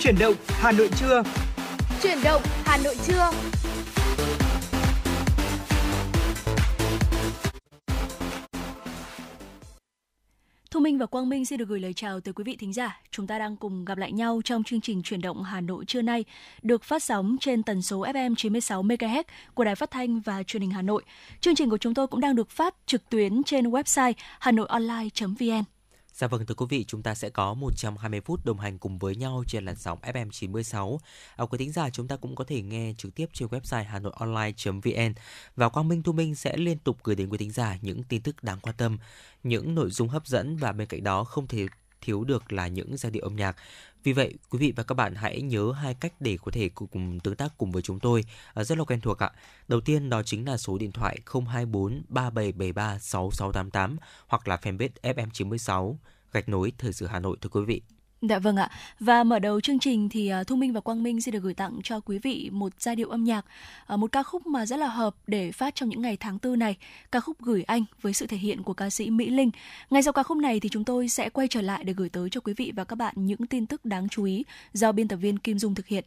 Chuyển động Hà Nội trưa. Chuyển động Hà Nội trưa. Thu Minh và Quang Minh xin được gửi lời chào tới quý vị thính giả. Chúng ta đang cùng gặp lại nhau trong chương trình chuyển động Hà Nội trưa nay, được phát sóng trên tần số FM 96 MHz của Đài Phát thanh và Truyền hình Hà Nội. Chương trình của chúng tôi cũng đang được phát trực tuyến trên website hanoionline.vn. Dạ vâng thưa quý vị, chúng ta sẽ có 120 phút đồng hành cùng với nhau trên làn sóng FM 96. À, quý thính giả chúng ta cũng có thể nghe trực tiếp trên website hanoionline.vn và Quang Minh Thu Minh sẽ liên tục gửi đến quý thính giả những tin tức đáng quan tâm, những nội dung hấp dẫn và bên cạnh đó không thể thiếu được là những giai điệu âm nhạc. Vì vậy, quý vị và các bạn hãy nhớ hai cách để có thể cùng tương tác cùng với chúng tôi à, rất là quen thuộc ạ. Đầu tiên đó chính là số điện thoại 024 3773 6688 hoặc là fanpage FM96 gạch nối thời sự Hà Nội thưa quý vị. Dạ vâng ạ. Và mở đầu chương trình thì à, Thu Minh và Quang Minh sẽ được gửi tặng cho quý vị một giai điệu âm nhạc, à, một ca khúc mà rất là hợp để phát trong những ngày tháng tư này, ca khúc Gửi Anh với sự thể hiện của ca sĩ Mỹ Linh. Ngay sau ca khúc này thì chúng tôi sẽ quay trở lại để gửi tới cho quý vị và các bạn những tin tức đáng chú ý do biên tập viên Kim Dung thực hiện.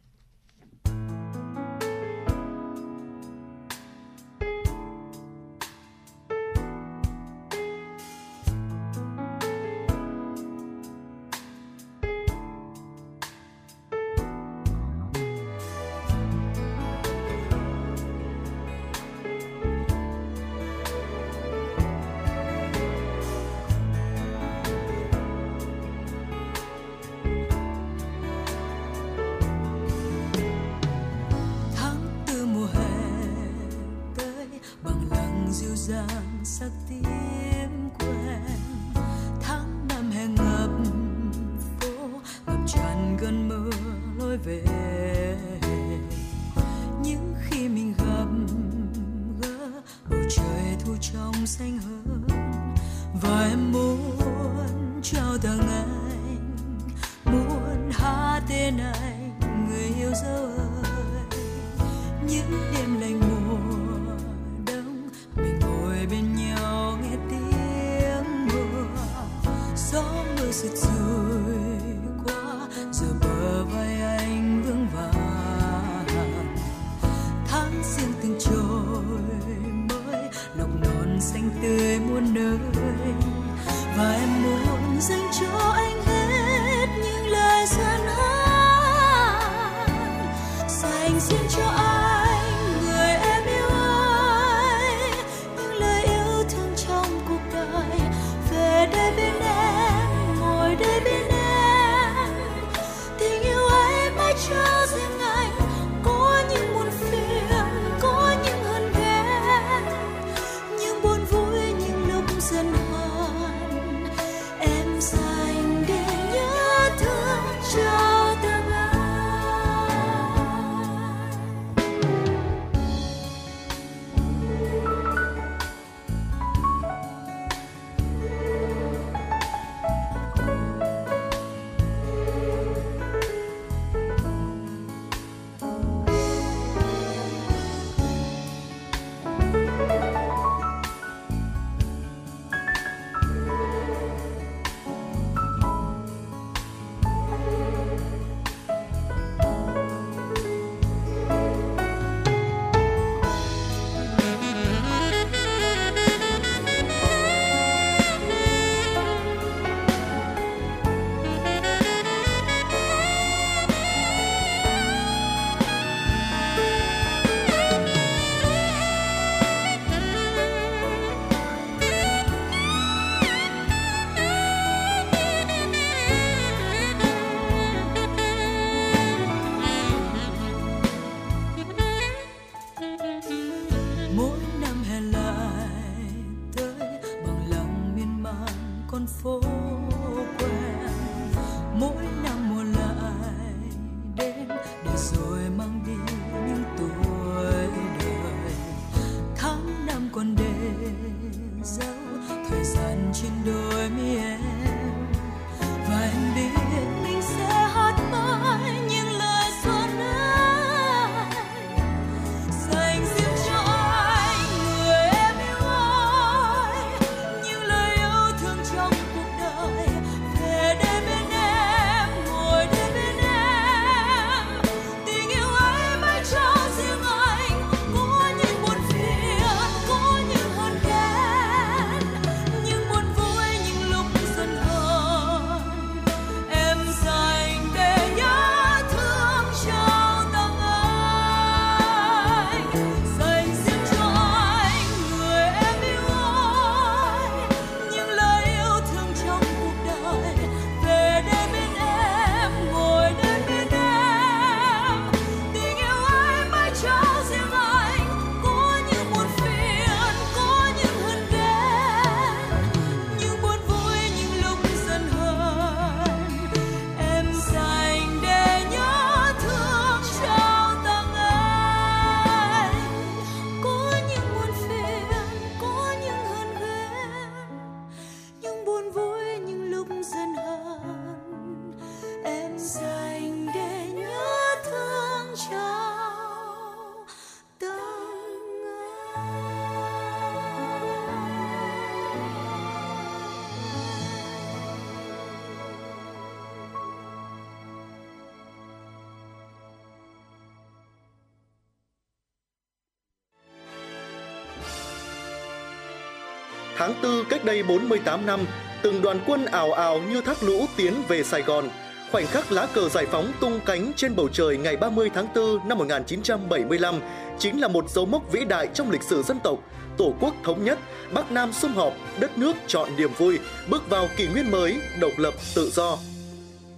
Tháng 4 cách đây 48 năm, từng đoàn quân ảo ảo như thác lũ tiến về Sài Gòn. Khoảnh khắc lá cờ giải phóng tung cánh trên bầu trời ngày 30 tháng 4 năm 1975 chính là một dấu mốc vĩ đại trong lịch sử dân tộc. Tổ quốc thống nhất, Bắc Nam sum họp, đất nước chọn niềm vui, bước vào kỷ nguyên mới, độc lập, tự do.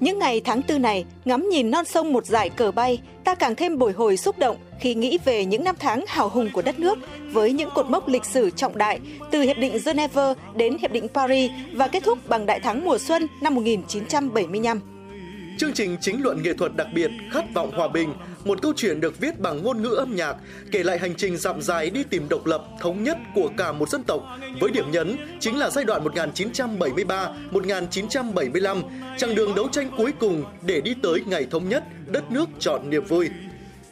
Những ngày tháng tư này, ngắm nhìn non sông một dải cờ bay, ta càng thêm bồi hồi xúc động khi nghĩ về những năm tháng hào hùng của đất nước với những cột mốc lịch sử trọng đại từ Hiệp định Geneva đến Hiệp định Paris và kết thúc bằng Đại thắng mùa xuân năm 1975. Chương trình chính luận nghệ thuật đặc biệt Khát vọng hòa bình, một câu chuyện được viết bằng ngôn ngữ âm nhạc, kể lại hành trình dặm dài đi tìm độc lập, thống nhất của cả một dân tộc, với điểm nhấn chính là giai đoạn 1973-1975, chặng đường đấu tranh cuối cùng để đi tới ngày thống nhất, đất nước chọn niềm vui.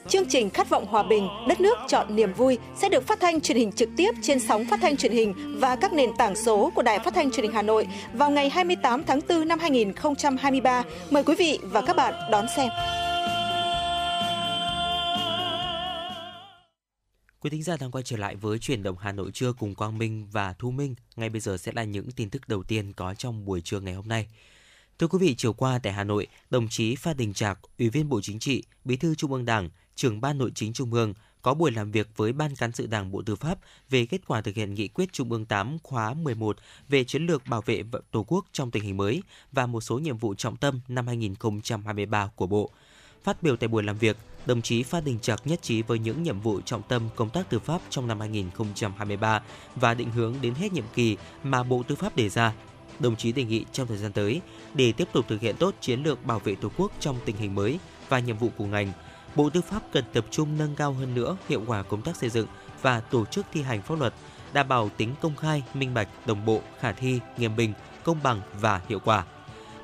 Chương trình Khát vọng hòa bình, đất nước chọn niềm vui sẽ được phát thanh truyền hình trực tiếp trên sóng phát thanh truyền hình và các nền tảng số của Đài Phát thanh Truyền hình Hà Nội vào ngày 28 tháng 4 năm 2023. Mời quý vị và các bạn đón xem. Quý thính giả đang quay trở lại với chuyển động Hà Nội trưa cùng Quang Minh và Thu Minh. Ngay bây giờ sẽ là những tin tức đầu tiên có trong buổi trưa ngày hôm nay. Thưa quý vị, chiều qua tại Hà Nội, đồng chí Phan Đình Trạc, Ủy viên Bộ Chính trị, Bí thư Trung ương Đảng, trưởng Ban Nội chính Trung ương có buổi làm việc với Ban Cán sự Đảng Bộ Tư pháp về kết quả thực hiện nghị quyết Trung ương 8 khóa 11 về chiến lược bảo vệ Tổ quốc trong tình hình mới và một số nhiệm vụ trọng tâm năm 2023 của Bộ. Phát biểu tại buổi làm việc, đồng chí Phan Đình Trạc nhất trí với những nhiệm vụ trọng tâm công tác tư pháp trong năm 2023 và định hướng đến hết nhiệm kỳ mà Bộ Tư pháp đề ra. Đồng chí đề nghị trong thời gian tới, để tiếp tục thực hiện tốt chiến lược bảo vệ Tổ quốc trong tình hình mới và nhiệm vụ của ngành, Bộ Tư pháp cần tập trung nâng cao hơn nữa hiệu quả công tác xây dựng và tổ chức thi hành pháp luật, đảm bảo tính công khai, minh bạch, đồng bộ, khả thi, nghiêm minh, công bằng và hiệu quả.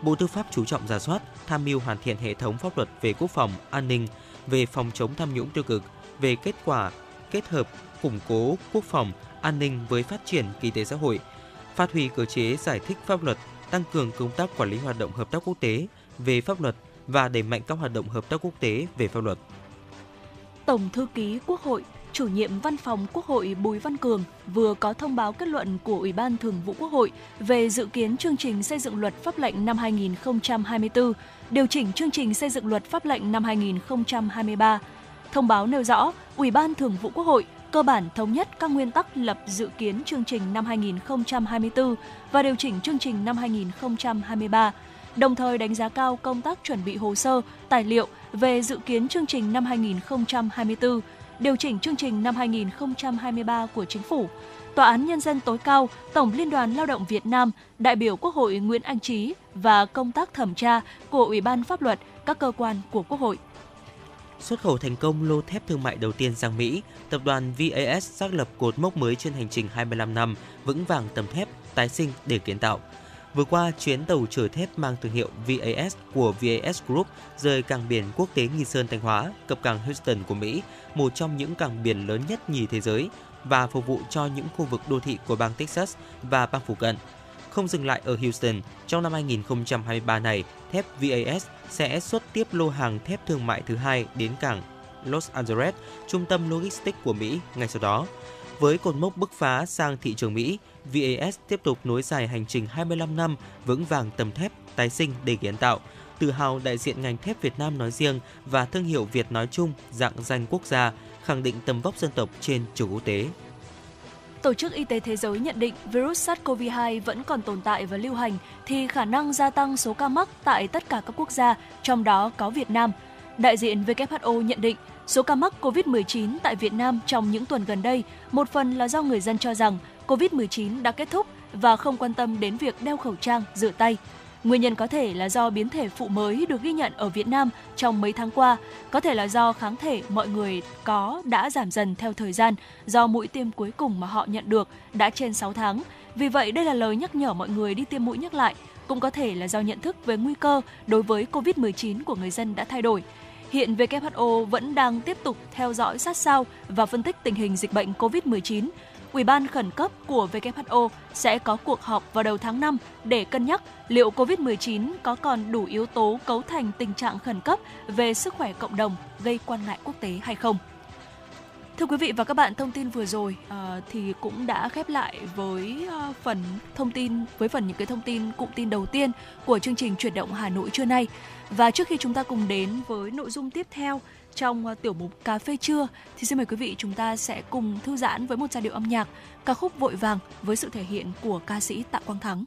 Bộ Tư pháp chú trọng giả soát, tham mưu hoàn thiện hệ thống pháp luật về quốc phòng, an ninh, về phòng chống tham nhũng tiêu cực, về kết quả kết hợp củng cố quốc phòng, an ninh với phát triển kinh tế xã hội, phát huy cơ chế giải thích pháp luật, tăng cường công tác quản lý hoạt động hợp tác quốc tế về pháp luật và đẩy mạnh các hoạt động hợp tác quốc tế về pháp luật. Tổng thư ký Quốc hội, chủ nhiệm Văn phòng Quốc hội Bùi Văn Cường vừa có thông báo kết luận của Ủy ban Thường vụ Quốc hội về dự kiến chương trình xây dựng luật pháp lệnh năm 2024, điều chỉnh chương trình xây dựng luật pháp lệnh năm 2023. Thông báo nêu rõ, Ủy ban Thường vụ Quốc hội cơ bản thống nhất các nguyên tắc lập dự kiến chương trình năm 2024 và điều chỉnh chương trình năm 2023 đồng thời đánh giá cao công tác chuẩn bị hồ sơ, tài liệu về dự kiến chương trình năm 2024, điều chỉnh chương trình năm 2023 của Chính phủ. Tòa án Nhân dân tối cao, Tổng Liên đoàn Lao động Việt Nam, đại biểu Quốc hội Nguyễn Anh Trí và công tác thẩm tra của Ủy ban Pháp luật các cơ quan của Quốc hội. Xuất khẩu thành công lô thép thương mại đầu tiên sang Mỹ, tập đoàn VAS xác lập cột mốc mới trên hành trình 25 năm vững vàng tầm thép, tái sinh để kiến tạo. Vừa qua, chuyến tàu chở thép mang thương hiệu VAS của VAS Group rời cảng biển quốc tế Nghi Sơn Thanh Hóa, cập cảng Houston của Mỹ, một trong những cảng biển lớn nhất nhì thế giới và phục vụ cho những khu vực đô thị của bang Texas và bang phụ cận. Không dừng lại ở Houston, trong năm 2023 này, thép VAS sẽ xuất tiếp lô hàng thép thương mại thứ hai đến cảng Los Angeles, trung tâm logistics của Mỹ ngay sau đó. Với cột mốc bứt phá sang thị trường Mỹ, VAS tiếp tục nối dài hành trình 25 năm vững vàng tầm thép, tái sinh để kiến tạo, tự hào đại diện ngành thép Việt Nam nói riêng và thương hiệu Việt nói chung dạng danh quốc gia, khẳng định tầm vóc dân tộc trên trường quốc tế. Tổ chức Y tế Thế giới nhận định virus SARS-CoV-2 vẫn còn tồn tại và lưu hành thì khả năng gia tăng số ca mắc tại tất cả các quốc gia, trong đó có Việt Nam. Đại diện WHO nhận định số ca mắc COVID-19 tại Việt Nam trong những tuần gần đây một phần là do người dân cho rằng COVID-19 đã kết thúc và không quan tâm đến việc đeo khẩu trang, rửa tay. Nguyên nhân có thể là do biến thể phụ mới được ghi nhận ở Việt Nam trong mấy tháng qua, có thể là do kháng thể mọi người có đã giảm dần theo thời gian do mũi tiêm cuối cùng mà họ nhận được đã trên 6 tháng. Vì vậy, đây là lời nhắc nhở mọi người đi tiêm mũi nhắc lại, cũng có thể là do nhận thức về nguy cơ đối với COVID-19 của người dân đã thay đổi. Hiện WHO vẫn đang tiếp tục theo dõi sát sao và phân tích tình hình dịch bệnh COVID-19 Ủy ban khẩn cấp của WHO sẽ có cuộc họp vào đầu tháng 5 để cân nhắc liệu COVID-19 có còn đủ yếu tố cấu thành tình trạng khẩn cấp về sức khỏe cộng đồng gây quan ngại quốc tế hay không. Thưa quý vị và các bạn, thông tin vừa rồi uh, thì cũng đã khép lại với uh, phần thông tin với phần những cái thông tin cụm tin đầu tiên của chương trình chuyển động Hà Nội trưa nay. Và trước khi chúng ta cùng đến với nội dung tiếp theo trong ờ, tiểu mục cà phê trưa thì xin mời quý vị chúng ta sẽ cùng thư giãn với một giai điệu âm nhạc, ca khúc vội vàng với sự thể hiện của ca sĩ Tạ Quang Thắng.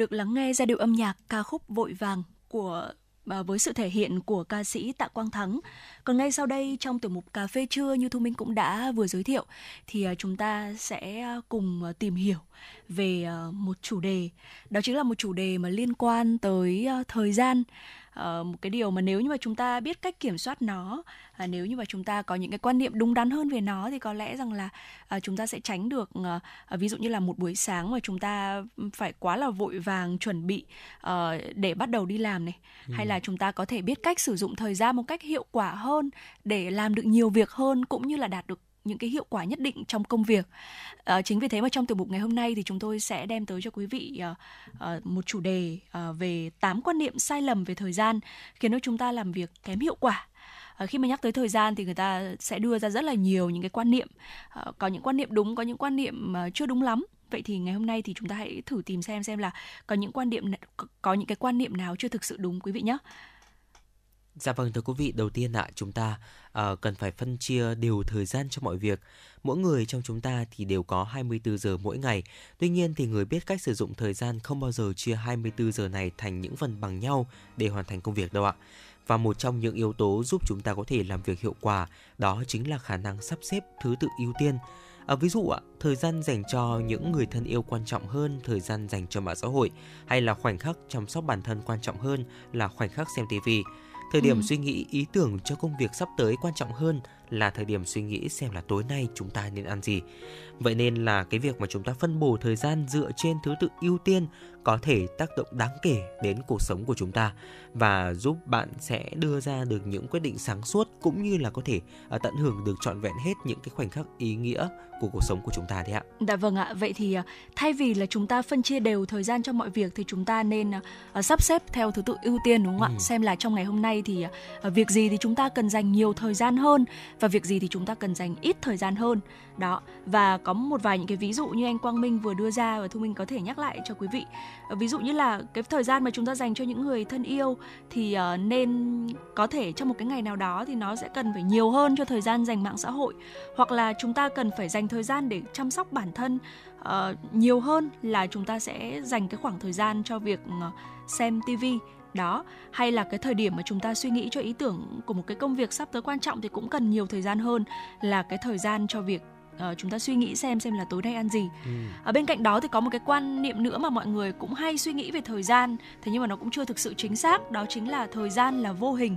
Được lắng nghe giai điệu âm nhạc ca khúc Vội vàng của và với sự thể hiện của ca sĩ Tạ Quang Thắng. Còn ngay sau đây, trong tiểu mục cà phê trưa như Thu Minh cũng đã vừa giới thiệu, thì à, chúng ta sẽ à, cùng à, tìm hiểu về một chủ đề đó chính là một chủ đề mà liên quan tới thời gian uh, một cái điều mà nếu như mà chúng ta biết cách kiểm soát nó uh, nếu như mà chúng ta có những cái quan niệm đúng đắn hơn về nó thì có lẽ rằng là uh, chúng ta sẽ tránh được uh, ví dụ như là một buổi sáng mà chúng ta phải quá là vội vàng chuẩn bị uh, để bắt đầu đi làm này ừ. hay là chúng ta có thể biết cách sử dụng thời gian một cách hiệu quả hơn để làm được nhiều việc hơn cũng như là đạt được những cái hiệu quả nhất định trong công việc. À, chính vì thế mà trong tiểu mục ngày hôm nay thì chúng tôi sẽ đem tới cho quý vị à, à, một chủ đề à, về 8 quan niệm sai lầm về thời gian khiến cho chúng ta làm việc kém hiệu quả. À, khi mà nhắc tới thời gian thì người ta sẽ đưa ra rất là nhiều những cái quan niệm, có những quan niệm đúng, có những quan niệm chưa đúng lắm. Vậy thì ngày hôm nay thì chúng ta hãy thử tìm xem xem là có những quan niệm có những cái quan niệm nào chưa thực sự đúng quý vị nhé. Dạ vâng thưa quý vị, đầu tiên ạ, chúng ta uh, cần phải phân chia đều thời gian cho mọi việc. Mỗi người trong chúng ta thì đều có 24 giờ mỗi ngày. Tuy nhiên thì người biết cách sử dụng thời gian không bao giờ chia 24 giờ này thành những phần bằng nhau để hoàn thành công việc đâu ạ. Và một trong những yếu tố giúp chúng ta có thể làm việc hiệu quả đó chính là khả năng sắp xếp thứ tự ưu tiên. À, ví dụ ạ, thời gian dành cho những người thân yêu quan trọng hơn thời gian dành cho mạng xã hội hay là khoảnh khắc chăm sóc bản thân quan trọng hơn là khoảnh khắc xem tivi Thời điểm ừ. suy nghĩ ý tưởng cho công việc sắp tới quan trọng hơn là thời điểm suy nghĩ xem là tối nay chúng ta nên ăn gì. Vậy nên là cái việc mà chúng ta phân bổ thời gian dựa trên thứ tự ưu tiên có thể tác động đáng kể đến cuộc sống của chúng ta và giúp bạn sẽ đưa ra được những quyết định sáng suốt cũng như là có thể à, tận hưởng được trọn vẹn hết những cái khoảnh khắc ý nghĩa của cuộc sống của chúng ta đấy ạ. Dạ vâng ạ. Vậy thì à, thay vì là chúng ta phân chia đều thời gian cho mọi việc thì chúng ta nên uh, sắp xếp theo thứ tự ưu tiên đúng không ừ. ạ? Xem là trong ngày hôm nay thì việc gì thì chúng ta cần dành nhiều thời gian hơn và việc gì thì chúng ta cần dành ít thời gian hơn. Đó và có một vài những cái ví dụ như anh Quang Minh vừa đưa ra và Thu Minh có thể nhắc lại cho quý vị. Ờ, ví dụ như là cái thời gian mà chúng ta dành cho những người thân yêu thì uh, nên có thể trong một cái ngày nào đó thì nó sẽ cần phải nhiều hơn cho thời gian dành mạng xã hội. Hoặc là chúng ta cần phải dành thời gian để chăm sóc bản thân uh, nhiều hơn là chúng ta sẽ dành cái khoảng thời gian cho việc uh, xem tivi đó hay là cái thời điểm mà chúng ta suy nghĩ cho ý tưởng của một cái công việc sắp tới quan trọng thì cũng cần nhiều thời gian hơn là cái thời gian cho việc uh, chúng ta suy nghĩ xem xem là tối nay ăn gì. Ừ. Ở bên cạnh đó thì có một cái quan niệm nữa mà mọi người cũng hay suy nghĩ về thời gian, thế nhưng mà nó cũng chưa thực sự chính xác, đó chính là thời gian là vô hình.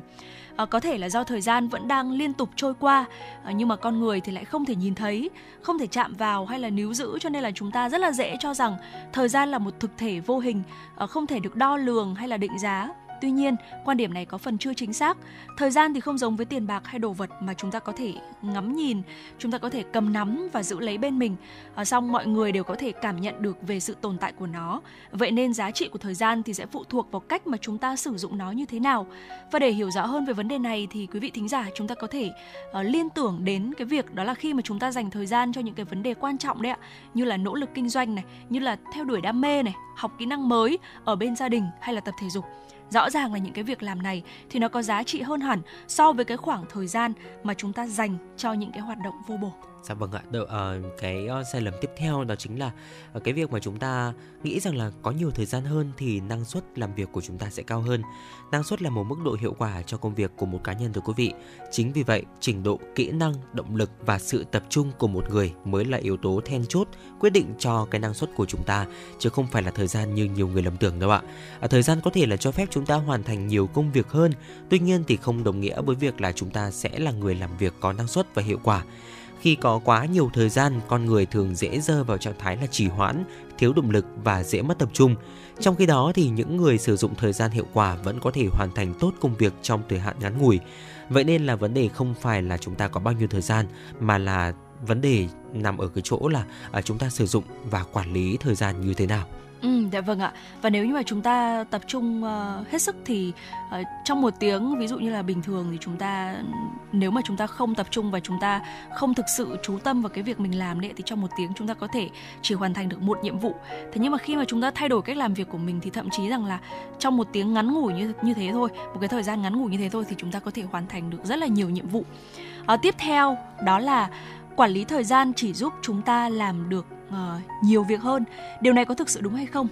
Ờ, có thể là do thời gian vẫn đang liên tục trôi qua, ờ, nhưng mà con người thì lại không thể nhìn thấy, không thể chạm vào hay là níu giữ, cho nên là chúng ta rất là dễ cho rằng thời gian là một thực thể vô hình, ờ, không thể được đo lường hay là định giá. Tuy nhiên, quan điểm này có phần chưa chính xác. Thời gian thì không giống với tiền bạc hay đồ vật mà chúng ta có thể ngắm nhìn, chúng ta có thể cầm nắm và giữ lấy bên mình. À, xong mọi người đều có thể cảm nhận được về sự tồn tại của nó. Vậy nên giá trị của thời gian thì sẽ phụ thuộc vào cách mà chúng ta sử dụng nó như thế nào. Và để hiểu rõ hơn về vấn đề này thì quý vị thính giả chúng ta có thể uh, liên tưởng đến cái việc đó là khi mà chúng ta dành thời gian cho những cái vấn đề quan trọng đấy ạ, như là nỗ lực kinh doanh này, như là theo đuổi đam mê này, học kỹ năng mới ở bên gia đình hay là tập thể dục rõ ràng là những cái việc làm này thì nó có giá trị hơn hẳn so với cái khoảng thời gian mà chúng ta dành cho những cái hoạt động vô bổ. Dạ vâng ạ, Đợi, uh, ờ, cái uh, sai lầm tiếp theo đó chính là uh, cái việc mà chúng ta nghĩ rằng là có nhiều thời gian hơn thì năng suất làm việc của chúng ta sẽ cao hơn. Năng suất là một mức độ hiệu quả cho công việc của một cá nhân thưa quý vị. Chính vì vậy, trình độ, kỹ năng, động lực và sự tập trung của một người mới là yếu tố then chốt quyết định cho cái năng suất của chúng ta chứ không phải là thời gian như nhiều người lầm tưởng đâu ạ. À, thời gian có thể là cho phép chúng ta hoàn thành nhiều công việc hơn, tuy nhiên thì không đồng nghĩa với việc là chúng ta sẽ là người làm việc có năng suất và hiệu quả khi có quá nhiều thời gian, con người thường dễ rơi vào trạng thái là trì hoãn, thiếu động lực và dễ mất tập trung. Trong khi đó thì những người sử dụng thời gian hiệu quả vẫn có thể hoàn thành tốt công việc trong thời hạn ngắn ngủi. Vậy nên là vấn đề không phải là chúng ta có bao nhiêu thời gian mà là vấn đề nằm ở cái chỗ là à, chúng ta sử dụng và quản lý thời gian như thế nào. Ừ, dạ vâng ạ. Và nếu như mà chúng ta tập trung uh, hết sức thì uh, trong một tiếng ví dụ như là bình thường thì chúng ta nếu mà chúng ta không tập trung và chúng ta không thực sự chú tâm vào cái việc mình làm đấy thì trong một tiếng chúng ta có thể chỉ hoàn thành được một nhiệm vụ. Thế nhưng mà khi mà chúng ta thay đổi cách làm việc của mình thì thậm chí rằng là trong một tiếng ngắn ngủi như như thế thôi, một cái thời gian ngắn ngủi như thế thôi thì chúng ta có thể hoàn thành được rất là nhiều nhiệm vụ. Uh, tiếp theo đó là quản lý thời gian chỉ giúp chúng ta làm được uh, nhiều việc hơn điều này có thực sự đúng hay không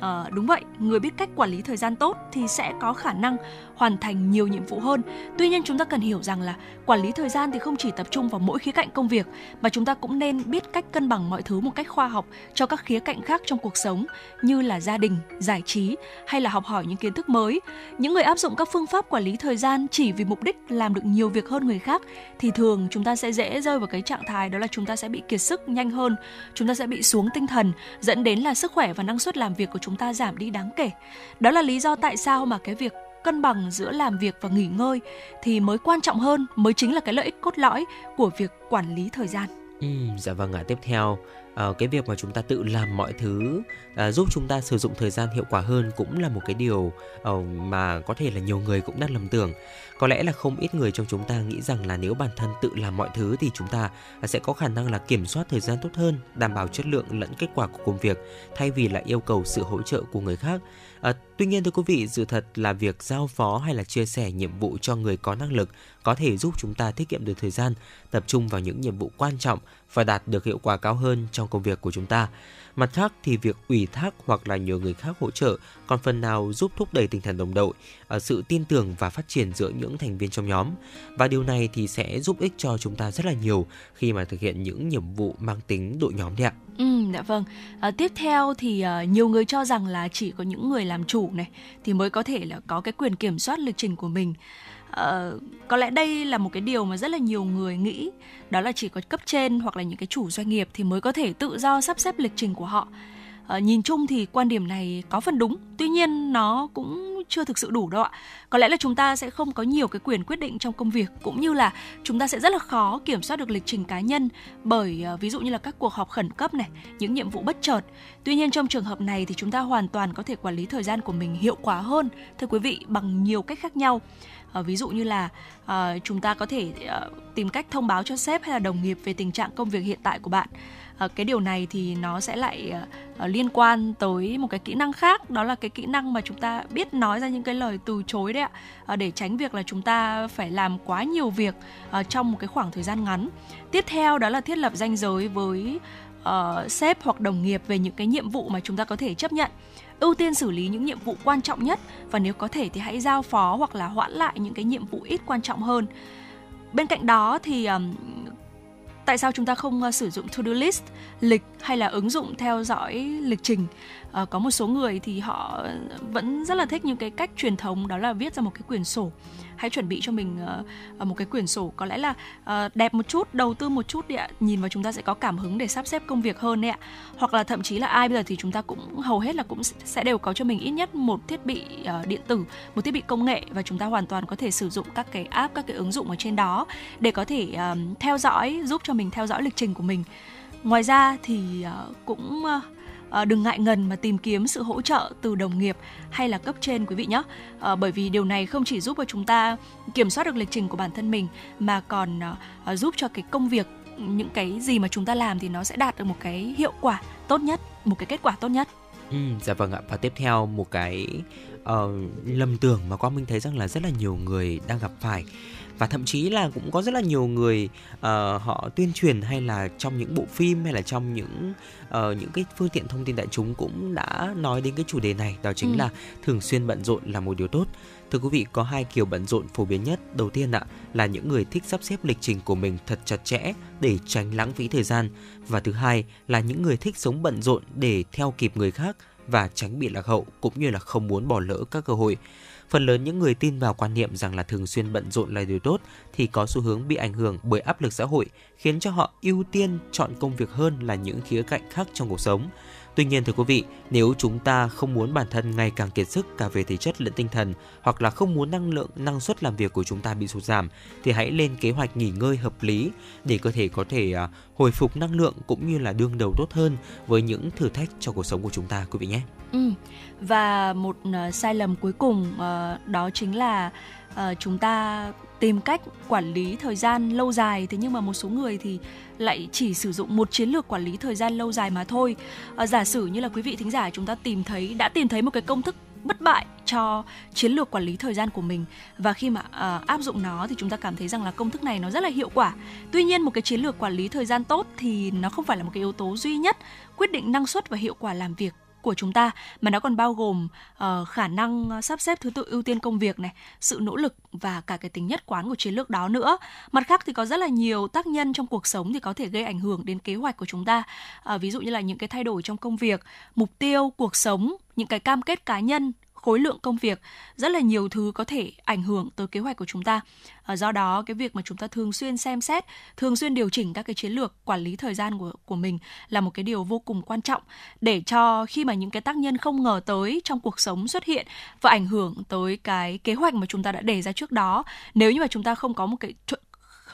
À, đúng vậy, người biết cách quản lý thời gian tốt thì sẽ có khả năng hoàn thành nhiều nhiệm vụ hơn. Tuy nhiên chúng ta cần hiểu rằng là quản lý thời gian thì không chỉ tập trung vào mỗi khía cạnh công việc mà chúng ta cũng nên biết cách cân bằng mọi thứ một cách khoa học cho các khía cạnh khác trong cuộc sống như là gia đình, giải trí hay là học hỏi những kiến thức mới. Những người áp dụng các phương pháp quản lý thời gian chỉ vì mục đích làm được nhiều việc hơn người khác thì thường chúng ta sẽ dễ rơi vào cái trạng thái đó là chúng ta sẽ bị kiệt sức nhanh hơn, chúng ta sẽ bị xuống tinh thần dẫn đến là sức khỏe và năng suất làm việc của chúng ta giảm đi đáng kể. Đó là lý do tại sao mà cái việc cân bằng giữa làm việc và nghỉ ngơi thì mới quan trọng hơn, mới chính là cái lợi ích cốt lõi của việc quản lý thời gian. Ừ, dạ vâng ạ. Tiếp theo, à, cái việc mà chúng ta tự làm mọi thứ à, giúp chúng ta sử dụng thời gian hiệu quả hơn cũng là một cái điều à, mà có thể là nhiều người cũng đang lầm tưởng. Có lẽ là không ít người trong chúng ta nghĩ rằng là nếu bản thân tự làm mọi thứ thì chúng ta sẽ có khả năng là kiểm soát thời gian tốt hơn, đảm bảo chất lượng lẫn kết quả của công việc thay vì là yêu cầu sự hỗ trợ của người khác. À, tuy nhiên thưa quý vị, sự thật là việc giao phó hay là chia sẻ nhiệm vụ cho người có năng lực có thể giúp chúng ta tiết kiệm được thời gian, tập trung vào những nhiệm vụ quan trọng và đạt được hiệu quả cao hơn trong công việc của chúng ta. Mặt khác thì việc ủy thác hoặc là nhờ người khác hỗ trợ còn phần nào giúp thúc đẩy tinh thần đồng đội, à, sự tin tưởng và phát triển giữa những thành viên trong nhóm. Và điều này thì sẽ giúp ích cho chúng ta rất là nhiều khi mà thực hiện những nhiệm vụ mang tính đội nhóm đấy ạ. Ừ, dạ vâng. À, tiếp theo thì uh, nhiều người cho rằng là chỉ có những người làm chủ này thì mới có thể là có cái quyền kiểm soát lịch trình của mình. Uh, có lẽ đây là một cái điều mà rất là nhiều người nghĩ. Đó là chỉ có cấp trên hoặc là những cái chủ doanh nghiệp thì mới có thể tự do sắp xếp lịch trình của họ. Uh, nhìn chung thì quan điểm này có phần đúng. Tuy nhiên nó cũng chưa thực sự đủ đâu ạ. Có lẽ là chúng ta sẽ không có nhiều cái quyền quyết định trong công việc cũng như là chúng ta sẽ rất là khó kiểm soát được lịch trình cá nhân bởi ờ, ví dụ như là các cuộc họp khẩn cấp này những nhiệm vụ bất chợt. Tuy nhiên trong trường hợp này thì chúng ta hoàn toàn có thể quản lý thời gian của mình hiệu quả hơn thưa quý vị bằng nhiều cách khác nhau. À, ví dụ như là à, chúng ta có thể à, tìm cách thông báo cho sếp hay là đồng nghiệp về tình trạng công việc hiện tại của bạn. Ờ, cái điều này thì nó sẽ lại ờ, ờ, liên quan tới một cái kỹ năng khác đó là cái kỹ năng mà chúng ta biết nói ra những cái lời từ chối đấy ạ. Để tránh việc là chúng ta phải làm quá nhiều việc trong một cái khoảng thời gian ngắn. Tiếp theo đó là thiết lập ranh giới với uh, sếp hoặc đồng nghiệp về những cái nhiệm vụ mà chúng ta có thể chấp nhận. Ưu tiên xử lý những nhiệm vụ quan trọng nhất và nếu có thể thì hãy giao phó hoặc là hoãn lại những cái nhiệm vụ ít quan trọng hơn. Bên cạnh đó thì um, tại sao chúng ta không ờ, sử dụng to-do list, lịch hay là ứng dụng theo dõi lịch trình? à, có một số người thì họ vẫn rất là thích những cái cách truyền thống đó là viết ra một cái quyển sổ hãy chuẩn bị cho mình uh, một cái quyển sổ. Có lẽ là uh, đẹp một chút đầu tư một chút đi ạ. Nhìn vào chúng ta sẽ có cảm hứng để sắp xếp công việc hơn đấy ạ. Hoặc là thậm chí là ai bây giờ thì chúng ta cũng hầu hết là cũng sẽ đều có cho mình ít nhất một thiết bị uh, điện tử một thiết bị công nghệ và chúng ta hoàn toàn có thể sử dụng các cái app các cái ứng dụng ở trên đó để có thể uh, theo dõi giúp cho mình theo dõi lịch trình của mình. Ngoài ra thì uh, cũng uh, à, đừng ngại ngần mà tìm kiếm sự hỗ trợ từ đồng nghiệp hay là cấp trên quý vị nhé. À, bởi vì điều này không chỉ giúp cho chúng ta kiểm soát được lịch trình của bản thân mình mà còn à, giúp cho cái công việc những cái gì mà chúng ta làm thì nó sẽ đạt được một cái hiệu quả tốt nhất một cái kết quả tốt nhất. Ừ, dạ vâng ạ. Và tiếp theo một cái uh, lầm tưởng mà quang minh thấy rằng là rất là nhiều người đang gặp phải và thậm chí là cũng có rất là nhiều người uh, họ tuyên truyền hay là trong những bộ phim hay là trong những uh, những cái phương tiện thông tin đại chúng cũng đã nói đến cái chủ đề này. Đó chính ừ. là thường xuyên bận rộn là một điều tốt. Thưa quý vị có hai kiểu bận rộn phổ biến nhất. Đầu tiên ạ là những người thích sắp xếp lịch trình của mình thật chặt chẽ để tránh lãng phí thời gian. Và thứ hai là những người thích sống bận rộn để theo kịp người khác và tránh bị lạc hậu cũng như là không muốn bỏ lỡ các cơ hội Phần lớn những người tin vào quan niệm rằng là thường xuyên bận rộn là điều tốt thì có xu hướng bị ảnh hưởng bởi áp lực xã hội, khiến cho họ ưu tiên chọn công việc hơn là những khía cạnh khác trong cuộc sống. Tuy nhiên thưa quý vị, nếu chúng ta không muốn bản thân ngày càng kiệt sức cả về thể chất lẫn tinh thần hoặc là không muốn năng lượng, năng suất làm việc của chúng ta bị sụt giảm thì hãy lên kế hoạch nghỉ ngơi hợp lý để cơ thể có thể à, hồi phục năng lượng cũng như là đương đầu tốt hơn với những thử thách cho cuộc sống của chúng ta quý vị nhé. Ừ. Và một uh, sai lầm cuối cùng uh, đó chính là uh, chúng ta tìm cách quản lý thời gian lâu dài thế nhưng mà một số người thì lại chỉ sử dụng một chiến lược quản lý thời gian lâu dài mà thôi. À, giả sử như là quý vị thính giả chúng ta tìm thấy đã tìm thấy một cái công thức bất bại cho chiến lược quản lý thời gian của mình và khi mà uh, áp dụng nó thì chúng ta cảm thấy rằng là công thức này nó rất là hiệu quả. Tuy nhiên một cái chiến lược quản lý thời gian tốt thì nó không phải là một cái yếu tố duy nhất quyết định năng suất và hiệu quả làm việc của chúng ta mà nó còn bao gồm uh, khả năng sắp xếp thứ tự ưu tiên công việc này, sự nỗ lực và cả cái tính nhất quán của chiến lược đó nữa. Mặt khác thì có rất là nhiều tác nhân trong cuộc sống thì có thể gây ảnh hưởng đến kế hoạch của chúng ta. Uh, ví dụ như là những cái thay đổi trong công việc, mục tiêu, cuộc sống, những cái cam kết cá nhân khối lượng công việc, rất là nhiều thứ có thể ảnh hưởng tới kế hoạch của chúng ta. Ờ, do đó, cái việc mà chúng ta thường xuyên xem xét, thường xuyên điều chỉnh các cái chiến lược quản lý thời gian của của mình là một cái điều vô cùng quan trọng để cho khi mà những cái tác nhân không ngờ tới trong cuộc sống xuất hiện và ảnh hưởng tới cái kế hoạch mà chúng ta đã đề ra trước đó, nếu như mà chúng ta không có một cái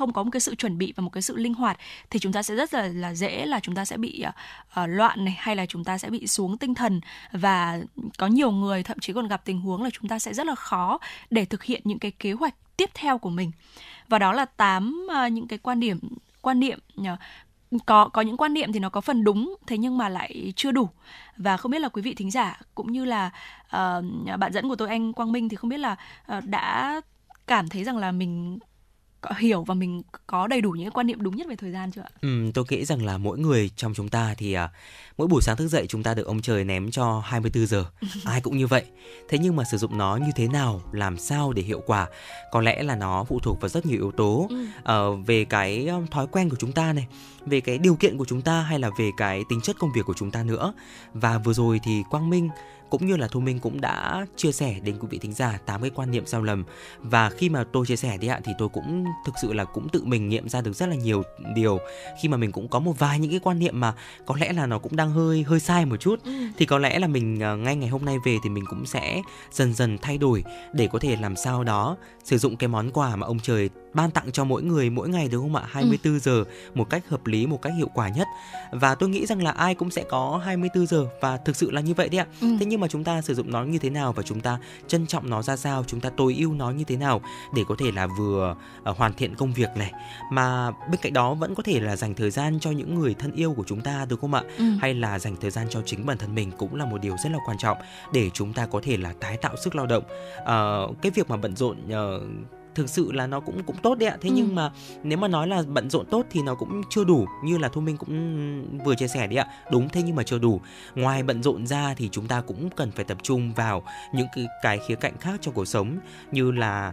không có một cái sự chuẩn bị và một cái sự linh hoạt thì chúng ta sẽ rất là là dễ là chúng ta sẽ bị uh, loạn này hay là chúng ta sẽ bị xuống tinh thần. Và có nhiều người thậm chí còn gặp tình huống là chúng ta sẽ rất là khó để thực hiện những cái kế hoạch tiếp theo của mình. Và đó là tám uh, những cái quan điểm quan niệm uh, có có những quan niệm thì nó có phần đúng thế nhưng mà lại chưa đủ. Và không biết là quý vị thính giả cũng như là uh, bạn dẫn của tôi anh Quang Minh thì không biết là uh, đã cảm thấy rằng là mình hiểu và mình có đầy đủ những quan niệm đúng nhất về thời gian chưa ạ? Ừ, tôi nghĩ rằng là mỗi người trong chúng ta thì à, mỗi buổi sáng thức dậy chúng ta được ông trời ném cho 24 giờ. Ai cũng như vậy. Thế nhưng mà sử dụng nó như thế nào, làm sao để hiệu quả, có lẽ là nó phụ thuộc vào rất nhiều yếu tố ừ. uh, về cái um, thói quen của chúng ta này, về cái điều kiện của chúng ta hay là về cái tính chất công việc của chúng ta nữa. Và vừa rồi thì Quang Minh cũng như là Thu Minh cũng đã chia sẻ đến quý vị thính giả tám cái quan niệm sai lầm và khi mà tôi chia sẻ đi ạ thì tôi cũng thực sự là cũng tự mình nghiệm ra được rất là nhiều điều khi mà mình cũng có một vài những cái quan niệm mà có lẽ là nó cũng đang hơi hơi sai một chút ừ. thì có lẽ là mình ờ, ngay ngày hôm nay về thì mình cũng sẽ dần dần thay đổi để có thể làm sao đó sử dụng cái món quà mà ông trời ban tặng cho mỗi người mỗi ngày đúng không ạ 24 ừ. giờ một cách hợp lý một cách hiệu quả nhất và tôi nghĩ rằng là ai cũng sẽ có 24 giờ và thực sự là như vậy đấy ạ ừ. thế nhưng mà chúng ta sử dụng nó như thế nào và chúng ta trân trọng nó ra sao chúng ta tối ưu nó như thế nào để có thể là vừa uh, hoàn thiện công việc này mà bên cạnh đó vẫn có thể là dành thời gian cho những người thân yêu của chúng ta đúng không ạ ừ. hay là dành thời gian cho chính bản thân mình cũng là một điều rất là quan trọng để chúng ta có thể là tái tạo sức lao động uh, cái việc mà bận rộn uh, thực sự là nó cũng cũng tốt đấy ạ thế ừ. nhưng mà nếu mà nói là bận rộn tốt thì nó cũng chưa đủ như là thu minh cũng vừa chia sẻ đấy ạ đúng thế nhưng mà chưa đủ ngoài bận rộn ra thì chúng ta cũng cần phải tập trung vào những cái, cái khía cạnh khác trong cuộc sống như là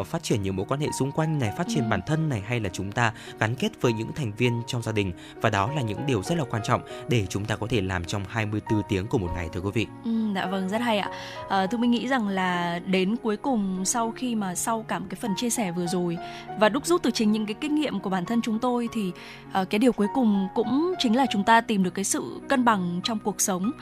uh, phát triển nhiều mối quan hệ xung quanh này phát triển ừ. bản thân này hay là chúng ta gắn kết với những thành viên trong gia đình và đó là những điều rất là quan trọng để chúng ta có thể làm trong 24 tiếng của một ngày thưa quý vị. Ừ, dạ vâng rất hay ạ. À, thu minh nghĩ rằng là đến cuối cùng sau khi mà sau cả một cái phần chia sẻ vừa rồi. Và đúc rút từ chính những cái kinh nghiệm của bản thân chúng tôi thì uh, cái điều cuối cùng cũng chính là chúng ta tìm được cái sự cân bằng trong cuộc sống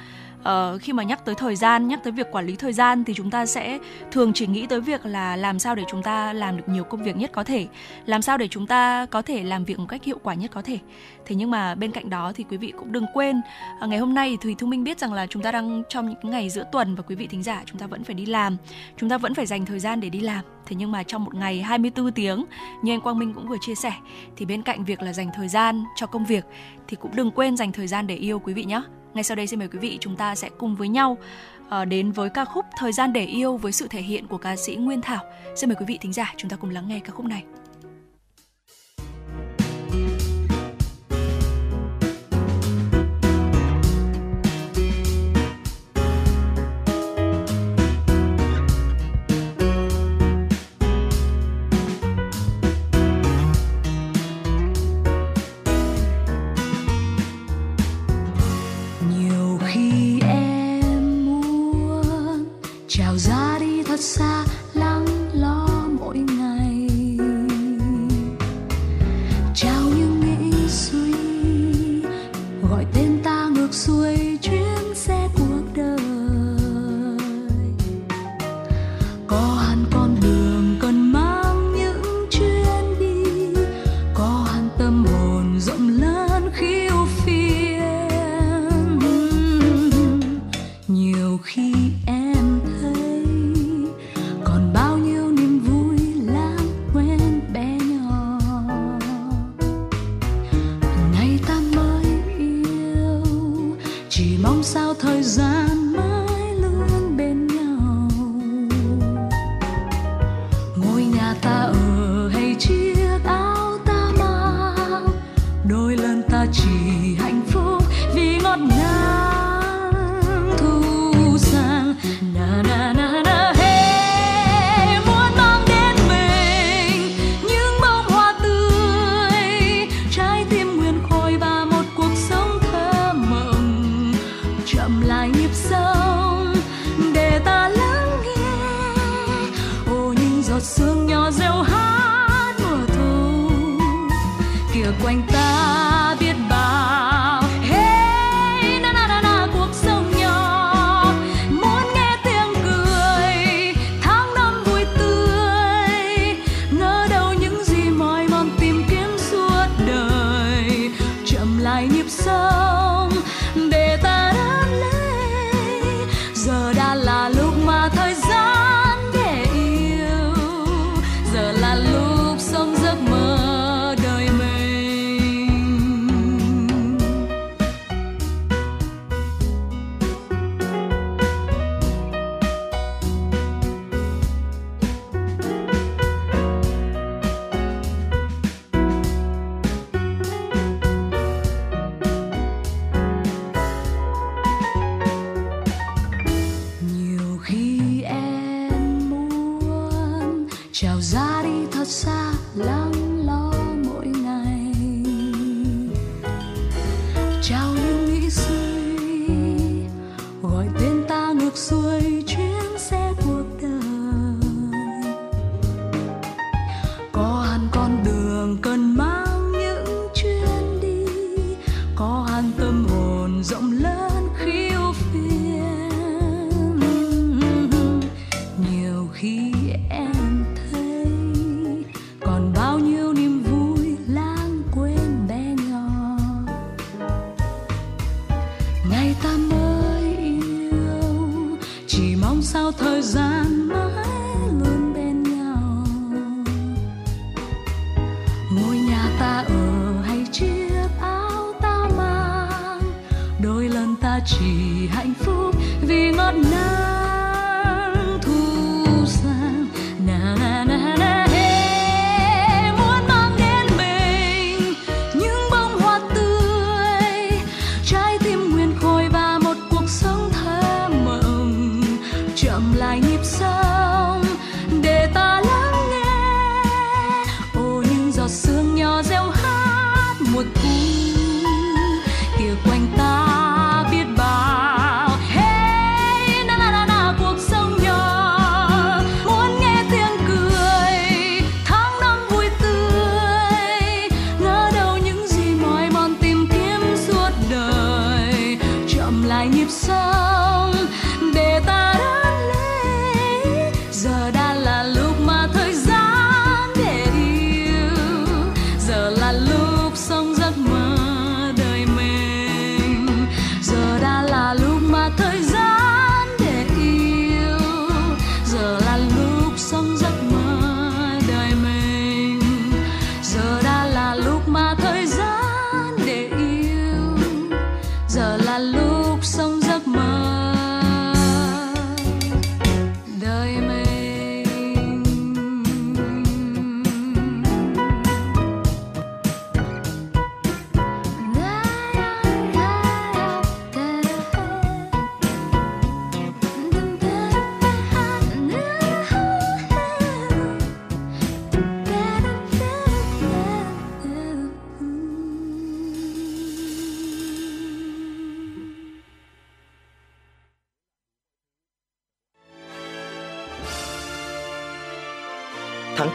uh, khi mà nhắc tới thời gian nhắc tới việc quản lý thời gian thì chúng ta sẽ thường chỉ nghĩ tới việc là làm sao để chúng ta làm được nhiều công việc nhất có thể làm sao để chúng ta có thể làm việc một cách hiệu quả nhất có thể. Thế nhưng mà bên cạnh đó thì quý vị cũng đừng quên uh, ngày hôm nay thì thu minh biết rằng là chúng ta đang trong những ngày giữa tuần và quý vị thính giả chúng ta vẫn phải đi làm chúng ta vẫn phải dành thời gian để đi làm. Thế nhưng mà trong một ngày 24 tiếng như anh Quang Minh cũng vừa chia sẻ thì bên cạnh việc là dành thời gian cho công việc thì cũng đừng quên dành thời gian để yêu quý vị nhé ngay sau đây xin mời quý vị chúng ta sẽ cùng với nhau ờ, đến với ca khúc Thời gian để yêu với sự thể hiện của ca sĩ Nguyên Thảo. Xin mời quý vị thính giả chúng ta cùng lắng nghe ca khúc này. 下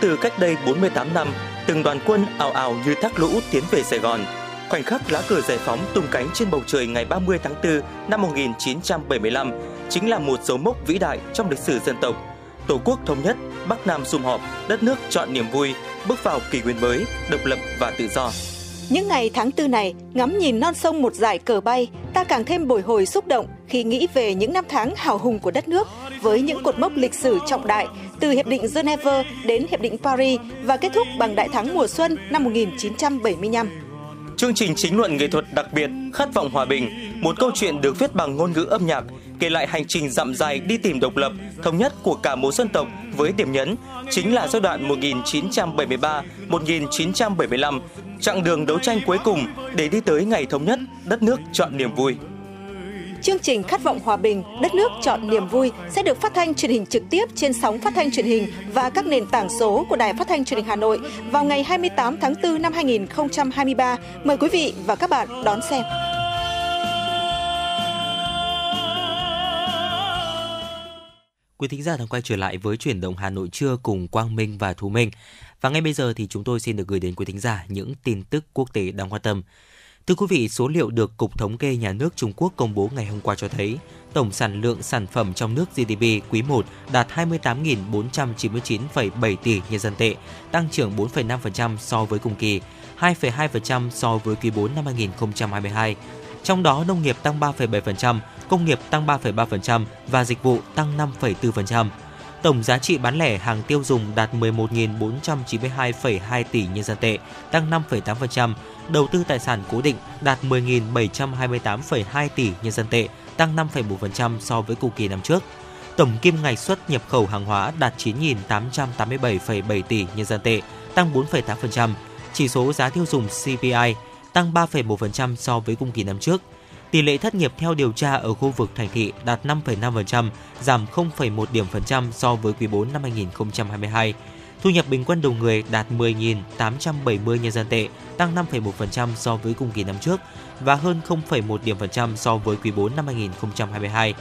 từ cách đây 48 năm, từng đoàn quân ào ào như thác lũ tiến về Sài Gòn. Khoảnh khắc lá cờ giải phóng tung cánh trên bầu trời ngày 30 tháng 4 năm 1975 chính là một dấu mốc vĩ đại trong lịch sử dân tộc. Tổ quốc thống nhất, Bắc Nam sum họp, đất nước chọn niềm vui, bước vào kỷ nguyên mới, độc lập và tự do. Những ngày tháng tư này, ngắm nhìn non sông một dải cờ bay, ta càng thêm bồi hồi xúc động khi nghĩ về những năm tháng hào hùng của đất nước với những cột mốc lịch sử trọng đại từ Hiệp định Geneva đến Hiệp định Paris và kết thúc bằng Đại thắng mùa xuân năm 1975. Chương trình chính luận nghệ thuật đặc biệt Khát vọng hòa bình, một câu chuyện được viết bằng ngôn ngữ âm nhạc, kể lại hành trình dặm dài đi tìm độc lập, thống nhất của cả một dân tộc với điểm nhấn chính là giai đoạn 1973-1975, chặng đường đấu tranh cuối cùng để đi tới ngày thống nhất, đất nước chọn niềm vui. Chương trình Khát vọng hòa bình, đất nước chọn niềm vui sẽ được phát thanh truyền hình trực tiếp trên sóng phát thanh truyền hình và các nền tảng số của Đài Phát thanh Truyền hình Hà Nội vào ngày 28 tháng 4 năm 2023. Mời quý vị và các bạn đón xem. Quý thính giả đang quay trở lại với chuyển động Hà Nội trưa cùng Quang Minh và Thu Minh. Và ngay bây giờ thì chúng tôi xin được gửi đến quý thính giả những tin tức quốc tế đáng quan tâm. Thưa quý vị, số liệu được Cục Thống kê Nhà nước Trung Quốc công bố ngày hôm qua cho thấy tổng sản lượng sản phẩm trong nước GDP quý 1 đạt 28.499,7 tỷ nhân dân tệ, tăng trưởng 4,5% so với cùng kỳ, 2,2% so với quý 4 năm 2022. Trong đó nông nghiệp tăng 3,7%, công nghiệp tăng 3,3% và dịch vụ tăng 5,4%. Tổng giá trị bán lẻ hàng tiêu dùng đạt 11.492,2 tỷ nhân dân tệ, tăng 5,8%. Đầu tư tài sản cố định đạt 10.728,2 tỷ nhân dân tệ, tăng 5,4% so với cùng kỳ năm trước. Tổng kim ngạch xuất nhập khẩu hàng hóa đạt 9.887,7 tỷ nhân dân tệ, tăng 4,8%. Chỉ số giá tiêu dùng CPI tăng 3,1% so với cùng kỳ năm trước. Tỷ lệ thất nghiệp theo điều tra ở khu vực thành thị đạt 5,5%, giảm 0,1 điểm phần trăm so với quý 4 năm 2022. Thu nhập bình quân đầu người đạt 10.870 nhân dân tệ, tăng 5,1% so với cùng kỳ năm trước và hơn 0,1 điểm phần trăm so với quý 4 năm 2022.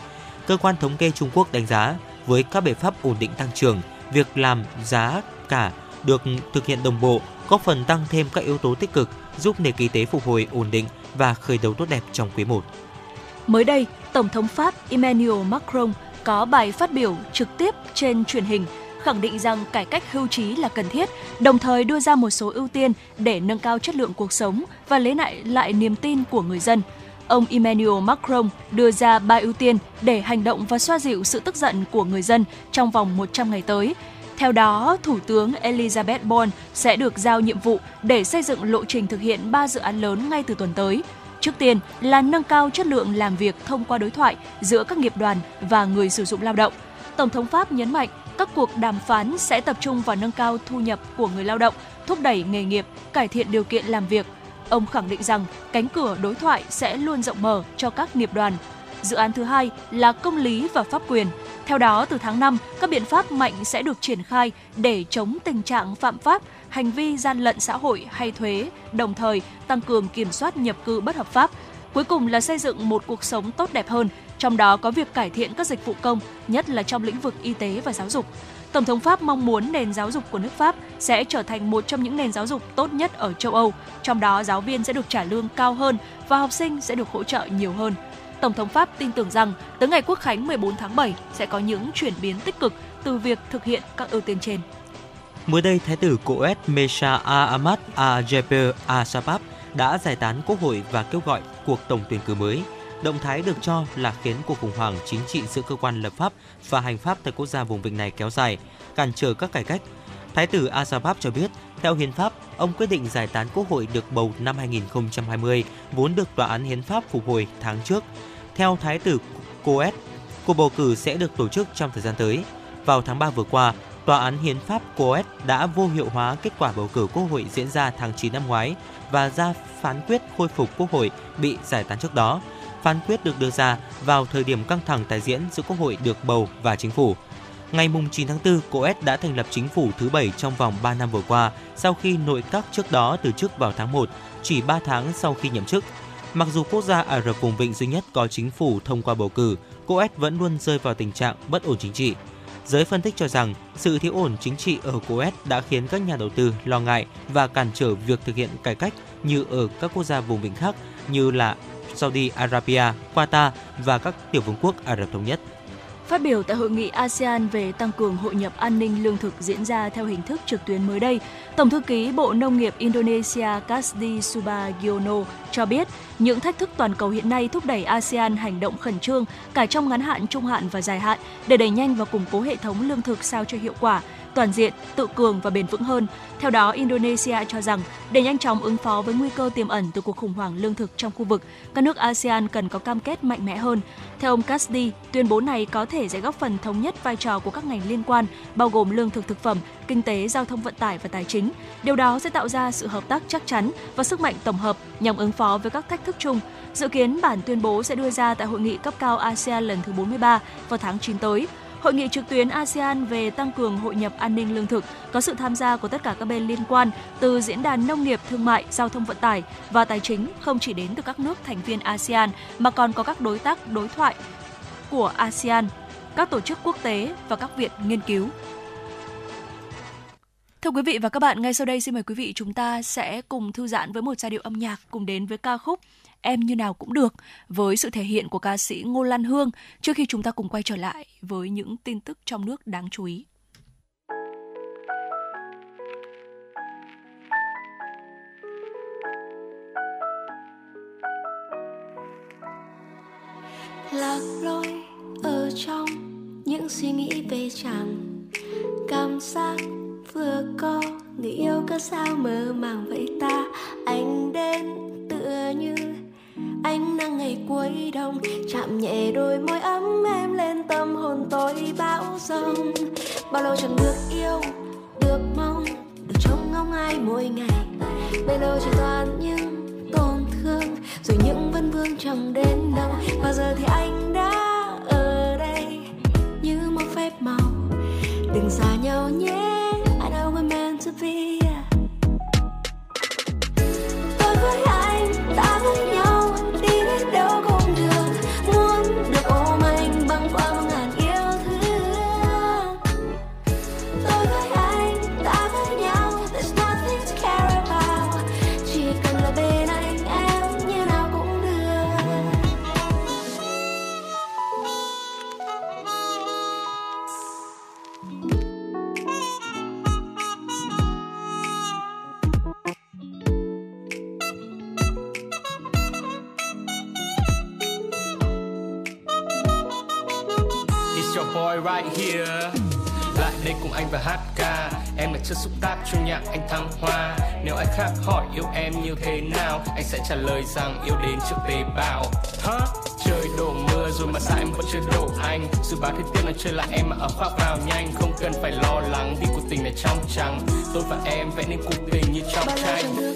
Cơ quan thống kê Trung Quốc đánh giá với các biện pháp ổn định tăng trưởng, việc làm giá cả được thực hiện đồng bộ, góp phần tăng thêm các yếu tố tích cực giúp nền kinh tế phục hồi ổn định và khởi đầu tốt đẹp trong quý 1. Mới đây, Tổng thống Pháp Emmanuel Macron có bài phát biểu trực tiếp trên truyền hình khẳng định rằng cải cách hưu trí là cần thiết, đồng thời đưa ra một số ưu tiên để nâng cao chất lượng cuộc sống và lấy lại lại niềm tin của người dân. Ông Emmanuel Macron đưa ra ba ưu tiên để hành động và xoa dịu sự tức giận của người dân trong vòng 100 ngày tới. Theo đó, Thủ tướng Elizabeth Bourne sẽ được giao nhiệm vụ để xây dựng lộ trình thực hiện ba dự án lớn ngay từ tuần tới. Trước tiên là nâng cao chất lượng làm việc thông qua đối thoại giữa các nghiệp đoàn và người sử dụng lao động. Tổng thống Pháp nhấn mạnh các cuộc đàm phán sẽ tập trung vào nâng cao thu nhập của người lao động, thúc đẩy nghề nghiệp, cải thiện điều kiện làm việc. Ông khẳng định rằng cánh cửa đối thoại sẽ luôn rộng mở cho các nghiệp đoàn. Dự án thứ hai là công lý và pháp quyền. Theo đó, từ tháng 5, các biện pháp mạnh sẽ được triển khai để chống tình trạng phạm pháp, hành vi gian lận xã hội hay thuế, đồng thời tăng cường kiểm soát nhập cư bất hợp pháp. Cuối cùng là xây dựng một cuộc sống tốt đẹp hơn, trong đó có việc cải thiện các dịch vụ công, nhất là trong lĩnh vực y tế và giáo dục. Tổng thống Pháp mong muốn nền giáo dục của nước Pháp sẽ trở thành một trong những nền giáo dục tốt nhất ở châu Âu, trong đó giáo viên sẽ được trả lương cao hơn và học sinh sẽ được hỗ trợ nhiều hơn. Tổng thống Pháp tin tưởng rằng tới ngày Quốc khánh 14 tháng 7 sẽ có những chuyển biến tích cực từ việc thực hiện các ưu tiên trên. Mới đây, Thái tử Coes Mesha Ahmad Al-Jaber Al-Sabab đã giải tán quốc hội và kêu gọi cuộc tổng tuyển cử mới. Động thái được cho là khiến cuộc khủng hoảng chính trị giữa cơ quan lập pháp và hành pháp tại quốc gia vùng vịnh này kéo dài, cản trở các cải cách. Thái tử Al-Sabab cho biết, theo hiến pháp, ông quyết định giải tán quốc hội được bầu năm 2020, vốn được tòa án hiến pháp phục hồi tháng trước. Theo Thái tử Coes, cuộc bầu cử sẽ được tổ chức trong thời gian tới. Vào tháng 3 vừa qua, Tòa án Hiến pháp Coes đã vô hiệu hóa kết quả bầu cử quốc hội diễn ra tháng 9 năm ngoái và ra phán quyết khôi phục quốc hội bị giải tán trước đó. Phán quyết được đưa ra vào thời điểm căng thẳng tái diễn giữa quốc hội được bầu và chính phủ. Ngày 9 tháng 4, Coes đã thành lập chính phủ thứ bảy trong vòng 3 năm vừa qua sau khi nội các trước đó từ chức vào tháng 1, chỉ 3 tháng sau khi nhậm chức. Mặc dù quốc gia Ả Rập Vùng Vịnh duy nhất có chính phủ thông qua bầu cử, Coes vẫn luôn rơi vào tình trạng bất ổn chính trị. Giới phân tích cho rằng sự thiếu ổn chính trị ở Kuwait đã khiến các nhà đầu tư lo ngại và cản trở việc thực hiện cải cách như ở các quốc gia vùng vịnh khác như là Saudi Arabia, Qatar và các tiểu vương quốc Ả Rập Thống Nhất. Phát biểu tại hội nghị ASEAN về tăng cường hội nhập an ninh lương thực diễn ra theo hình thức trực tuyến mới đây, Tổng thư ký Bộ Nông nghiệp Indonesia Kasdi Subagiono cho biết những thách thức toàn cầu hiện nay thúc đẩy ASEAN hành động khẩn trương cả trong ngắn hạn, trung hạn và dài hạn để đẩy nhanh và củng cố hệ thống lương thực sao cho hiệu quả, toàn diện, tự cường và bền vững hơn. Theo đó, Indonesia cho rằng để nhanh chóng ứng phó với nguy cơ tiềm ẩn từ cuộc khủng hoảng lương thực trong khu vực, các nước ASEAN cần có cam kết mạnh mẽ hơn. Theo ông Kasdi, tuyên bố này có thể sẽ góp phần thống nhất vai trò của các ngành liên quan, bao gồm lương thực thực phẩm, kinh tế, giao thông vận tải và tài chính. Điều đó sẽ tạo ra sự hợp tác chắc chắn và sức mạnh tổng hợp nhằm ứng phó với các thách thức chung. Dự kiến bản tuyên bố sẽ đưa ra tại hội nghị cấp cao ASEAN lần thứ 43 vào tháng 9 tới. Hội nghị trực tuyến ASEAN về tăng cường hội nhập an ninh lương thực có sự tham gia của tất cả các bên liên quan từ diễn đàn nông nghiệp, thương mại, giao thông vận tải và tài chính không chỉ đến từ các nước thành viên ASEAN mà còn có các đối tác đối thoại của ASEAN, các tổ chức quốc tế và các viện nghiên cứu. Thưa quý vị và các bạn, ngay sau đây xin mời quý vị chúng ta sẽ cùng thư giãn với một giai điệu âm nhạc cùng đến với ca khúc Em như nào cũng được. Với sự thể hiện của ca sĩ Ngô Lan Hương, trước khi chúng ta cùng quay trở lại với những tin tức trong nước đáng chú ý. lạc lối ở trong những suy nghĩ về chàng. Cảm giác vừa có người yêu có sao mơ màng vậy ta. Anh đến ngày cuối đông. Chạm nhẹ đôi môi ấm em lên tâm hồn tôi bão giông bao lâu chẳng được yêu, được mong, được trông ngóng ai mỗi ngày. Bây lâu chỉ toàn những tổn thương, rồi những vân vương chẳng đến đâu. Bao giờ thì anh trả lời rằng yêu đến trước tế bào. Hả? Trời đổ mưa rồi mà sao em vẫn chưa đổ anh dự báo thời tiết là chơi là em mà ở khoác vào nhanh. Không cần phải lo lắng vì cuộc tình này trong trắng. Tôi và em vẽ nên cuộc tình như trong tranh.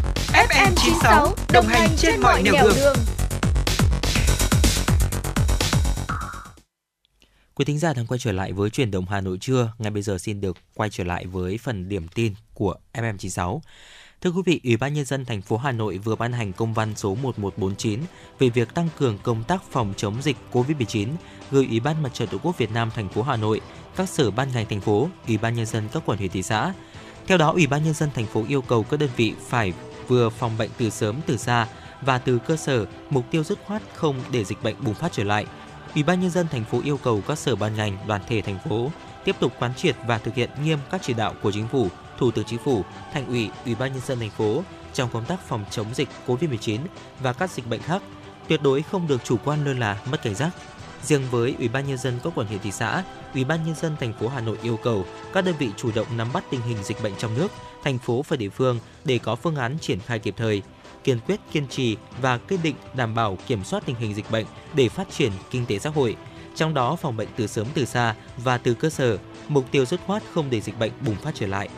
FM96 đồng hành trên mọi nẻo đường. Quý thính giả đang quay trở lại với chuyển động Hà Nội trưa. Ngay bây giờ xin được quay trở lại với phần điểm tin của FM96. Thưa quý vị, Ủy ban nhân dân thành phố Hà Nội vừa ban hành công văn số 1149 về việc tăng cường công tác phòng chống dịch COVID-19 gửi Ủy ban Mặt trận Tổ quốc Việt Nam thành phố Hà Nội, các sở ban ngành thành phố, Ủy ban nhân dân các quận huyện thị xã. Theo đó, Ủy ban nhân dân thành phố yêu cầu các đơn vị phải vừa phòng bệnh từ sớm từ xa và từ cơ sở, mục tiêu dứt khoát không để dịch bệnh bùng phát trở lại. Ủy ban nhân dân thành phố yêu cầu các sở ban ngành, đoàn thể thành phố tiếp tục quán triệt và thực hiện nghiêm các chỉ đạo của chính phủ, thủ tướng chính phủ, thành ủy, ủy ban nhân dân thành phố trong công tác phòng chống dịch COVID-19 và các dịch bệnh khác, tuyệt đối không được chủ quan lơ là, mất cảnh giác. Riêng với Ủy ban nhân dân các quận huyện thị xã, Ủy ban nhân dân thành phố Hà Nội yêu cầu các đơn vị chủ động nắm bắt tình hình dịch bệnh trong nước, thành phố và địa phương để có phương án triển khai kịp thời, kiên quyết kiên trì và kiên định đảm bảo kiểm soát tình hình dịch bệnh để phát triển kinh tế xã hội, trong đó phòng bệnh từ sớm từ xa và từ cơ sở, mục tiêu dứt khoát không để dịch bệnh bùng phát trở lại.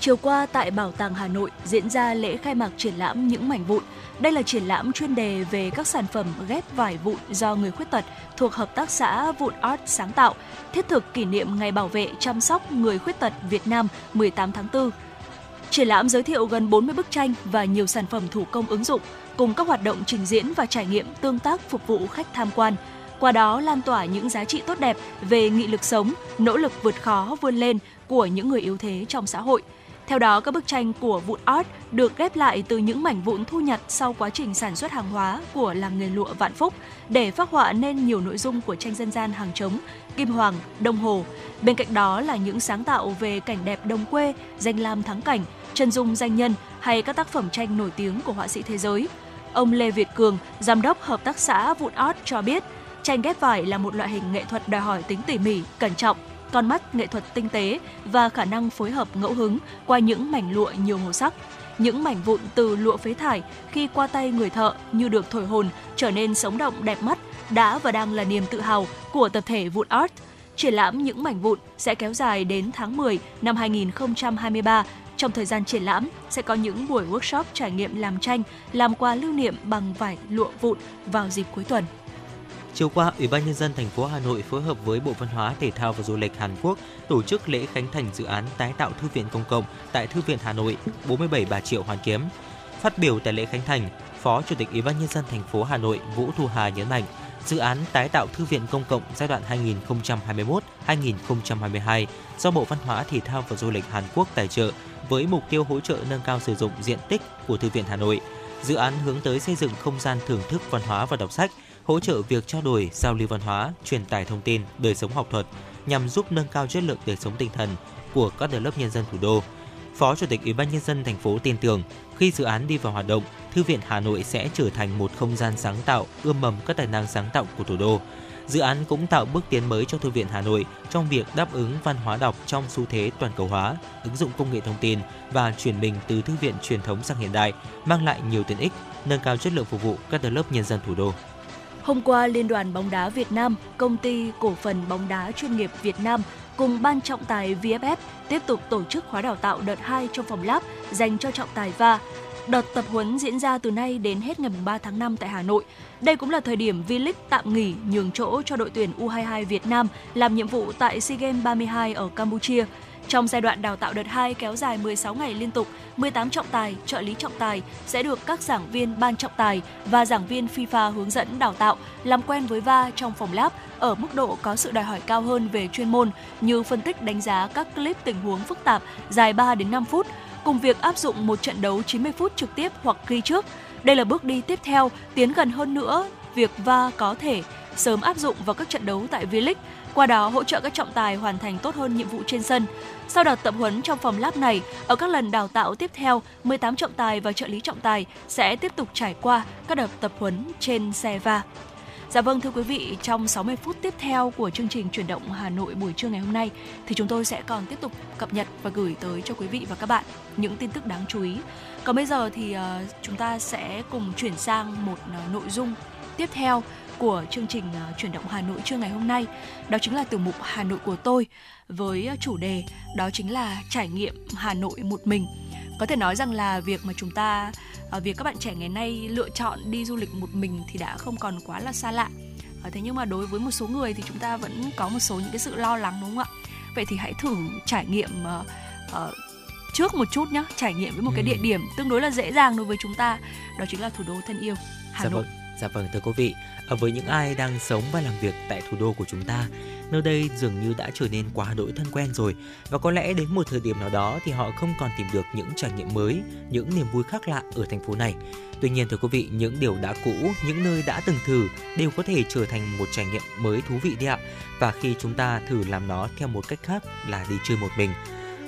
Chiều qua tại Bảo tàng Hà Nội diễn ra lễ khai mạc triển lãm Những mảnh vụn. Đây là triển lãm chuyên đề về các sản phẩm ghép vải vụn do người khuyết tật thuộc Hợp tác xã Vụn Art sáng tạo, thiết thực kỷ niệm Ngày bảo vệ chăm sóc người khuyết tật Việt Nam 18 tháng 4. Triển lãm giới thiệu gần 40 bức tranh và nhiều sản phẩm thủ công ứng dụng, cùng các hoạt động trình diễn và trải nghiệm tương tác phục vụ khách tham quan. Qua đó lan tỏa những giá trị tốt đẹp về nghị lực sống, nỗ lực vượt khó vươn lên của những người yếu thế trong xã hội – theo đó, các bức tranh của Vụn Art được ghép lại từ những mảnh vụn thu nhặt sau quá trình sản xuất hàng hóa của làng nghề lụa Vạn Phúc để phác họa nên nhiều nội dung của tranh dân gian hàng trống, kim hoàng, đồng hồ. Bên cạnh đó là những sáng tạo về cảnh đẹp đồng quê, danh lam thắng cảnh, chân dung danh nhân hay các tác phẩm tranh nổi tiếng của họa sĩ thế giới. Ông Lê Việt Cường, giám đốc hợp tác xã Vụn Art cho biết, tranh ghép vải là một loại hình nghệ thuật đòi hỏi tính tỉ mỉ, cẩn trọng, con mắt nghệ thuật tinh tế và khả năng phối hợp ngẫu hứng qua những mảnh lụa nhiều màu sắc. Những mảnh vụn từ lụa phế thải khi qua tay người thợ như được thổi hồn trở nên sống động đẹp mắt đã và đang là niềm tự hào của tập thể Vụn Art. Triển lãm những mảnh vụn sẽ kéo dài đến tháng 10 năm 2023 trong thời gian triển lãm sẽ có những buổi workshop trải nghiệm làm tranh, làm quà lưu niệm bằng vải lụa vụn vào dịp cuối tuần. Chiều qua, Ủy ban nhân dân thành phố Hà Nội phối hợp với Bộ Văn hóa, Thể thao và Du lịch Hàn Quốc tổ chức lễ khánh thành dự án tái tạo thư viện công cộng tại Thư viện Hà Nội 47 Bà Triệu Hoàn Kiếm. Phát biểu tại lễ khánh thành, Phó Chủ tịch Ủy ban nhân dân thành phố Hà Nội Vũ Thu Hà nhấn mạnh, dự án tái tạo thư viện công cộng giai đoạn 2021-2022 do Bộ Văn hóa, Thể thao và Du lịch Hàn Quốc tài trợ với mục tiêu hỗ trợ nâng cao sử dụng diện tích của Thư viện Hà Nội. Dự án hướng tới xây dựng không gian thưởng thức văn hóa và đọc sách – hỗ trợ việc trao đổi, giao lưu văn hóa, truyền tải thông tin, đời sống học thuật nhằm giúp nâng cao chất lượng đời sống tinh thần của các tầng lớp nhân dân thủ đô. Phó Chủ tịch Ủy ban nhân dân thành phố tin tưởng khi dự án đi vào hoạt động, Thư viện Hà Nội sẽ trở thành một không gian sáng tạo, ươm mầm các tài năng sáng tạo của thủ đô. Dự án cũng tạo bước tiến mới cho Thư viện Hà Nội trong việc đáp ứng văn hóa đọc trong xu thế toàn cầu hóa, ứng dụng công nghệ thông tin và chuyển mình từ thư viện truyền thống sang hiện đại, mang lại nhiều tiện ích, nâng cao chất lượng phục vụ các tầng lớp nhân dân thủ đô. Hôm qua, Liên đoàn bóng đá Việt Nam, công ty cổ phần bóng đá chuyên nghiệp Việt Nam cùng ban trọng tài VFF tiếp tục tổ chức khóa đào tạo đợt 2 trong phòng lab dành cho trọng tài VA. Đợt tập huấn diễn ra từ nay đến hết ngày 3 tháng 5 tại Hà Nội. Đây cũng là thời điểm V-League tạm nghỉ nhường chỗ cho đội tuyển U22 Việt Nam làm nhiệm vụ tại SEA Games 32 ở Campuchia. Trong giai đoạn đào tạo đợt 2 kéo dài 16 ngày liên tục, 18 trọng tài, trợ lý trọng tài sẽ được các giảng viên ban trọng tài và giảng viên FIFA hướng dẫn đào tạo, làm quen với VA trong phòng lab ở mức độ có sự đòi hỏi cao hơn về chuyên môn như phân tích đánh giá các clip tình huống phức tạp dài 3 đến 5 phút, cùng việc áp dụng một trận đấu 90 phút trực tiếp hoặc ghi trước. Đây là bước đi tiếp theo tiến gần hơn nữa việc VA có thể sớm áp dụng vào các trận đấu tại V-League qua đó hỗ trợ các trọng tài hoàn thành tốt hơn nhiệm vụ trên sân. Sau đợt tập huấn trong phòng lab này, ở các lần đào tạo tiếp theo, 18 trọng tài và trợ lý trọng tài sẽ tiếp tục trải qua các đợt tập huấn trên xe va. Dạ vâng thưa quý vị, trong 60 phút tiếp theo của chương trình chuyển động Hà Nội buổi trưa ngày hôm nay thì chúng tôi sẽ còn tiếp tục cập nhật và gửi tới cho quý vị và các bạn những tin tức đáng chú ý. Còn bây giờ thì uh, chúng ta sẽ cùng chuyển sang một uh, nội dung tiếp theo của chương trình uh, chuyển động Hà Nội trưa ngày hôm nay. Đó chính là tiểu mục Hà Nội của tôi với uh, chủ đề đó chính là trải nghiệm Hà Nội một mình. Có thể nói rằng là việc mà chúng ta uh, việc các bạn trẻ ngày nay lựa chọn đi du lịch một mình thì đã không còn quá là xa lạ À, thế nhưng mà đối với một số người thì chúng ta vẫn có một số những cái sự lo lắng đúng không ạ? Vậy thì hãy thử trải nghiệm uh, uh, trước một chút nhé, trải nghiệm với một ừ. cái địa điểm tương đối là dễ dàng đối với chúng ta, đó chính là thủ đô thân yêu Hà dạ Nội. Vâng. Dạ vâng thưa quý vị, ở với những ai đang sống và làm việc tại thủ đô của chúng ta, nơi đây dường như đã trở nên quá đỗi thân quen rồi và có lẽ đến một thời điểm nào đó thì họ không còn tìm được những trải nghiệm mới, những niềm vui khác lạ ở thành phố này. Tuy nhiên thưa quý vị, những điều đã cũ, những nơi đã từng thử đều có thể trở thành một trải nghiệm mới thú vị đấy ạ. Và khi chúng ta thử làm nó theo một cách khác là đi chơi một mình.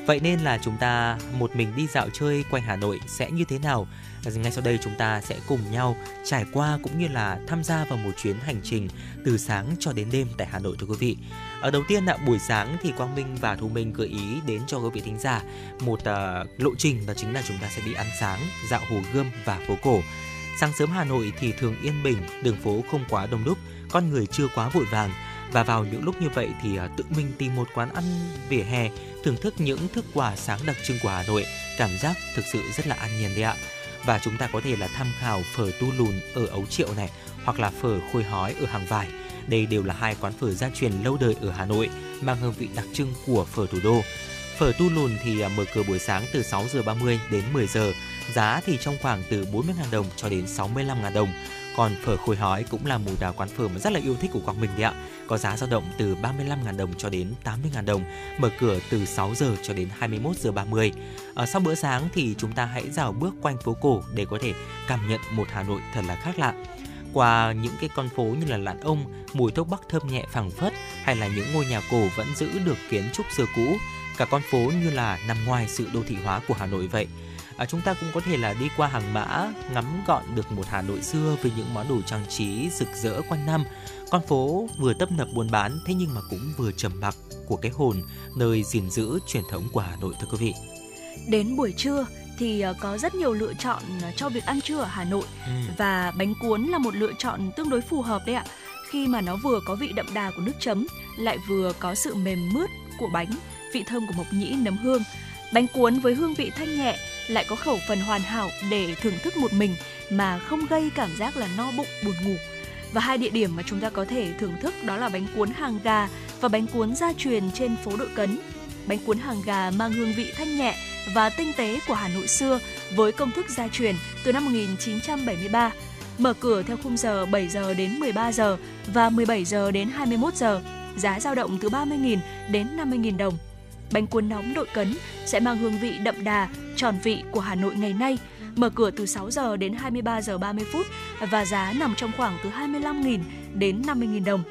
Vậy nên là chúng ta một mình đi dạo chơi quanh Hà Nội sẽ như thế nào? Và Ngay sau đây chúng ta sẽ cùng nhau trải qua cũng như là tham gia vào một chuyến hành trình từ sáng cho đến đêm tại Hà Nội thưa quý vị. Ở đầu tiên là buổi sáng thì Quang Minh và Thu Minh gợi ý đến cho quý vị thính giả một uh, lộ trình đó chính là chúng ta sẽ đi ăn sáng, dạo Hồ Gươm và phố cổ. Sáng sớm Hà Nội thì thường yên bình, đường phố không quá đông đúc, con người chưa quá vội vàng và vào những lúc như vậy thì ờ, tự mình tìm một quán ăn vỉa hè, thưởng thức những thức quà sáng đặc trưng của Hà Nội, cảm giác thực sự rất là an nhiên đấy ạ và chúng ta có thể là tham khảo phở tu lùn ở ấu triệu này, hoặc là phở khôi hói ở hàng vải. Đây đều là hai quán phở gia truyền lâu đời ở Hà Nội, mang hương vị đặc trưng của phở thủ đô. Phở tu lùn thì à, mở cửa buổi sáng từ 6 giờ 30 đến 10 giờ. Giá thì trong khoảng từ 40.000 đồng cho đến 65.000 đồng còn phở khôi hói cũng là một à, quán phở mà rất là yêu thích của Quang Bình đấy ạ. Có giá dao động từ 35.000 đồng cho đến 80.000 đồng, mở cửa từ 6 giờ cho đến 21 giờ 30. Ở ờ, sau bữa sáng thì chúng ta hãy dạo bước quanh phố cổ để có thể cảm nhận một Hà Nội thật là khác lạ qua những cái con phố như là lạn ông, mùi thuốc bắc thơm nhẹ phảng phất hay là những ngôi nhà cổ vẫn giữ được kiến trúc xưa cũ, cả con phố như là nằm ngoài sự đô thị hóa của Hà Nội vậy à, chúng ta cũng có thể là đi qua hàng mã ngắm gọn được một Hà Nội xưa với những món đồ trang trí rực rỡ quanh năm. Con phố vừa tấp nập buôn bán thế nhưng mà cũng vừa trầm mặc của cái hồn nơi gìn giữ truyền thống của Hà Nội thưa quý vị. Đến buổi trưa thì ờ, có rất nhiều lựa chọn ờ, cho việc ăn trưa ở Hà Nội. Ừ. và bánh cuốn là một lựa chọn tương đối phù hợp đấy ạ. Khi mà nó vừa có vị đậm đà của nước chấm lại vừa có sự mềm mướt của bánh vị thơm của mộc nhĩ nấm hương. Bánh cuốn với hương vị thanh nhẹ lại có khẩu phần hoàn hảo để thưởng thức một mình mà không gây cảm giác là no bụng, buồn ngủ. Và hai địa điểm mà chúng ta có thể thưởng thức đó là bánh cuốn hàng gà và bánh cuốn gia truyền trên phố Đội Cấn. Bánh cuốn hàng gà mang hương vị thanh nhẹ và tinh tế của Hà Nội xưa với công thức gia truyền từ năm 1973. Mở cửa theo khung giờ 7 giờ đến 13 giờ và 17 giờ đến 21 giờ. Giá dao động từ 30.000 đến 50.000 đồng bánh cuốn nóng đội cấn sẽ mang hương vị đậm đà, tròn vị của Hà Nội ngày nay. Mở cửa từ 6 giờ đến 23 giờ 30 phút và giá nằm trong khoảng từ 25.000 đến 50.000 đồng.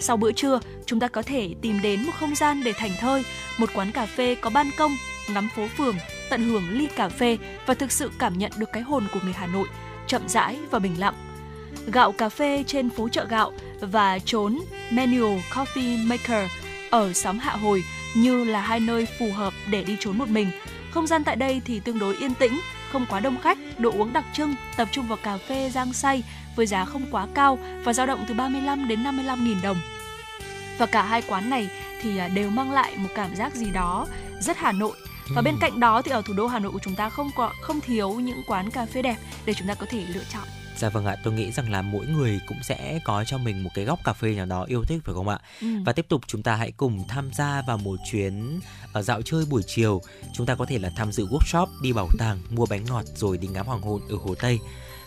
Sau bữa trưa, chúng ta có thể tìm đến một không gian để thành thơi, một quán cà phê có ban công, ngắm phố phường, tận hưởng ly cà phê và thực sự cảm nhận được cái hồn của người Hà Nội, chậm rãi và bình lặng. Gạo cà phê trên phố chợ gạo và trốn Manual Coffee Maker ở xóm Hạ Hồi như là hai nơi phù hợp để đi trốn một mình. Không gian tại đây thì tương đối yên tĩnh, không quá đông khách, đồ uống đặc trưng, tập trung vào cà phê rang xay với giá không quá cao và dao động từ 35 đến 55 nghìn đồng. Và cả hai quán này thì à, đều mang lại một cảm giác gì đó rất Hà Nội và bên cạnh đó thì ở thủ đô Hà Nội của chúng ta không có không thiếu những quán cà phê đẹp để chúng ta có thể lựa chọn. Dạ vâng ạ, tôi nghĩ rằng là mỗi người cũng sẽ có cho mình một cái góc cà phê nào đó yêu thích phải không ạ? Ừ. Và tiếp tục chúng ta hãy cùng tham gia vào một chuyến ở dạo chơi buổi chiều. Chúng ta có thể là tham dự workshop, đi bảo tàng, mua bánh ngọt rồi đi ngắm hoàng hôn ở Hồ Tây.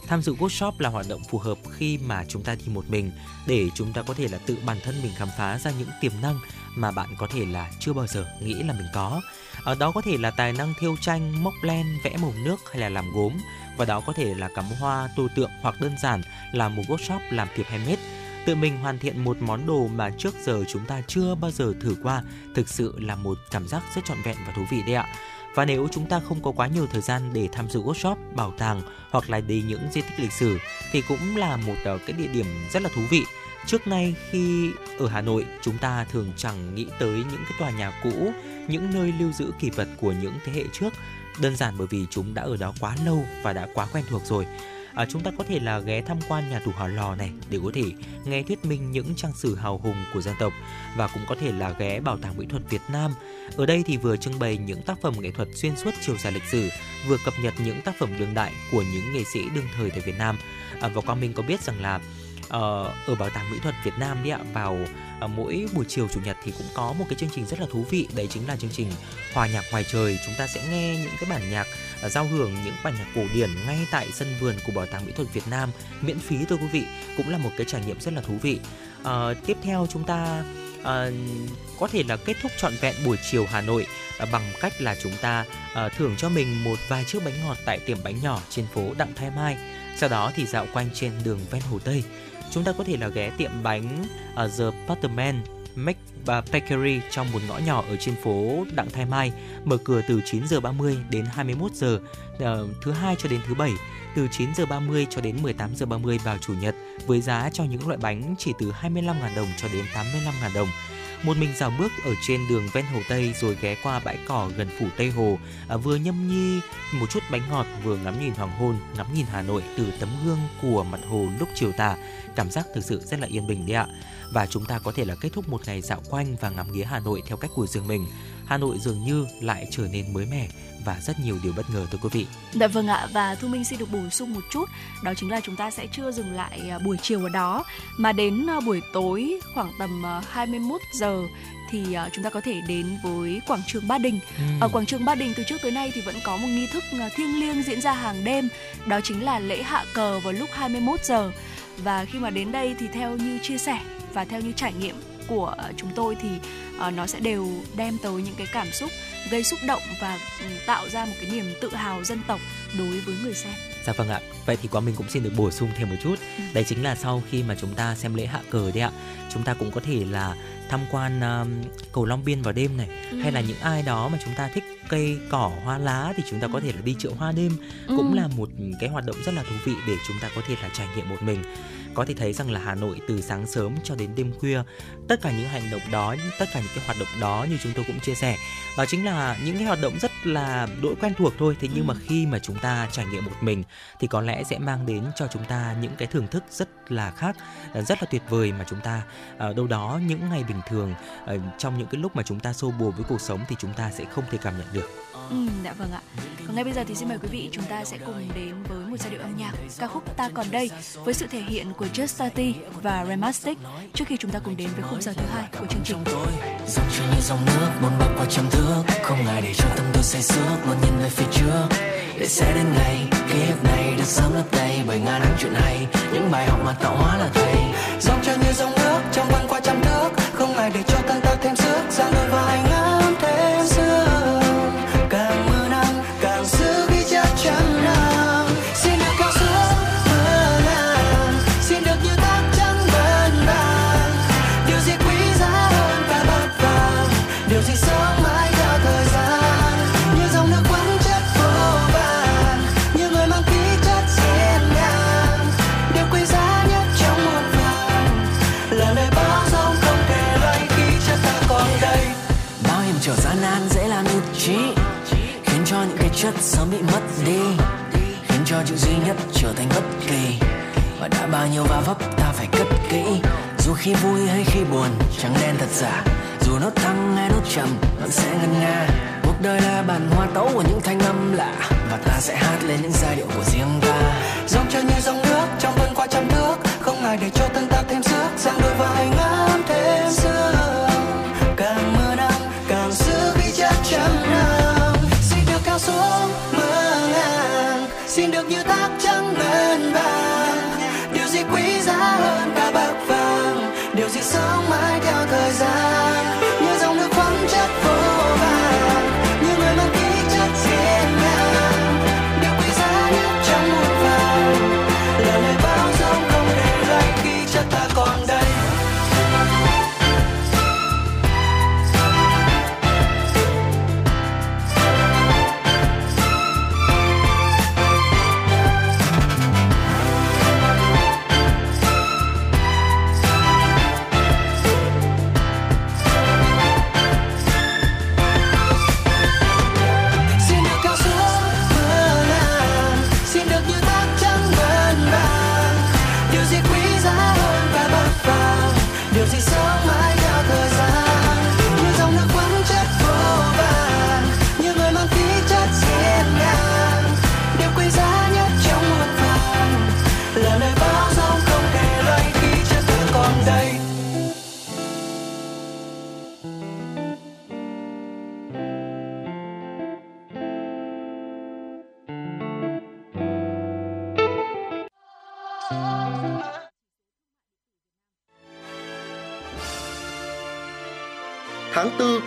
Tham dự workshop là hoạt động phù hợp khi mà chúng ta đi một mình để chúng ta có thể là tự bản thân mình khám phá ra những tiềm năng mà bạn có thể là chưa bao giờ nghĩ là mình có. Ở đó có thể là tài năng thêu tranh, móc len, vẽ màu nước hay là làm gốm và đó có thể là cắm hoa, tô tượng hoặc đơn giản là một workshop làm thiệp handmade. Tự mình hoàn thiện một món đồ mà trước giờ chúng ta chưa bao giờ thử qua thực sự là một cảm giác rất trọn vẹn và thú vị đấy ạ. Và nếu chúng ta không có quá nhiều thời gian để tham dự workshop, bảo tàng hoặc là đi những di tích lịch sử thì cũng là một ờ, cái địa điểm rất là thú vị. Trước nay khi ở Hà Nội chúng ta thường chẳng nghĩ tới những cái tòa nhà cũ, những nơi lưu giữ kỳ vật của những thế hệ trước đơn giản bởi vì chúng đã ở đó quá lâu và đã quá quen thuộc rồi à, chúng ta có thể là ghé tham quan nhà tù hỏa lò này để có thể nghe thuyết minh những trang sử hào hùng của dân tộc và cũng có thể là ghé bảo tàng mỹ thuật Việt Nam. Ở đây thì vừa trưng bày những tác phẩm nghệ thuật xuyên suốt chiều dài lịch sử, vừa cập nhật những tác phẩm đương đại của những nghệ sĩ đương thời tại Việt Nam. À, và Quang Minh có biết rằng là Ờ, ở bảo tàng mỹ thuật Việt Nam đi ạ vào à, mỗi buổi chiều chủ nhật thì cũng có một cái chương trình rất là thú vị đấy chính là chương trình hòa nhạc ngoài trời chúng ta sẽ nghe những cái bản nhạc à, giao hưởng những bản nhạc cổ điển ngay tại sân vườn của bảo tàng mỹ thuật Việt Nam miễn phí thôi quý vị cũng là một cái trải nghiệm rất là thú vị à, tiếp theo chúng ta à, có thể là kết thúc trọn vẹn buổi chiều Hà Nội à, bằng cách là chúng ta à, thưởng cho mình một vài chiếc bánh ngọt tại tiệm bánh nhỏ trên phố Đặng Thái Mai. Sau đó thì dạo quanh trên đường ven Hồ Tây. Chúng ta có thể là ghé tiệm bánh uh, The Butterman Make à, Bakery trong một ngõ nhỏ ở trên phố Đặng Thái Mai, mở cửa từ 9 giờ 30 đến 21 giờ uh, thứ hai cho đến thứ bảy từ 9 giờ 30 cho đến 18 giờ 30 vào chủ nhật với giá cho những loại bánh chỉ từ 25.000 đồng cho đến 85.000 đồng. Một mình dạo bước ở trên đường ven hồ Tây rồi ghé qua bãi cỏ gần phủ Tây Hồ, à, vừa nhâm nhi một chút bánh ngọt vừa ngắm nhìn hoàng hôn, ngắm nhìn Hà Nội từ tấm gương của mặt hồ lúc chiều tà, cảm giác thực sự rất là yên bình đấy ạ. Và chúng ta có thể là kết thúc một ngày dạo quanh và ngắm nghía Hà Nội theo cách của riêng mình. Hà Nội dường như lại trở nên mới mẻ và rất nhiều điều bất ngờ thưa quý vị. Dạ vâng ạ và Thu Minh xin được bổ sung một chút đó chính là chúng ta sẽ chưa dừng lại à, buổi chiều ở đó mà đến à, buổi tối khoảng tầm 21 à, giờ thì chúng ta có thể đến với quảng trường Ba Đình. Ừ. Ở quảng trường Ba Đình từ trước tới nay thì vẫn có một nghi thức thiêng liêng diễn ra hàng đêm, đó chính là lễ hạ cờ vào lúc 21 giờ. Và khi mà đến đây thì theo như chia sẻ và theo như trải nghiệm của chúng tôi thì uh, nó sẽ đều đem tới những cái cảm xúc gây xúc động và ừ, tạo ra một cái niềm tự hào dân tộc đối với người xem. Dạ vâng ạ. Vậy thì quá mình cũng xin được bổ sung thêm một chút. Ừ. Đấy chính là sau khi mà chúng ta xem lễ hạ cờ đấy ạ, chúng ta cũng có thể là tham quan um, cầu Long Biên vào đêm này ừ. hay là những ai đó mà chúng ta thích cây cỏ hoa lá thì chúng ta có thể là đi chợ hoa đêm ừ. cũng là một cái hoạt động rất là thú vị để chúng ta có thể là trải nghiệm một mình có thể thấy rằng là Hà Nội từ sáng sớm cho đến đêm khuya tất cả những hành động đó tất cả những cái hoạt động đó như chúng tôi cũng chia sẻ đó chính là những cái hoạt động rất là đỗi quen thuộc thôi thế nhưng ừ. mà khi mà chúng ta trải nghiệm một mình thì có lẽ sẽ mang đến cho chúng ta những cái thưởng thức rất là khác rất là tuyệt vời mà chúng ta ở đâu đó những ngày bình thường trong những cái lúc mà chúng ta xô bồ với cuộc sống thì chúng ta sẽ không thể cảm nhận được Ừ, dạ vâng ạ. Còn ngay bây giờ thì xin mời quý vị chúng ta sẽ cùng đến với một giai điệu âm nhạc ca khúc Ta còn đây với sự thể hiện của Just Tati và Remastic trước khi chúng ta cùng đến với khung giờ thứ hai của chương trình. Dòng trôi như dòng nước bốn bạc qua trăm thước, không ai để trong tâm tôi say sước, luôn nhìn về phía trước. Để sẽ đến ngày kiếp này được sớm lấp đầy bởi ngàn năm chuyện hay, những bài học mà tạo hóa là thầy. Dòng trôi như dòng nước trong quanh qua trăm thước, không ai để cho thân ta thêm sức, ra đôi vai ngắm chất sớm bị mất đi? Khiến cho chữ duy nhất trở thành bất kỳ và đã bao nhiêu va vấp ta phải cất kỹ. Dù khi vui hay khi buồn trắng đen thật giả. Dù nốt thăng hay nốt trầm, vẫn sẽ ngân nga. Cuộc đời là bản hoa tấu của những thanh âm lạ. Và ta sẽ hát lên những giai điệu của riêng ta. Dòng chơi như dòng nước, trong vân qua trăm nước không ai để cho thân ta thêm sức. Giang đôi vai ngã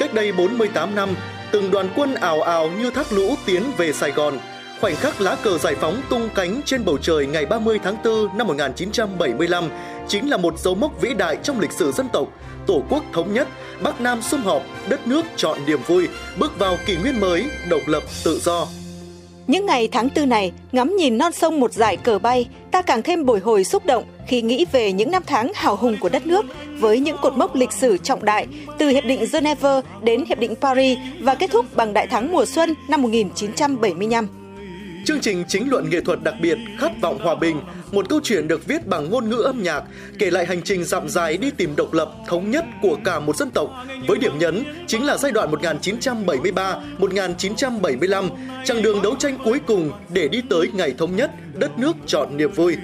cách đây 48 năm, từng đoàn quân ảo ảo như thác lũ tiến về Sài Gòn. Khoảnh khắc lá cờ giải phóng tung cánh trên bầu trời ngày 30 tháng 4 năm 1975 chính là một dấu mốc vĩ đại trong lịch sử dân tộc. Tổ quốc thống nhất, Bắc Nam sum họp, đất nước chọn niềm vui, bước vào kỷ nguyên mới, độc lập, tự do. Những ngày tháng tư này, ngắm nhìn non sông một dải cờ bay, ta càng thêm bồi hồi xúc động khi nghĩ về những năm tháng hào hùng của đất nước với những cột mốc lịch sử trọng đại từ Hiệp định Geneva đến Hiệp định Paris và kết thúc bằng Đại thắng mùa xuân năm 1975. Chương trình chính luận nghệ thuật đặc biệt Khát vọng hòa bình, một câu chuyện được viết bằng ngôn ngữ âm nhạc, kể lại hành trình dặm dài đi tìm độc lập, thống nhất của cả một dân tộc, với điểm nhấn chính là giai đoạn 1973-1975, chặng đường đấu tranh cuối cùng để đi tới ngày thống nhất, đất nước chọn niềm vui.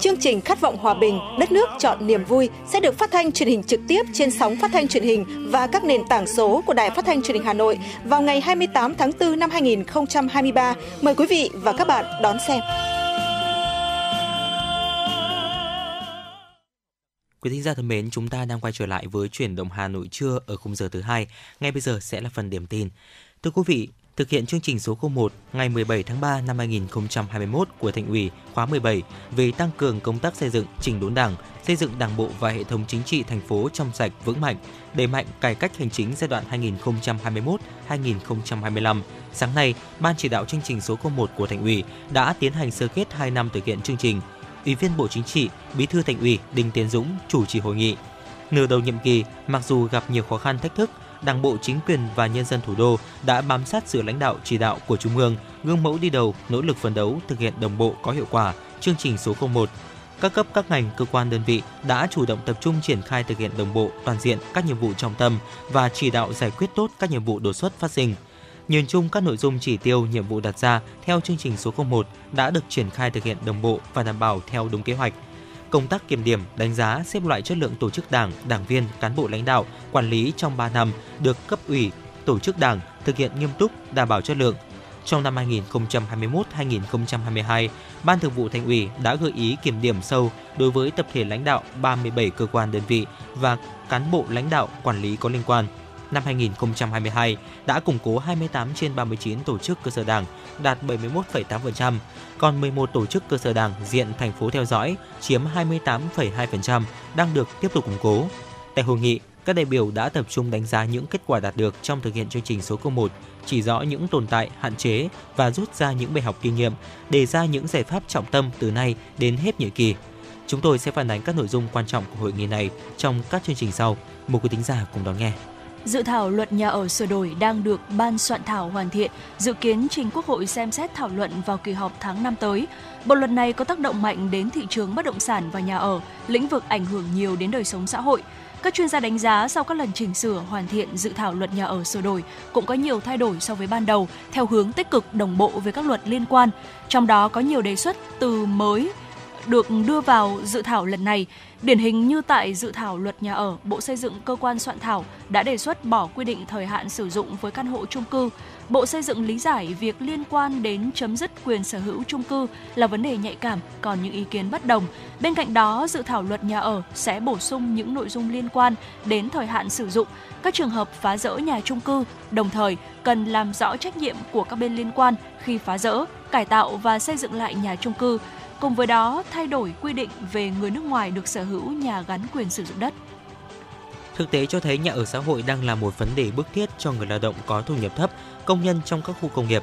Chương trình Khát vọng hòa bình, đất nước chọn niềm vui sẽ được phát thanh truyền hình trực tiếp trên sóng phát thanh truyền hình và các nền tảng số của Đài Phát thanh Truyền hình Hà Nội vào ngày 28 tháng 4 năm 2023. Mời quý vị và các bạn đón xem. Quý thính giả thân mến, chúng ta đang quay trở lại với chuyển động Hà Nội trưa ở khung giờ thứ hai. Ngay bây giờ sẽ là phần điểm tin. Thưa quý vị, thực hiện chương trình số 01 ngày 17 tháng 3 năm 2021 của Thành ủy khóa 17 về tăng cường công tác xây dựng chỉnh đốn Đảng, xây dựng Đảng bộ và hệ thống chính trị thành phố trong sạch vững mạnh, đẩy mạnh cải cách hành chính giai đoạn 2021-2025. Sáng nay, Ban chỉ đạo chương trình số 01 của Thành ủy đã tiến hành sơ kết 2 năm thực hiện chương trình. Ủy viên Bộ Chính trị, Bí thư Thành ủy Đinh Tiến Dũng chủ trì hội nghị. Nửa đầu nhiệm kỳ, mặc dù gặp nhiều khó khăn thách thức, Đảng bộ, chính quyền và nhân dân thủ đô đã bám sát sự lãnh đạo chỉ đạo của Trung ương, gương mẫu đi đầu, nỗ lực phấn đấu thực hiện đồng bộ có hiệu quả chương trình số 01. Các cấp các ngành cơ quan đơn vị đã chủ động tập trung triển khai thực hiện đồng bộ toàn diện các nhiệm vụ trọng tâm và chỉ đạo giải quyết tốt các nhiệm vụ đột xuất phát sinh. Nhìn chung các nội dung chỉ tiêu nhiệm vụ đặt ra theo chương trình số 01 đã được triển khai thực hiện đồng bộ và đảm bảo theo đúng kế hoạch công tác kiểm điểm, đánh giá, xếp loại chất lượng tổ chức đảng, đảng viên, cán bộ lãnh đạo, quản lý trong 3 năm được cấp ủy, tổ chức đảng thực hiện nghiêm túc, đảm bảo chất lượng. Trong năm 2021-2022, Ban Thường vụ Thành ủy đã gợi ý kiểm điểm sâu đối với tập thể lãnh đạo 37 cơ quan đơn vị và cán bộ lãnh đạo quản lý có liên quan – năm 2022 đã củng cố 28 trên 39 tổ chức cơ sở đảng, đạt 71,8%, còn 11 tổ chức cơ sở đảng diện thành phố theo dõi chiếm 28,2% đang được tiếp tục củng cố. Tại hội nghị, các đại biểu đã tập trung đánh giá những kết quả đạt được trong thực hiện chương trình số 01, chỉ rõ những tồn tại, hạn chế và rút ra những bài học kinh nghiệm, đề ra những giải pháp trọng tâm từ nay đến hết nhiệm kỳ. Chúng tôi sẽ phản ánh các nội dung quan trọng của hội nghị này trong các chương trình sau. Mời quý thính giả cùng đón nghe. Dự thảo luật nhà ở sửa đổi đang được ban soạn thảo hoàn thiện, dự kiến trình Quốc hội xem xét thảo luận vào kỳ họp tháng 5 tới. Bộ luật này có tác động mạnh đến thị trường bất động sản và nhà ở, lĩnh vực ảnh hưởng nhiều đến đời sống xã hội. Các chuyên gia đánh giá sau các lần chỉnh sửa hoàn thiện dự thảo luật nhà ở sửa đổi cũng có nhiều thay đổi so với ban đầu theo hướng tích cực đồng bộ với các luật liên quan. Trong đó có nhiều đề xuất từ mới được đưa vào dự thảo lần này. Điển hình như tại dự thảo luật nhà ở, Bộ Xây dựng cơ quan soạn thảo đã đề xuất bỏ quy định thời hạn sử dụng với căn hộ chung cư. Bộ Xây dựng lý giải việc liên quan đến chấm dứt quyền sở hữu chung cư là vấn đề nhạy cảm, còn những ý kiến bất đồng. Bên cạnh đó, dự thảo luật nhà ở sẽ bổ sung những nội dung liên quan đến thời hạn sử dụng, các trường hợp phá rỡ nhà chung cư, đồng thời cần làm rõ trách nhiệm của các bên liên quan khi phá rỡ, cải tạo và xây dựng lại nhà chung cư Cùng với đó, thay đổi quy định về người nước ngoài được sở hữu nhà gắn quyền sử dụng đất. Thực tế cho thấy nhà ở xã hội đang là một vấn đề bức thiết cho người lao động có thu nhập thấp, công nhân trong các khu công nghiệp.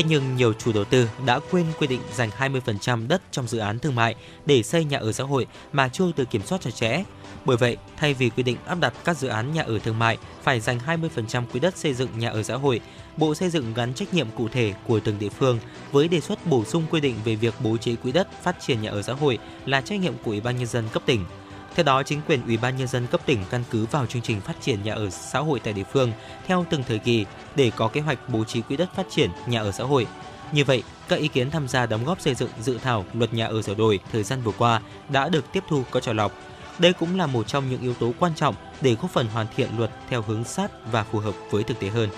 Thế nhưng nhiều chủ đầu tư đã quên quy định dành 20% đất trong dự án thương mại để xây nhà ở xã hội mà chưa được kiểm soát chặt chẽ. Bởi vậy, thay vì quy định áp đặt các dự án nhà ở thương mại phải dành 20% quỹ đất xây dựng nhà ở xã hội, Bộ Xây dựng gắn trách nhiệm cụ thể của từng địa phương với đề xuất bổ sung quy định về việc bố trí quỹ đất phát triển nhà ở xã hội là trách nhiệm của Ủy ban nhân dân cấp tỉnh. Theo đó, chính quyền Ủy ban nhân dân cấp tỉnh căn cứ vào chương trình phát triển nhà ở xã hội tại địa phương theo từng thời kỳ để có kế hoạch bố trí quỹ đất phát triển nhà ở xã hội. Như vậy, các ý kiến tham gia đóng góp xây dựng dự thảo luật nhà ở sửa đổi thời gian vừa qua đã được tiếp thu có trò lọc. Đây cũng là một trong những yếu tố quan trọng để góp phần hoàn thiện luật theo hướng sát và phù hợp với thực tế hơn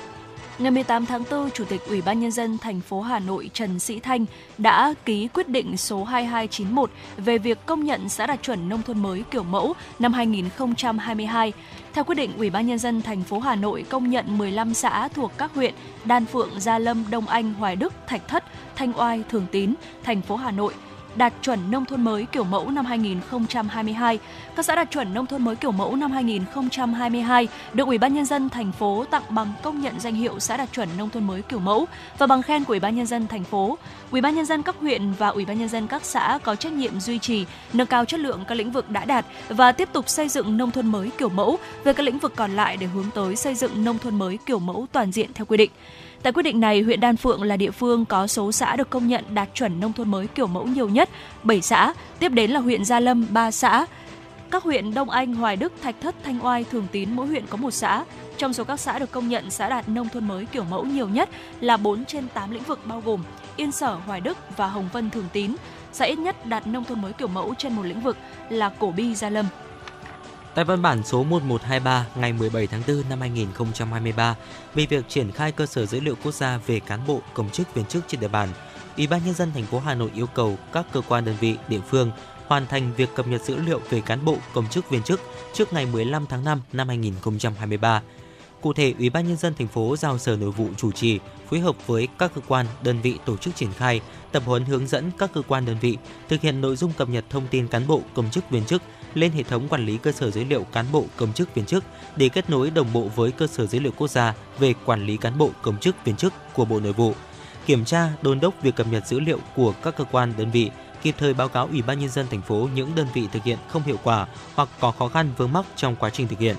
ngày 18 tháng 4, Chủ tịch Ủy ban nhân dân thành phố Hà Nội Trần Sĩ Thanh đã ký quyết định số 2291 về việc công nhận xã đạt chuẩn nông thôn mới kiểu mẫu năm 2022. Theo quyết định, Ủy ban nhân dân thành phố Hà Nội công nhận 15 xã thuộc các huyện Đan Phượng, Gia Lâm, Đông Anh, Hoài Đức, Thạch Thất, Thanh Oai, Thường Tín, thành phố Hà Nội đạt chuẩn nông thôn mới kiểu mẫu năm 2022. Các xã đạt chuẩn nông thôn mới kiểu mẫu năm 2022 được Ủy ban nhân dân thành phố tặng bằng công nhận danh hiệu xã đạt chuẩn nông thôn mới kiểu mẫu và bằng khen của Ủy ban nhân dân thành phố. Ủy ban nhân dân các huyện và Ủy ban nhân dân các xã có trách nhiệm duy trì, nâng cao chất lượng các lĩnh vực đã đạt và tiếp tục xây dựng nông thôn mới kiểu mẫu về các lĩnh vực còn lại để hướng tới xây dựng nông thôn mới kiểu mẫu toàn diện theo quy định. Tại quyết định này, huyện Đan Phượng là địa phương có số xã được công nhận đạt chuẩn nông thôn mới kiểu mẫu nhiều nhất, 7 xã, tiếp đến là huyện Gia Lâm 3 xã. Các huyện Đông Anh, Hoài Đức, Thạch Thất, Thanh Oai, Thường Tín mỗi huyện có một xã. Trong số các xã được công nhận xã đạt nông thôn mới kiểu mẫu nhiều nhất là 4 trên 8 lĩnh vực bao gồm Yên Sở, Hoài Đức và Hồng Vân, Thường Tín. Xã ít nhất đạt nông thôn mới kiểu mẫu trên một lĩnh vực là Cổ Bi, Gia Lâm. Tại văn bản số 1123 ngày 17 tháng 4 năm 2023 về việc triển khai cơ sở dữ liệu quốc gia về cán bộ, công chức viên chức trên địa bàn, Ủy ban nhân dân thành phố Hà Nội yêu cầu các cơ quan đơn vị địa phương hoàn thành việc cập nhật dữ liệu về cán bộ, công chức viên chức trước ngày 15 tháng 5 năm 2023. Cụ thể, Ủy ban nhân dân thành phố giao Sở Nội vụ chủ trì phối hợp với các cơ quan, đơn vị tổ chức triển khai, tập huấn hướng dẫn các cơ quan đơn vị thực hiện nội dung cập nhật thông tin cán bộ, công chức viên chức lên hệ thống quản lý cơ sở dữ liệu cán bộ công chức viên chức để kết nối đồng bộ với cơ sở dữ liệu quốc gia về quản lý cán bộ công chức viên chức của Bộ Nội vụ. Kiểm tra, đôn đốc việc cập nhật dữ liệu của các cơ quan đơn vị, kịp thời báo cáo Ủy ban nhân dân thành phố những đơn vị thực hiện không hiệu quả hoặc có khó khăn vướng mắc trong quá trình thực hiện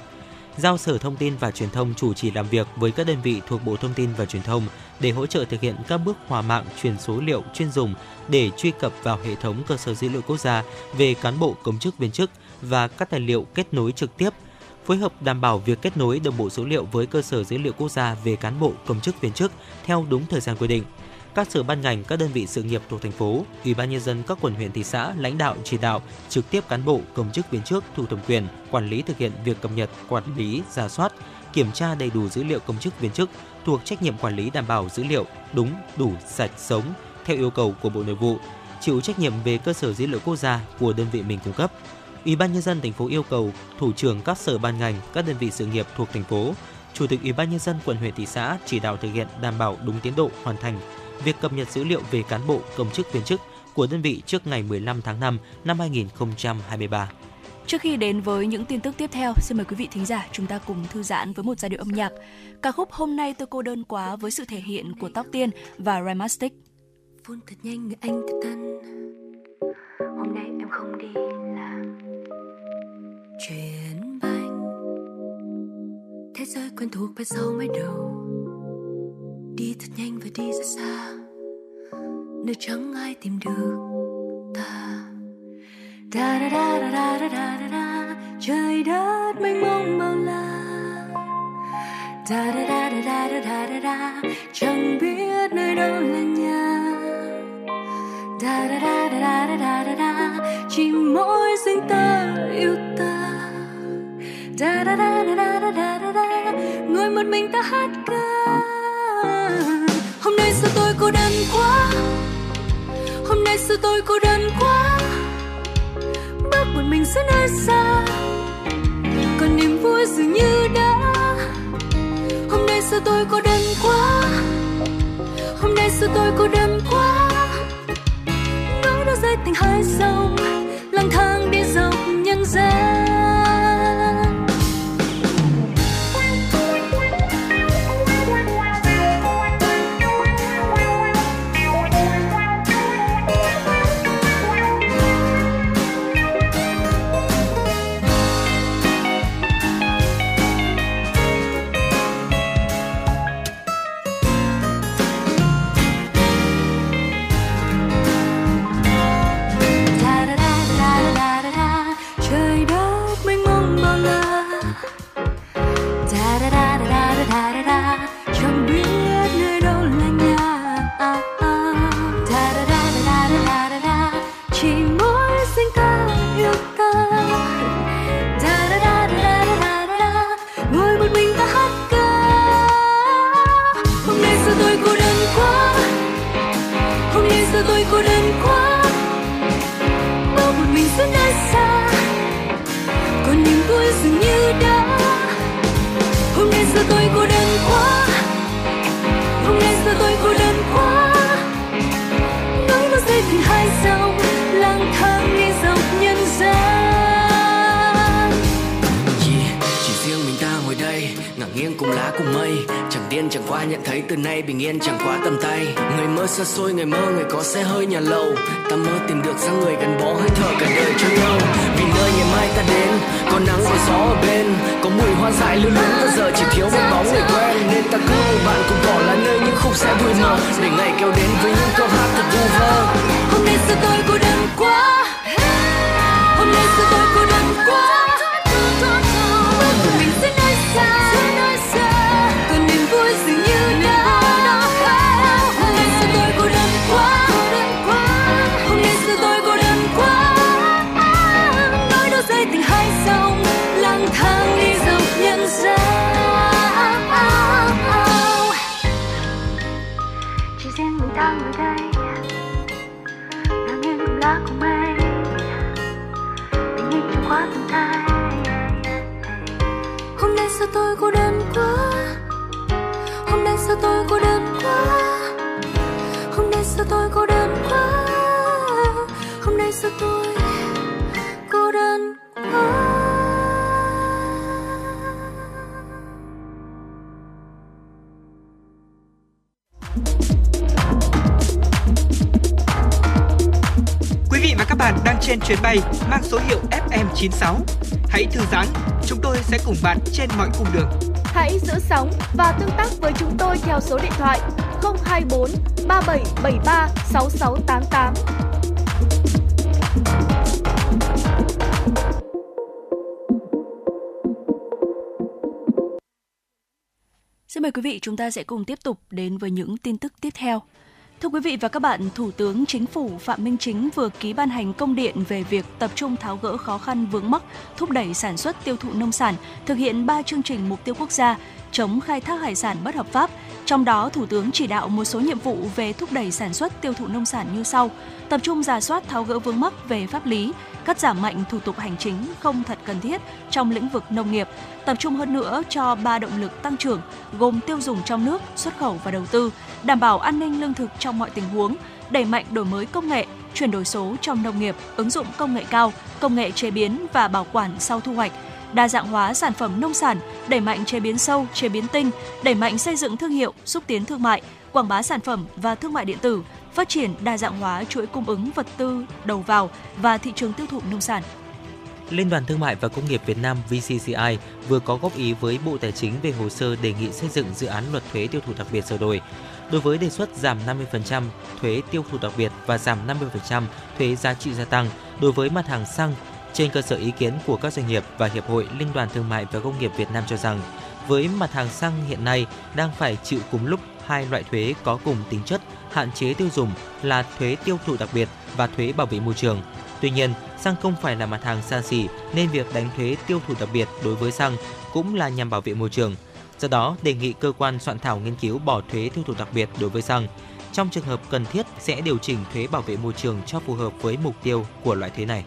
giao Sở Thông tin và Truyền thông chủ trì làm việc với các đơn vị thuộc Bộ Thông tin và Truyền thông để hỗ trợ thực hiện các bước hòa mạng truyền số liệu chuyên dùng để truy cập vào hệ thống cơ sở dữ liệu quốc gia về cán bộ công chức viên chức và các tài liệu kết nối trực tiếp, phối hợp đảm bảo việc kết nối đồng bộ số liệu với cơ sở dữ liệu quốc gia về cán bộ công chức viên chức theo đúng thời gian quy định các sở ban ngành, các đơn vị sự nghiệp thuộc thành phố, ủy ban nhân dân các quận huyện thị xã lãnh đạo chỉ đạo trực tiếp cán bộ, công chức viên chức thuộc thẩm quyền quản lý thực hiện việc cập nhật, quản lý, giả soát, kiểm tra đầy đủ dữ liệu công chức viên chức thuộc trách nhiệm quản lý đảm bảo dữ liệu đúng, đủ, sạch, sống theo yêu cầu của Bộ Nội vụ, chịu trách nhiệm về cơ sở dữ liệu quốc gia của đơn vị mình cung cấp. Ủy ban nhân dân thành phố yêu cầu thủ trưởng các sở ban ngành, các đơn vị sự nghiệp thuộc thành phố, chủ tịch Ủy ban nhân dân quận huyện thị xã chỉ đạo thực hiện đảm bảo đúng tiến độ hoàn thành việc cập nhật dữ liệu về cán bộ, công chức viên chức của đơn vị trước ngày 15 tháng 5 năm 2023. Trước khi đến với những tin tức tiếp theo, xin mời quý vị thính giả chúng ta cùng thư giãn với một giai điệu âm nhạc. Ca khúc Hôm nay tôi cô đơn quá với sự thể hiện của Tóc Tiên và Rhymastic. Phun thật nhanh người anh thật thân Hôm nay em không đi làm Chuyển bánh Thế giới quen thuộc bên sau mái đầu đi thật nhanh và đi rất xa nơi chẳng ai tìm được ta da da da da da da da da, da. trời đất mênh mông bao la da da da da da da da da da chẳng biết nơi đâu là nhà da da da da da da da da da chỉ mỗi riêng ta yêu ta da da da da da da da da ngồi một mình ta hát ca hôm nay sao tôi cô đơn quá? Hôm nay sao tôi cô đơn quá? Bước một mình giữa nơi xa còn niềm vui dường như đã. Hôm nay sao tôi cô đơn quá? Hôm nay sao tôi cô đơn quá? Nỗi đau rơi thành hai dòng, lang thang đi dọc nhân gian. Giờ tôi cô nghiêng cùng lá cùng mây. Chẳng điên chẳng qua nhận thấy từ nay bình yên chẳng quá tầm tay. Người mơ xa xôi, người mơ, người có xe hơi nhà lầu. Ta mơ tìm được dáng người gắn bó hơi thở cả đời cho nhau. Vì nơi ngày mai ta đến, có nắng, có gió ở bên. Có mùi hoa dại lưu luyến, ta giờ chỉ thiếu một bóng người quen. Nên ta cứ, bạn cùng cỏ là nơi những khúc sẽ vui mờ. Để ngày kéo đến với những câu hát đang ở đây. Ngang nhiên cùng lá của mây bình yên chưa quá tương tay hôm nay sao tôi cô đơn quá? Hôm nay sao tôi cô đơn quá? Hôm nay sao tôi cô đơn chuyến bay mang số hiệu FM96. Hãy thư giãn, chúng tôi sẽ cùng bạn trên mọi cung đường. Hãy giữ sóng và tương tác với chúng tôi theo số điện thoại 024 3773 6688. Xin mời quý vị chúng ta sẽ cùng tiếp tục đến với những tin tức tiếp theo. Thưa quý vị và các bạn, Thủ tướng Chính phủ Phạm Minh Chính vừa ký ban hành công điện về việc tập trung tháo gỡ khó khăn vướng mắc, thúc đẩy sản xuất tiêu thụ nông sản, thực hiện 3 chương trình mục tiêu quốc gia chống khai thác hải sản bất hợp pháp. Trong đó, Thủ tướng chỉ đạo một số nhiệm vụ về thúc đẩy sản xuất tiêu thụ nông sản như sau: tập trung giả soát tháo gỡ vướng mắc về pháp lý, cắt giảm mạnh thủ tục hành chính không thật cần thiết trong lĩnh vực nông nghiệp, tập trung hơn nữa cho ba động lực tăng trưởng gồm tiêu dùng trong nước, xuất khẩu và đầu tư, đảm bảo an ninh lương thực trong mọi tình huống, đẩy mạnh đổi mới công nghệ, chuyển đổi số trong nông nghiệp, ứng dụng công nghệ cao, công nghệ chế biến và bảo quản sau thu hoạch, đa dạng hóa sản phẩm nông sản, đẩy mạnh chế biến sâu, chế biến tinh, đẩy mạnh xây dựng thương hiệu, xúc tiến thương mại, quảng bá sản phẩm và thương mại điện tử, phát triển đa dạng hóa chuỗi cung ứng vật tư đầu vào và thị trường tiêu thụ nông sản. Liên đoàn Thương mại và Công nghiệp Việt Nam VCCI vừa có góp ý với Bộ Tài chính về hồ sơ đề nghị xây dựng dự án luật thuế tiêu thụ đặc biệt sửa đổi. Đối với đề xuất giảm 50% thuế tiêu thụ đặc biệt và giảm 50% thuế giá trị gia tăng đối với mặt hàng xăng, trên cơ sở ý kiến của các doanh nghiệp và Hiệp hội Liên đoàn Thương mại và Công nghiệp Việt Nam cho rằng, với mặt hàng xăng hiện nay đang phải chịu cùng lúc hai loại thuế có cùng tính chất hạn chế tiêu dùng là thuế tiêu thụ đặc biệt và thuế bảo vệ môi trường. Tuy nhiên, xăng không phải là mặt hàng xa xỉ nên việc đánh thuế tiêu thụ đặc biệt đối với xăng cũng là nhằm bảo vệ môi trường. Do đó, đề nghị cơ quan soạn thảo nghiên cứu bỏ thuế tiêu thụ đặc biệt đối với xăng. Trong trường hợp cần thiết sẽ điều chỉnh thuế bảo vệ môi trường cho phù hợp với mục tiêu của loại thuế này.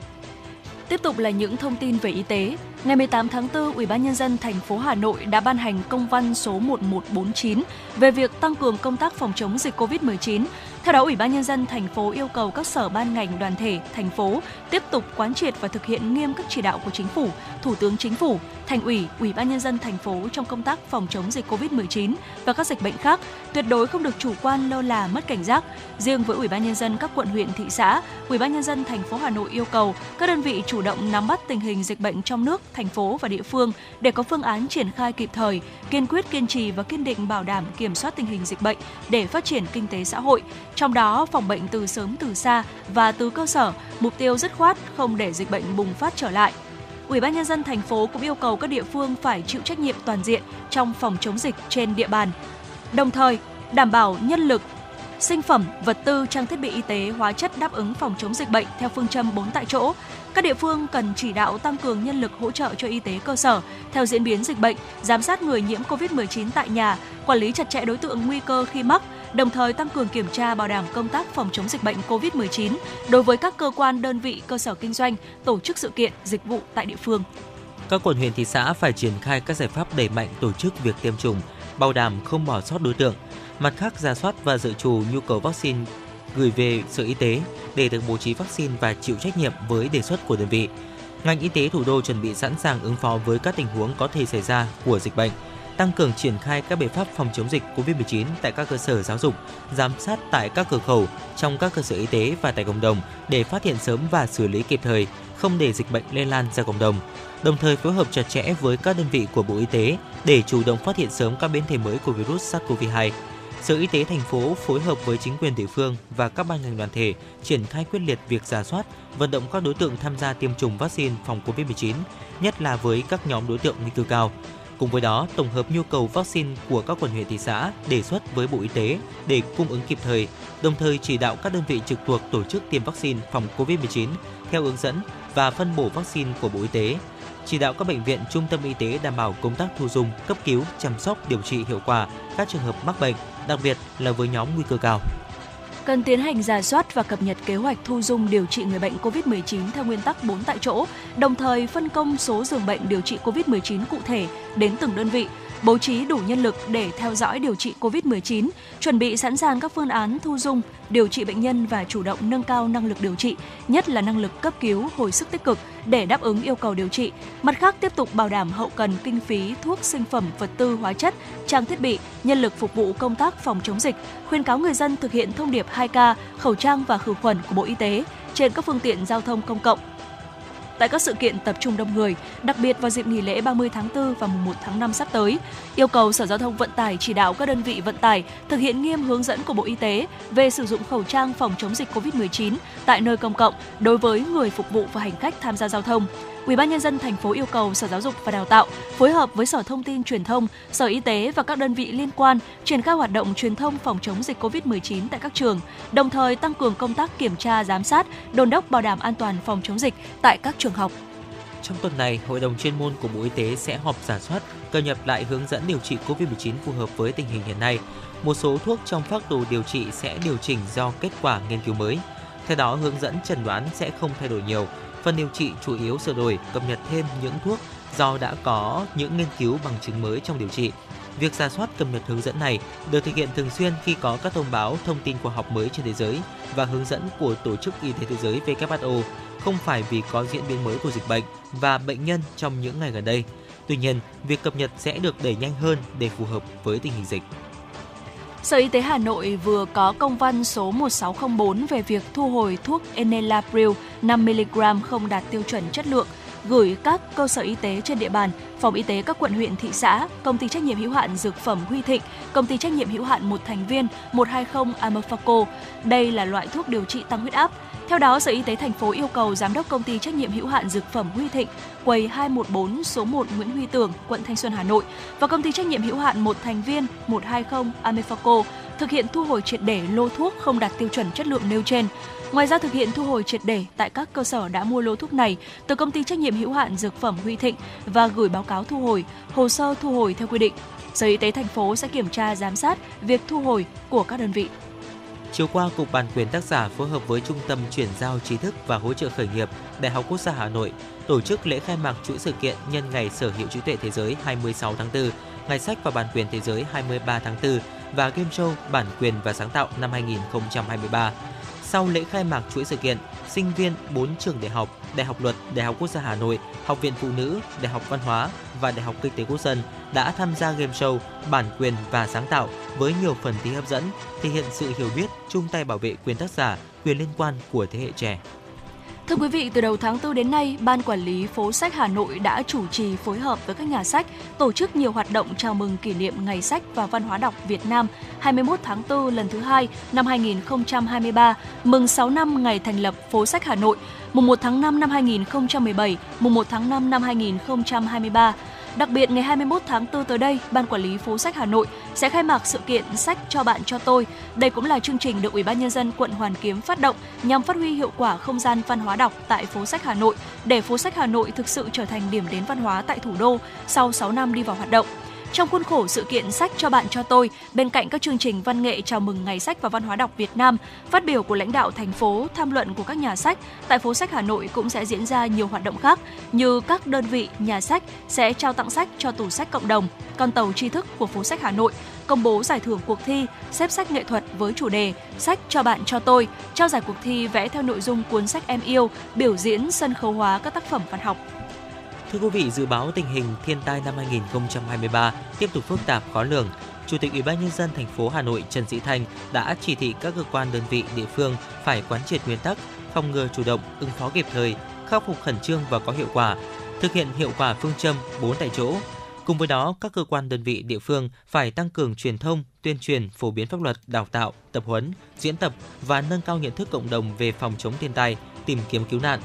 Tiếp tục là những thông tin về y tế. Ngày 18 tháng 4, Ủy ban nhân dân thành phố Hà Nội đã ban hành công văn số 1149 về việc tăng cường công tác phòng chống dịch COVID-19. Theo đó, Ủy ban nhân dân thành phố yêu cầu các sở ban ngành đoàn thể thành phố tiếp tục quán triệt và thực hiện nghiêm các chỉ đạo của chính phủ, Thủ tướng Chính phủ, Thành ủy, Ủy ban nhân dân thành phố trong công tác phòng chống dịch COVID-19 và các dịch bệnh khác, tuyệt đối không được chủ quan lơ là mất cảnh giác. Riêng với Ủy ban nhân dân các quận huyện thị xã, Ủy ban nhân dân thành phố Hà Nội yêu cầu các đơn vị chủ động nắm bắt tình hình dịch bệnh trong nước, thành phố và địa phương để có phương án triển khai kịp thời, kiên quyết kiên trì và kiên định bảo đảm kiểm soát tình hình dịch bệnh để phát triển kinh tế xã hội. Trong đó, phòng bệnh từ sớm từ xa và từ cơ sở, mục tiêu dứt khoát không để dịch bệnh bùng phát trở lại. Ủy ban nhân dân thành phố cũng yêu cầu các địa phương phải chịu trách nhiệm toàn diện trong phòng chống dịch trên địa bàn. Đồng thời, đảm bảo nhân lực, sinh phẩm, vật tư, trang thiết bị y tế, hóa chất đáp ứng phòng chống dịch bệnh theo phương châm 4 tại chỗ. Các địa phương cần chỉ đạo tăng cường nhân lực hỗ trợ cho y tế cơ sở theo diễn biến dịch bệnh, giám sát người nhiễm COVID-19 tại nhà, quản lý chặt chẽ đối tượng nguy cơ khi mắc, đồng thời tăng cường kiểm tra bảo đảm công tác phòng chống dịch bệnh COVID-19 đối với các cơ quan, đơn vị, cơ sở kinh doanh, tổ chức sự kiện, dịch vụ tại địa phương. Các quận huyện thị xã phải triển khai các giải pháp đẩy mạnh tổ chức việc tiêm chủng, bảo đảm không bỏ sót đối tượng. Mặt khác, giả soát và dự trù nhu cầu vaccine gửi về Sở Y tế để được bố trí vaccine và chịu trách nhiệm với đề xuất của đơn vị. Ngành y tế thủ đô chuẩn bị sẵn sàng ứng phó với các tình huống có thể xảy ra của dịch bệnh, tăng cường triển khai các biện pháp phòng chống dịch COVID-19 tại các cơ sở giáo dục, giám sát tại các cửa khẩu, trong các cơ sở y tế và tại cộng đồng để phát hiện sớm và xử lý kịp thời, không để dịch bệnh lây lan ra cộng đồng. Đồng thời phối hợp chặt chẽ với các đơn vị của Bộ Y tế để chủ động phát hiện sớm các biến thể mới của virus SARS-CoV-2. Sở Y tế thành phố phối hợp với chính quyền địa phương và các ban ngành đoàn thể triển khai quyết liệt việc giả soát, vận động các đối tượng tham gia tiêm chủng vaccine phòng COVID-19, nhất là với các nhóm đối tượng nguy cơ cao. Cùng với đó, tổng hợp nhu cầu vaccine của các quận huyện thị xã đề xuất với Bộ Y tế để cung ứng kịp thời, đồng thời chỉ đạo các đơn vị trực thuộc tổ chức tiêm vaccine phòng COVID-19 theo hướng dẫn và phân bổ vaccine của Bộ Y tế, chỉ đạo các bệnh viện, trung tâm y tế đảm bảo công tác thu dung, cấp cứu, chăm sóc, điều trị hiệu quả các trường hợp mắc bệnh, đặc biệt là với nhóm nguy cơ cao cần tiến hành giả soát và cập nhật kế hoạch thu dung điều trị người bệnh COVID-19 theo nguyên tắc 4 tại chỗ, đồng thời phân công số giường bệnh điều trị COVID-19 cụ thể đến từng đơn vị, bố trí đủ nhân lực để theo dõi điều trị COVID-19, chuẩn bị sẵn sàng các phương án thu dung, điều trị bệnh nhân và chủ động nâng cao năng lực điều trị, nhất là năng lực cấp cứu, hồi sức tích cực để đáp ứng yêu cầu điều trị. Mặt khác, tiếp tục bảo đảm hậu cần kinh phí, thuốc, sinh phẩm, vật tư, hóa chất, trang thiết bị, nhân lực phục vụ công tác phòng chống dịch, khuyên cáo người dân thực hiện thông điệp 2K, khẩu trang và khử khuẩn của Bộ Y tế trên các phương tiện giao thông công cộng tại các sự kiện tập trung đông người, đặc biệt vào dịp nghỉ lễ 30 tháng 4 và mùng 1 tháng 5 sắp tới. Yêu cầu Sở Giao thông Vận tải chỉ đạo các đơn vị vận tải thực hiện nghiêm hướng dẫn của Bộ Y tế về sử dụng khẩu trang phòng chống dịch COVID-19 tại nơi công cộng đối với người phục vụ và hành khách tham gia giao thông. UBND thành phố yêu cầu Sở Giáo dục và Đào tạo phối hợp với Sở Thông tin Truyền thông, Sở Y tế và các đơn vị liên quan triển khai hoạt động truyền thông phòng chống dịch COVID-19 tại các trường, đồng thời tăng cường công tác kiểm tra, giám sát, đôn đốc bảo đảm an toàn phòng chống dịch tại các trường học. Trong tuần này, Hội đồng chuyên môn của Bộ Y tế sẽ họp giả soát, cập nhật lại hướng dẫn điều trị COVID-19 phù hợp với tình hình hiện nay. Một số thuốc trong phác đồ điều trị sẽ điều chỉnh do kết quả nghiên cứu mới. Theo đó, hướng dẫn chẩn đoán sẽ không thay đổi nhiều, Phần điều trị chủ yếu sửa đổi, cập nhật thêm những thuốc do đã có những nghiên cứu bằng chứng mới trong điều trị. Việc ra soát cập nhật hướng dẫn này được thực hiện thường xuyên khi có các thông báo thông tin khoa học mới trên thế giới và hướng dẫn của Tổ chức Y tế Thế giới WHO, không phải vì có diễn biến mới của dịch bệnh và bệnh nhân trong những ngày gần đây. Tuy nhiên, việc cập nhật sẽ được đẩy nhanh hơn để phù hợp với tình hình dịch. Sở Y tế Hà Nội vừa có công văn số 1604 về việc thu hồi thuốc enelapril 5mg không đạt tiêu chuẩn chất lượng gửi các cơ sở y tế trên địa bàn, phòng y tế các quận huyện thị xã, công ty trách nhiệm hữu hạn dược phẩm Huy Thịnh, công ty trách nhiệm hữu hạn một thành viên 120 Amofaco. Đây là loại thuốc điều trị tăng huyết áp. Theo đó, Sở Y tế thành phố yêu cầu giám đốc công ty trách nhiệm hữu hạn dược phẩm Huy Thịnh, quầy 214 số 1 Nguyễn Huy Tưởng, quận Thanh Xuân, Hà Nội và công ty trách nhiệm hữu hạn một thành viên 120 Amefaco thực hiện thu hồi triệt để lô thuốc không đạt tiêu chuẩn chất lượng nêu trên. Ngoài ra thực hiện thu hồi triệt để tại các cơ sở đã mua lô thuốc này từ công ty trách nhiệm hữu hạn dược phẩm Huy Thịnh và gửi báo cáo thu hồi, hồ sơ thu hồi theo quy định. Sở Y tế thành phố sẽ kiểm tra giám sát việc thu hồi của các đơn vị. Chiều qua, Cục Bản quyền tác giả phối hợp với Trung tâm Chuyển giao trí thức và hỗ trợ khởi nghiệp Đại học Quốc gia Hà Nội tổ chức lễ khai mạc chuỗi sự kiện nhân ngày Sở hữu trí tuệ thế giới 26 tháng 4, Ngày sách và bản quyền thế giới 23 tháng 4 và Game Show Bản quyền và sáng tạo năm 2023. Sau lễ khai mạc chuỗi sự kiện, sinh viên 4 trường đại học, Đại học Luật, Đại học Quốc gia Hà Nội, Học viện Phụ nữ, Đại học Văn hóa và Đại học Kinh tế Quốc dân đã tham gia game show Bản quyền và sáng tạo với nhiều phần thi hấp dẫn, thể hiện sự hiểu biết, chung tay bảo vệ quyền tác giả, quyền liên quan của thế hệ trẻ. Thưa quý vị, từ đầu tháng 4 đến nay, Ban Quản lý Phố sách Hà Nội đã chủ trì phối hợp với các nhà sách tổ chức nhiều hoạt động chào mừng kỷ niệm Ngày sách và Văn hóa đọc Việt Nam 21 tháng 4 lần thứ hai năm 2023, mừng 6 năm ngày thành lập Phố sách Hà Nội, mùng 1 tháng 5 năm 2017, mùng 1 tháng 5 năm 2023. Đặc biệt, ngày 21 tháng 4 tới đây, Ban Quản lý Phố sách Hà Nội sẽ khai mạc sự kiện Sách cho bạn cho tôi. Đây cũng là chương trình được Ủy ban Nhân dân quận Hoàn Kiếm phát động nhằm phát huy hiệu quả không gian văn hóa đọc tại phố sách Hà Nội để phố sách Hà Nội thực sự trở thành điểm đến văn hóa tại thủ đô sau 6 năm đi vào hoạt động. Trong khuôn khổ sự kiện sách cho bạn cho tôi, bên cạnh các chương trình văn nghệ chào mừng Ngày sách và Văn hóa đọc Việt Nam, phát biểu của lãnh đạo thành phố, tham luận của các nhà sách, tại phố sách Hà Nội cũng sẽ diễn ra nhiều hoạt động khác như các đơn vị nhà sách sẽ trao tặng sách cho tủ sách cộng đồng, con tàu tri thức của phố sách Hà Nội, công bố giải thưởng cuộc thi xếp sách nghệ thuật với chủ đề Sách cho bạn cho tôi, trao giải cuộc thi vẽ theo nội dung cuốn sách em yêu, biểu diễn sân khấu hóa các tác phẩm văn học. Thưa quý vị, dự báo tình hình thiên tai năm 2023 tiếp tục phức tạp khó lường. Chủ tịch Ủy ban nhân dân thành phố Hà Nội Trần Sĩ Thanh đã chỉ thị các cơ quan đơn vị địa phương phải quán triệt nguyên tắc phòng ngừa chủ động, ứng phó kịp thời, khắc phục khẩn trương và có hiệu quả, thực hiện hiệu quả phương châm 4 tại chỗ. Cùng với đó, các cơ quan đơn vị địa phương phải tăng cường truyền thông, tuyên truyền, phổ biến pháp luật, đào tạo, tập huấn, diễn tập và nâng cao nhận thức cộng đồng về phòng chống thiên tai, tìm kiếm cứu nạn.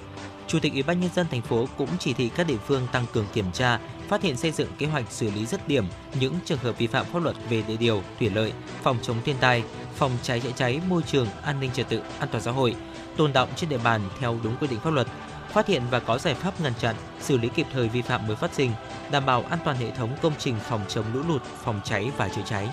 Chủ tịch Ủy ban nhân dân thành phố cũng chỉ thị các địa phương tăng cường kiểm tra, phát hiện xây dựng kế hoạch xử lý dứt điểm những trường hợp vi phạm pháp luật về địa điều, thủy lợi, phòng chống thiên tai, phòng cháy chữa cháy, môi trường, an ninh trật tự, an toàn xã hội, tồn động trên địa bàn theo đúng quy định pháp luật, phát hiện và có giải pháp ngăn chặn, xử lý kịp thời vi phạm mới phát sinh, đảm bảo an toàn hệ thống công trình phòng chống lũ lụt, phòng cháy và chữa cháy.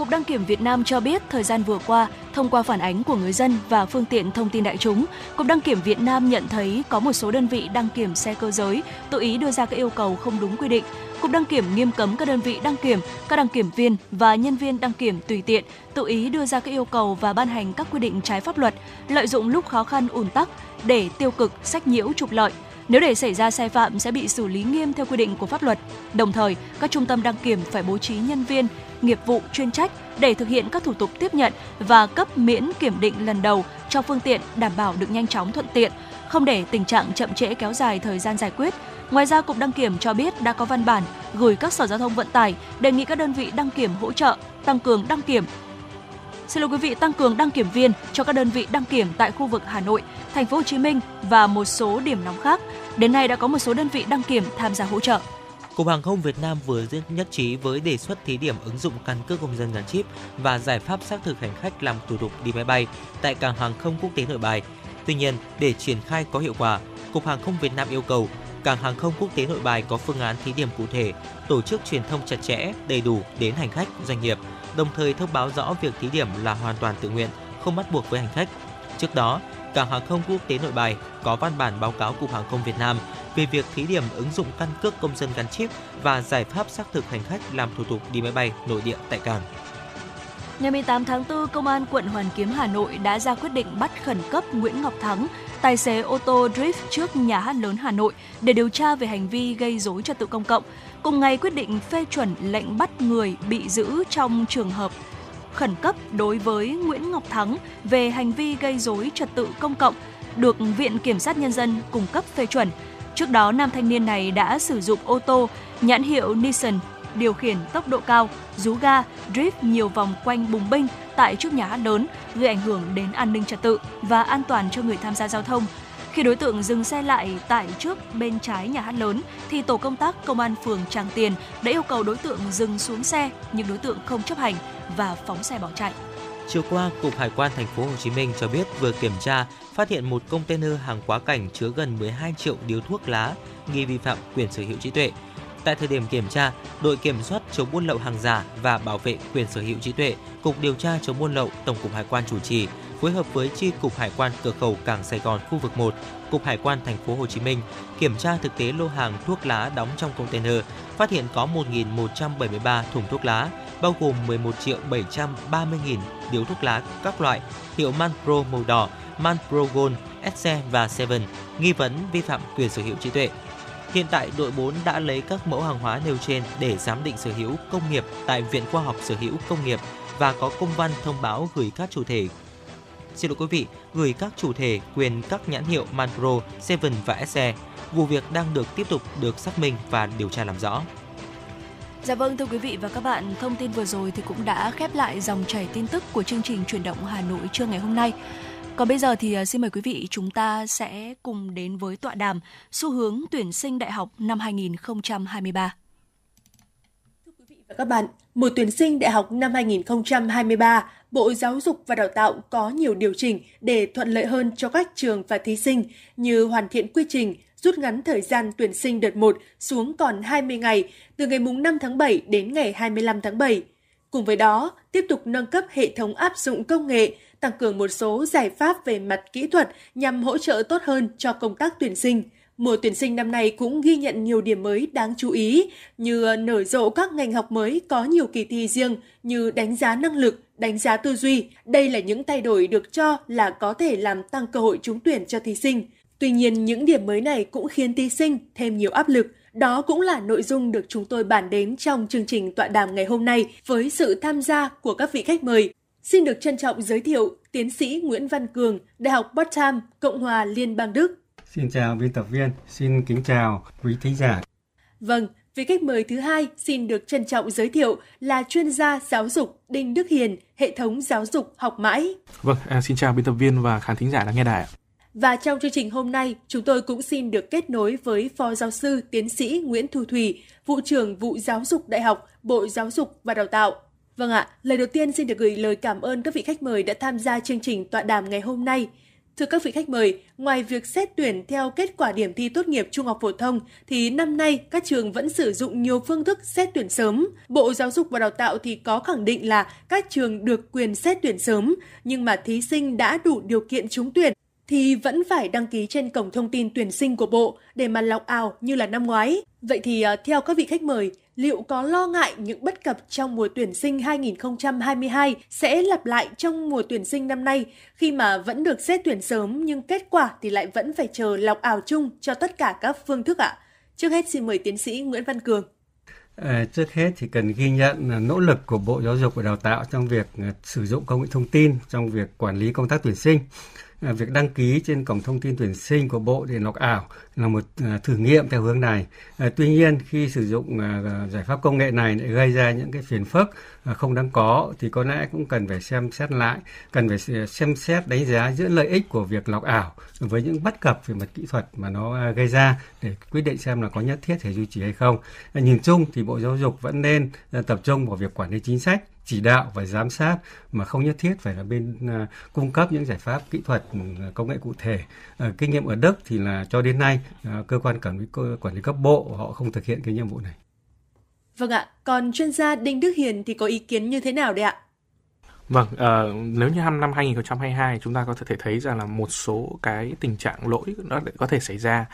Cục Đăng kiểm Việt Nam cho biết thời gian vừa qua, thông qua phản ánh của người dân và phương tiện thông tin đại chúng, Cục Đăng kiểm Việt Nam nhận thấy có một số đơn vị đăng kiểm xe cơ giới tự ý đưa ra các yêu cầu không đúng quy định. Cục Đăng kiểm nghiêm cấm các đơn vị đăng kiểm, các đăng kiểm viên và nhân viên đăng kiểm tùy tiện tự ý đưa ra các yêu cầu và ban hành các quy định trái pháp luật, lợi dụng lúc khó khăn ùn tắc để tiêu cực, sách nhiễu trục lợi. Nếu để xảy ra sai phạm sẽ bị xử lý nghiêm theo quy định của pháp luật. Đồng thời, các trung tâm đăng kiểm phải bố trí nhân viên nghiệp vụ chuyên trách để thực hiện các thủ tục tiếp nhận và cấp miễn kiểm định lần đầu cho phương tiện đảm bảo được nhanh chóng thuận tiện, không để tình trạng chậm trễ kéo dài thời gian giải quyết. Ngoài ra, Cục Đăng kiểm cho biết đã có văn bản gửi các sở giao thông vận tải đề nghị các đơn vị đăng kiểm hỗ trợ tăng cường đăng kiểm Xin lỗi quý vị, tăng cường đăng kiểm viên cho các đơn vị đăng kiểm tại khu vực Hà Nội, Thành phố Hồ Chí Minh và một số điểm nóng khác. Đến nay đã có một số đơn vị đăng kiểm tham gia hỗ trợ. Cục Hàng không Việt Nam vừa nhất trí với đề xuất thí điểm ứng dụng căn cước công dân gắn chip và giải pháp xác thực hành khách làm thủ tục đi máy bay tại cảng hàng không quốc tế Nội Bài. Tuy nhiên, để triển khai có hiệu quả, Cục Hàng không Việt Nam yêu cầu cảng hàng không quốc tế Nội Bài có phương án thí điểm cụ thể, tổ chức truyền thông chặt chẽ, đầy đủ đến hành khách, doanh nghiệp, đồng thời thông báo rõ việc thí điểm là hoàn toàn tự nguyện, không bắt buộc với hành khách. Trước đó, Cảng hàng không quốc tế Nội Bài có văn bản báo cáo Cục Hàng không Việt Nam về việc thí điểm ứng dụng căn cước công dân gắn chip và giải pháp xác thực hành khách làm thủ tục đi máy bay nội địa tại cảng. Ngày 18 tháng 4, Công an quận Hoàn Kiếm Hà Nội đã ra quyết định bắt khẩn cấp Nguyễn Ngọc Thắng, tài xế ô tô drift trước nhà hát lớn Hà Nội để điều tra về hành vi gây dối trật tự công cộng. Cùng ngày quyết định phê chuẩn lệnh bắt người bị giữ trong trường hợp khẩn cấp đối với Nguyễn Ngọc Thắng về hành vi gây dối trật tự công cộng được Viện Kiểm sát Nhân dân cung cấp phê chuẩn. Trước đó, nam thanh niên này đã sử dụng ô tô nhãn hiệu Nissan điều khiển tốc độ cao, rú ga, drift nhiều vòng quanh bùng binh tại trước nhà hát lớn, gây ảnh hưởng đến an ninh trật tự và an toàn cho người tham gia giao thông. Khi đối tượng dừng xe lại tại trước bên trái nhà hát lớn thì tổ công tác công an phường Tràng Tiền đã yêu cầu đối tượng dừng xuống xe nhưng đối tượng không chấp hành và phóng xe bỏ chạy. Chiều qua, Cục Hải quan Thành phố Hồ Chí Minh cho biết vừa kiểm tra phát hiện một container hàng quá cảnh chứa gần 12 triệu điếu thuốc lá nghi vi phạm quyền sở hữu trí tuệ. Tại thời điểm kiểm tra, đội kiểm soát chống buôn lậu hàng giả và bảo vệ quyền sở hữu trí tuệ, Cục điều tra chống buôn lậu Tổng cục Hải quan chủ trì phối hợp với chi cục Hải quan cửa khẩu cảng Sài Gòn khu vực 1, Cục Hải quan Thành phố Hồ Chí Minh kiểm tra thực tế lô hàng thuốc lá đóng trong container, phát hiện có 1.173 thùng thuốc lá, bao gồm 11 triệu 730 nghìn điếu thuốc lá các loại hiệu Manpro màu đỏ, Manpro Gold, SC và Seven, nghi vấn vi phạm quyền sở hữu trí tuệ. Hiện tại, đội 4 đã lấy các mẫu hàng hóa nêu trên để giám định sở hữu công nghiệp tại Viện Khoa học Sở hữu Công nghiệp và có công văn thông báo gửi các chủ thể xin lỗi quý vị, gửi các chủ thể quyền các nhãn hiệu Manpro, Seven và SE. Vụ việc đang được tiếp tục được xác minh và điều tra làm rõ. Dạ vâng thưa quý vị và các bạn, thông tin vừa rồi thì cũng đã khép lại dòng chảy tin tức của chương trình chuyển động Hà Nội trưa ngày hôm nay. Còn bây giờ thì à, xin mời quý vị chúng ta sẽ cùng đến với tọa đàm xu hướng tuyển sinh đại học năm 2023. Thưa quý vị và các bạn, mùa tuyển sinh đại học năm 2023, Bộ Giáo dục và Đào tạo có nhiều điều chỉnh để thuận lợi hơn cho các trường và thí sinh như hoàn thiện quy trình, rút ngắn thời gian tuyển sinh đợt 1 xuống còn 20 ngày từ ngày 5 tháng 7 đến ngày 25 tháng 7. Cùng với đó, tiếp tục nâng cấp hệ thống áp dụng công nghệ, tăng cường một số giải pháp về mặt kỹ thuật nhằm hỗ trợ tốt hơn cho công tác tuyển sinh. Mùa tuyển sinh năm nay cũng ghi nhận nhiều điểm mới đáng chú ý như nở rộ các ngành học mới có nhiều kỳ thi riêng như đánh giá năng lực, đánh giá tư duy. Đây là những thay đổi được cho là có thể làm tăng cơ hội trúng tuyển cho thí sinh. Tuy nhiên, những điểm mới này cũng khiến thí sinh thêm nhiều áp lực. Đó cũng là nội dung được chúng tôi bàn đến trong chương trình tọa đàm ngày hôm nay với sự tham gia của các vị khách mời. Xin được trân trọng giới thiệu tiến sĩ Nguyễn Văn Cường, Đại học Potsdam, Cộng hòa Liên bang Đức. Xin chào biên tập viên, xin kính chào quý thính giả. Vâng, vị khách mời thứ hai xin được trân trọng giới thiệu là chuyên gia giáo dục Đinh Đức Hiền, hệ thống giáo dục học mãi. Vâng, à, xin chào biên tập viên và khán thính giả đang nghe đài ạ. Và trong chương trình hôm nay, chúng tôi cũng xin được kết nối với Phó Giáo sư Tiến sĩ Nguyễn Thu Thủy, Vụ trưởng Vụ Giáo dục Đại học, Bộ Giáo dục và Đào tạo. Vâng ạ, lời đầu tiên xin được gửi lời cảm ơn các vị khách mời đã tham gia chương trình tọa đàm ngày hôm nay. Thưa các vị khách mời, ngoài việc xét tuyển theo kết quả điểm thi tốt nghiệp trung học phổ thông, thì năm nay các trường vẫn sử dụng nhiều phương thức xét tuyển sớm. Bộ Giáo dục và Đào tạo thì có khẳng định là các trường được quyền xét tuyển sớm, nhưng mà thí sinh đã đủ điều kiện trúng tuyển thì vẫn phải đăng ký trên cổng thông tin tuyển sinh của Bộ để mà lọc ảo như là năm ngoái. Vậy thì ờ, theo các vị khách mời, liệu có lo ngại những bất cập trong mùa tuyển sinh 2022 sẽ lặp lại trong mùa tuyển sinh năm nay khi mà vẫn được xét tuyển sớm nhưng kết quả thì lại vẫn phải chờ lọc ảo chung cho tất cả các phương thức ạ? Trước hết xin mời tiến sĩ Nguyễn Văn Cường. À, trước hết thì cần ghi nhận nỗ lực của Bộ Giáo dục và Đào tạo trong việc ờ, sử dụng công nghệ thông tin trong việc quản lý công tác tuyển sinh. À, việc đăng ký trên cổng thông tin tuyển sinh của Bộ để lọc ảo là một à, thử nghiệm theo hướng này. À, tuy nhiên khi sử dụng giải pháp công nghệ này lại gây ra những cái phiền phức không đáng có thì có lẽ cũng cần phải xem xét lại, cần phải xem xét đánh giá giữa lợi ích của việc lọc ảo với những bất cập về mặt kỹ thuật mà nó gây ra để quyết định xem là có nhất thiết phải duy trì hay không. Nhìn chung thì Bộ Giáo dục vẫn nên tập trung vào việc quản lý chính sách chỉ đạo và giám sát mà không nhất thiết phải là bên uh, cung cấp những giải pháp kỹ thuật ừ, công nghệ cụ thể. Uh, kinh nghiệm ở Đức thì là cho đến nay uh, cơ quan quản lý quản lý cấp bộ họ không thực hiện cái nhiệm vụ này. Vâng ạ, còn chuyên gia Đinh Đức Hiền thì có ý kiến như thế nào đấy ạ? Vâng, uh, nếu như năm năm 2022 chúng ta có thể thấy rằng là một số cái tình trạng lỗi nó có thể xảy ra.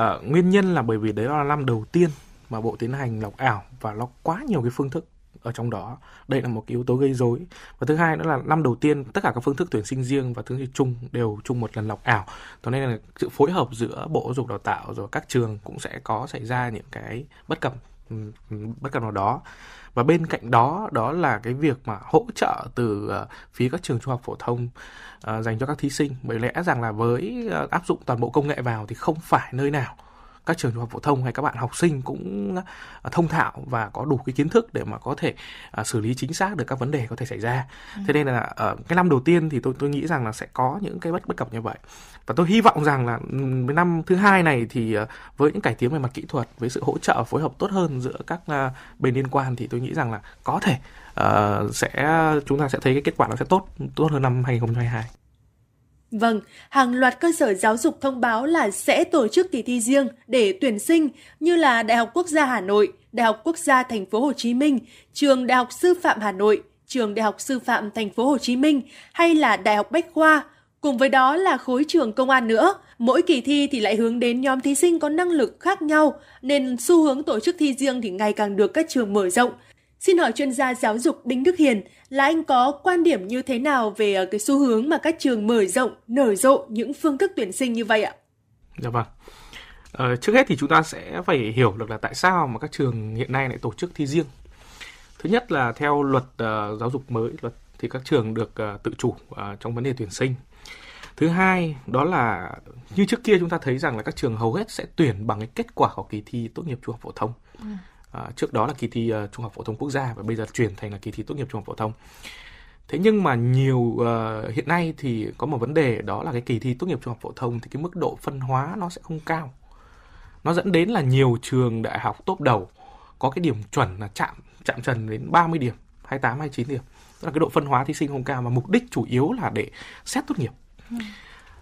Uh, nguyên nhân là bởi vì đấy là năm đầu tiên mà bộ tiến hành lọc ảo và nó quá nhiều cái phương thức ở trong đó. Đây là một cái yếu tố gây rối. Và thứ hai nữa là năm đầu tiên tất cả các phương thức tuyển sinh riêng và thứ chung đều chung một lần lọc ảo. Cho nên là sự phối hợp giữa bộ giáo dục đào tạo rồi các trường cũng sẽ có xảy ra những cái bất cập ừ, bất cập nào đó. Và bên cạnh đó đó là cái việc mà hỗ trợ từ uh, phía các trường trung học phổ thông uh, dành cho các thí sinh. Bởi lẽ rằng là với uh, áp dụng toàn bộ công nghệ vào thì không phải nơi nào các trường trung học phổ thông hay các bạn học sinh cũng à, thông thạo và có đủ cái kiến thức để mà có thể uh, xử lý chính xác được các vấn đề có thể xảy ra. Ừ. Thế nên là ở uh, cái năm đầu tiên thì tôi tôi nghĩ rằng là sẽ có những cái bất bất cập như vậy. Và tôi hy vọng rằng là với năm thứ hai này thì uh, với những cải tiến về mặt kỹ thuật, với sự hỗ trợ phối hợp tốt hơn giữa các uh, bên liên quan thì tôi nghĩ rằng là có thể uh, sẽ chúng ta sẽ thấy cái kết quả nó sẽ tốt tốt hơn năm 2022. Vâng, hàng loạt cơ sở giáo dục thông báo là sẽ tổ chức kỳ thi riêng để tuyển sinh như là Đại học Quốc gia Hà Nội, Đại học Quốc gia Thành phố Hồ Chí Minh, Trường Đại học Sư phạm Hà Nội, Trường Đại học Sư phạm Thành phố Hồ Chí Minh hay là Đại học Bách khoa. Cùng với đó là khối trường công an nữa. Mỗi kỳ thi thì lại hướng đến nhóm thí sinh có năng lực khác nhau, nên xu hướng tổ chức thi riêng thì ngày càng được các trường mở rộng. Xin hỏi chuyên gia giáo dục Đinh Đức Hiền là anh có quan điểm như thế nào về ờ, cái xu hướng mà các trường mở rộng, nở rộ những phương thức tuyển sinh như vậy ạ? Dạ vâng. Ờ, trước hết thì chúng ta sẽ phải hiểu được là tại sao mà các trường hiện nay lại tổ chức thi riêng. Thứ nhất là theo luật uh, giáo dục mới, luật thì các trường được uh, tự chủ uh, trong vấn đề tuyển sinh. Thứ hai đó là như trước kia chúng ta thấy rằng là các trường hầu hết sẽ tuyển bằng cái kết quả của kỳ thi tốt nghiệp trung học phổ thông. Ừ à, trước đó là kỳ thi uh, trung học phổ thông quốc gia và bây giờ chuyển thành là kỳ thi tốt nghiệp trung học phổ thông. Thế nhưng mà nhiều uh, hiện nay thì có một vấn đề đó là cái kỳ thi tốt nghiệp trung học phổ thông thì cái mức độ phân hóa nó sẽ không cao. Nó dẫn đến là nhiều trường đại học tốt đầu có cái điểm chuẩn là chạm chạm trần đến 30 điểm 28 29 điểm. Tức là cái độ phân hóa thí sinh không cao mà mục đích chủ yếu là để xét tốt nghiệp. Ừ.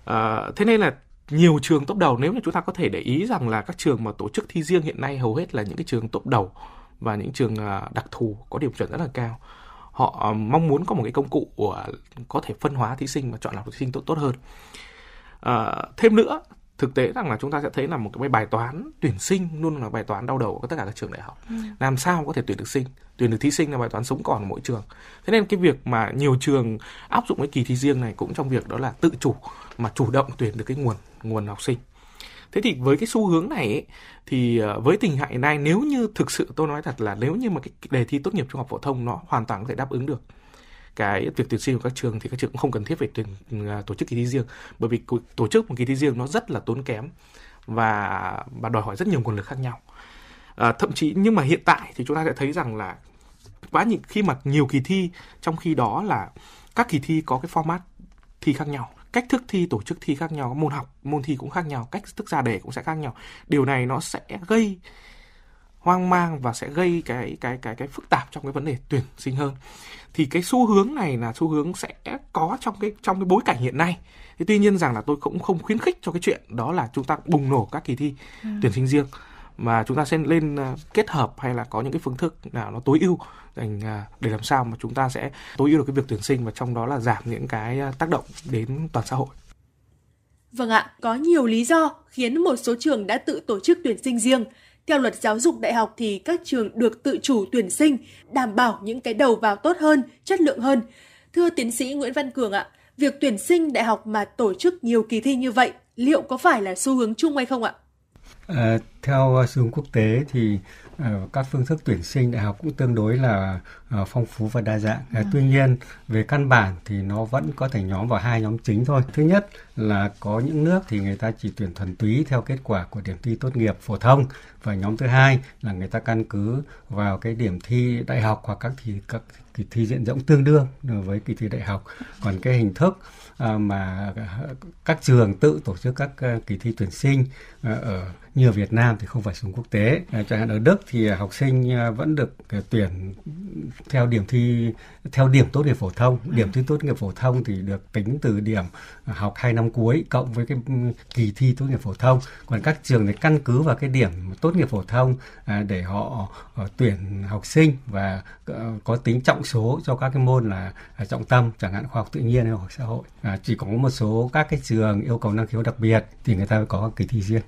à, thế nên là nhiều trường top đầu. Nếu như chúng ta có thể để ý rằng là các trường mà tổ chức thi riêng hiện nay hầu hết là những cái trường top đầu và những trường à, đặc thù có điểm chuẩn rất là cao. Họ à, mong muốn có một cái công cụ của có thể phân hóa thí sinh và chọn lọc thí sinh tốt tốt hơn. À, thêm nữa thực tế rằng là chúng ta sẽ thấy là một cái bài toán tuyển sinh luôn là bài toán đau đầu của tất cả các trường đại học. Ừ. làm sao có thể tuyển được sinh tuyển được thí sinh là bài toán sống còn của mỗi trường. Thế nên cái việc mà nhiều trường áp dụng cái kỳ thi riêng này cũng trong việc đó là tự chủ mà chủ động tuyển được cái nguồn nguồn học sinh. Thế thì với cái xu hướng này ấy, thì ờ, với tình hình hiện nay nếu như thực sự tôi nói thật là nếu như mà cái đề thi tốt nghiệp trung học phổ thông nó hoàn toàn có thể đáp ứng được cái việc tuyển sinh của các trường thì các trường cũng không cần thiết phải tuyển ờ, tổ chức kỳ thi riêng. Bởi vì tổ chức một kỳ thi riêng nó rất là tốn kém và và đòi hỏi rất nhiều nguồn lực khác nhau. À, thậm chí nhưng mà hiện tại thì chúng ta sẽ thấy rằng là quá nhiều khi mà nhiều kỳ thi trong khi đó là các kỳ thi có cái format thi khác nhau cách thức thi tổ chức thi khác nhau môn học môn thi cũng khác nhau cách thức ra đề cũng sẽ khác nhau. Điều này nó sẽ gây hoang mang và sẽ gây cái cái cái cái phức tạp trong cái vấn đề tuyển sinh hơn. Thì cái xu hướng này là xu hướng sẽ có trong cái trong cái bối cảnh hiện nay. Thế tuy nhiên rằng là tôi cũng không khuyến khích cho cái chuyện đó là chúng ta bùng nổ các kỳ thi ừ. tuyển sinh riêng mà chúng ta sẽ lên à, kết hợp hay là có những cái phương thức nào nó tối ưu dành à, để làm sao mà chúng ta sẽ tối ưu được cái việc tuyển sinh và trong đó là giảm những cái à, tác động đến toàn xã hội. Vâng ạ, có nhiều lý do khiến một số trường đã tự tổ chức tuyển sinh riêng. Theo luật giáo dục đại học thì các trường được tự chủ tuyển sinh, đảm bảo những cái đầu vào tốt hơn, chất lượng hơn. Thưa tiến sĩ Nguyễn Văn Cường ạ, việc tuyển sinh đại học mà tổ chức nhiều kỳ thi như vậy liệu có phải là xu hướng chung hay không ạ? À, theo ờ, xu hướng quốc tế thì uh, các phương thức tuyển sinh đại học cũng tương đối là uh, phong phú và đa dạng. Uh, tuy nhiên về căn bản thì nó vẫn có thể nhóm vào hai nhóm chính thôi. Thứ nhất là có những nước thì người ta chỉ tuyển thuần túy theo kết quả của điểm thi tốt nghiệp phổ thông và nhóm thứ hai là người ta căn cứ vào cái điểm thi đại học hoặc các thì các kỳ thi diện rộng tương đương với kỳ thi đại học. Còn cái hình thức À, mà các trường tự tổ chức các à, kỳ thi tuyển sinh à, ở như ở Việt Nam thì không phải xuống quốc tế. Chẳng hạn ở Đức thì học sinh vẫn được tuyển theo điểm thi theo điểm tốt nghiệp phổ thông. Điểm thi tốt nghiệp phổ thông thì được tính từ điểm học 2 năm cuối cộng với cái ừ, kỳ thi tốt nghiệp phổ thông. Còn các trường thì căn cứ vào cái điểm tốt nghiệp phổ thông à, để họ ờ, tuyển học sinh và ờ, có tính trọng số cho các cái môn là à, trọng tâm chẳng hạn khoa học tự nhiên hay khoa học xã hội à, chỉ có một số các cái trường yêu cầu năng khiếu đặc biệt thì người ta có kỳ thi riêng.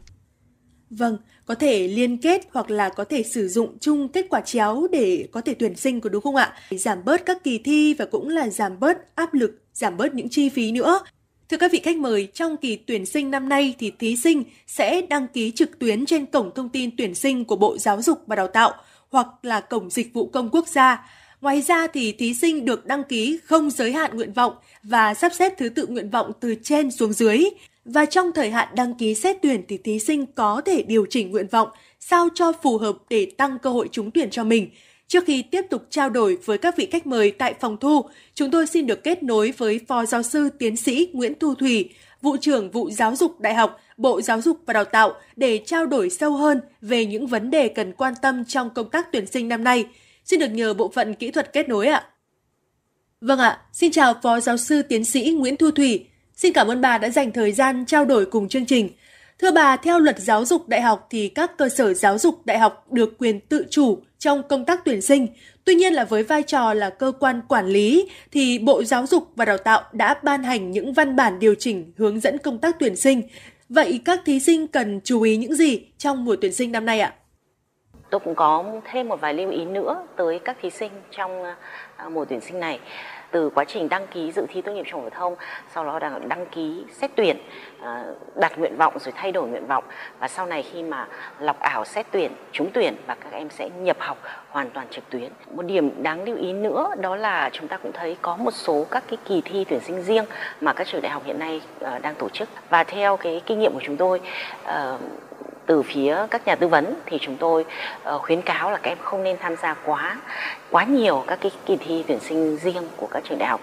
Vâng, có thể liên kết hoặc là có thể sử dụng chung kết quả chéo để có thể tuyển sinh có đúng không ạ? Giảm bớt các kỳ thi và cũng là giảm bớt áp lực, giảm bớt những chi phí nữa. Thưa các vị khách mời, trong kỳ tuyển sinh năm nay thì thí sinh sẽ đăng ký trực tuyến trên cổng thông tin tuyển sinh của Bộ Giáo dục và Đào tạo hoặc là cổng dịch vụ công quốc gia. Ngoài ra thì thí sinh được đăng ký không giới hạn nguyện vọng và sắp xếp thứ tự nguyện vọng từ trên xuống dưới. Và trong thời hạn đăng ký xét tuyển thì thí sinh có thể điều chỉnh nguyện vọng sao cho phù hợp để tăng cơ hội trúng tuyển cho mình. Trước khi tiếp tục trao đổi với các vị khách mời tại phòng thu, chúng tôi xin được kết nối với Phó Giáo sư Tiến sĩ Nguyễn Thu Thủy, Vụ trưởng Vụ Giáo dục Đại học, Bộ Giáo dục và Đào tạo để trao đổi sâu hơn về những vấn đề cần quan tâm trong công tác tuyển sinh năm nay. Xin được nhờ bộ phận kỹ thuật kết nối ạ. Vâng ạ, xin chào Phó Giáo sư Tiến sĩ Nguyễn Thu Thủy. Xin cảm ơn bà đã dành thời gian trao đổi cùng chương trình. Thưa bà, theo luật giáo dục đại học thì các cơ sở giáo dục đại học được quyền tự chủ trong công tác tuyển sinh. Tuy nhiên là với vai trò là cơ quan quản lý thì Bộ Giáo dục và Đào tạo đã ban hành những văn bản điều chỉnh hướng dẫn công tác tuyển sinh. Vậy các thí sinh cần chú ý những gì trong mùa tuyển sinh năm nay ạ? Tôi cũng có thêm một vài lưu ý nữa tới các thí sinh trong à, mùa tuyển sinh này từ quá trình đăng ký dự thi tốt nghiệp trung học phổ thông sau đó đăng, đăng ký xét tuyển à, đặt nguyện vọng rồi thay đổi nguyện vọng. Và sau này khi mà lọc ảo xét tuyển trúng tuyển và các em sẽ nhập học hoàn toàn trực tuyến. Một điểm đáng lưu ý nữa đó là chúng ta cũng thấy có một số các cái kỳ thi tuyển sinh riêng mà các trường đại học hiện nay à, đang tổ chức. Và theo cái kinh nghiệm của chúng tôi ờ, từ phía các nhà tư vấn thì chúng tôi uh, khuyến cáo là các em không nên tham gia quá quá nhiều các cái kỳ thi tuyển sinh riêng của các trường đại học.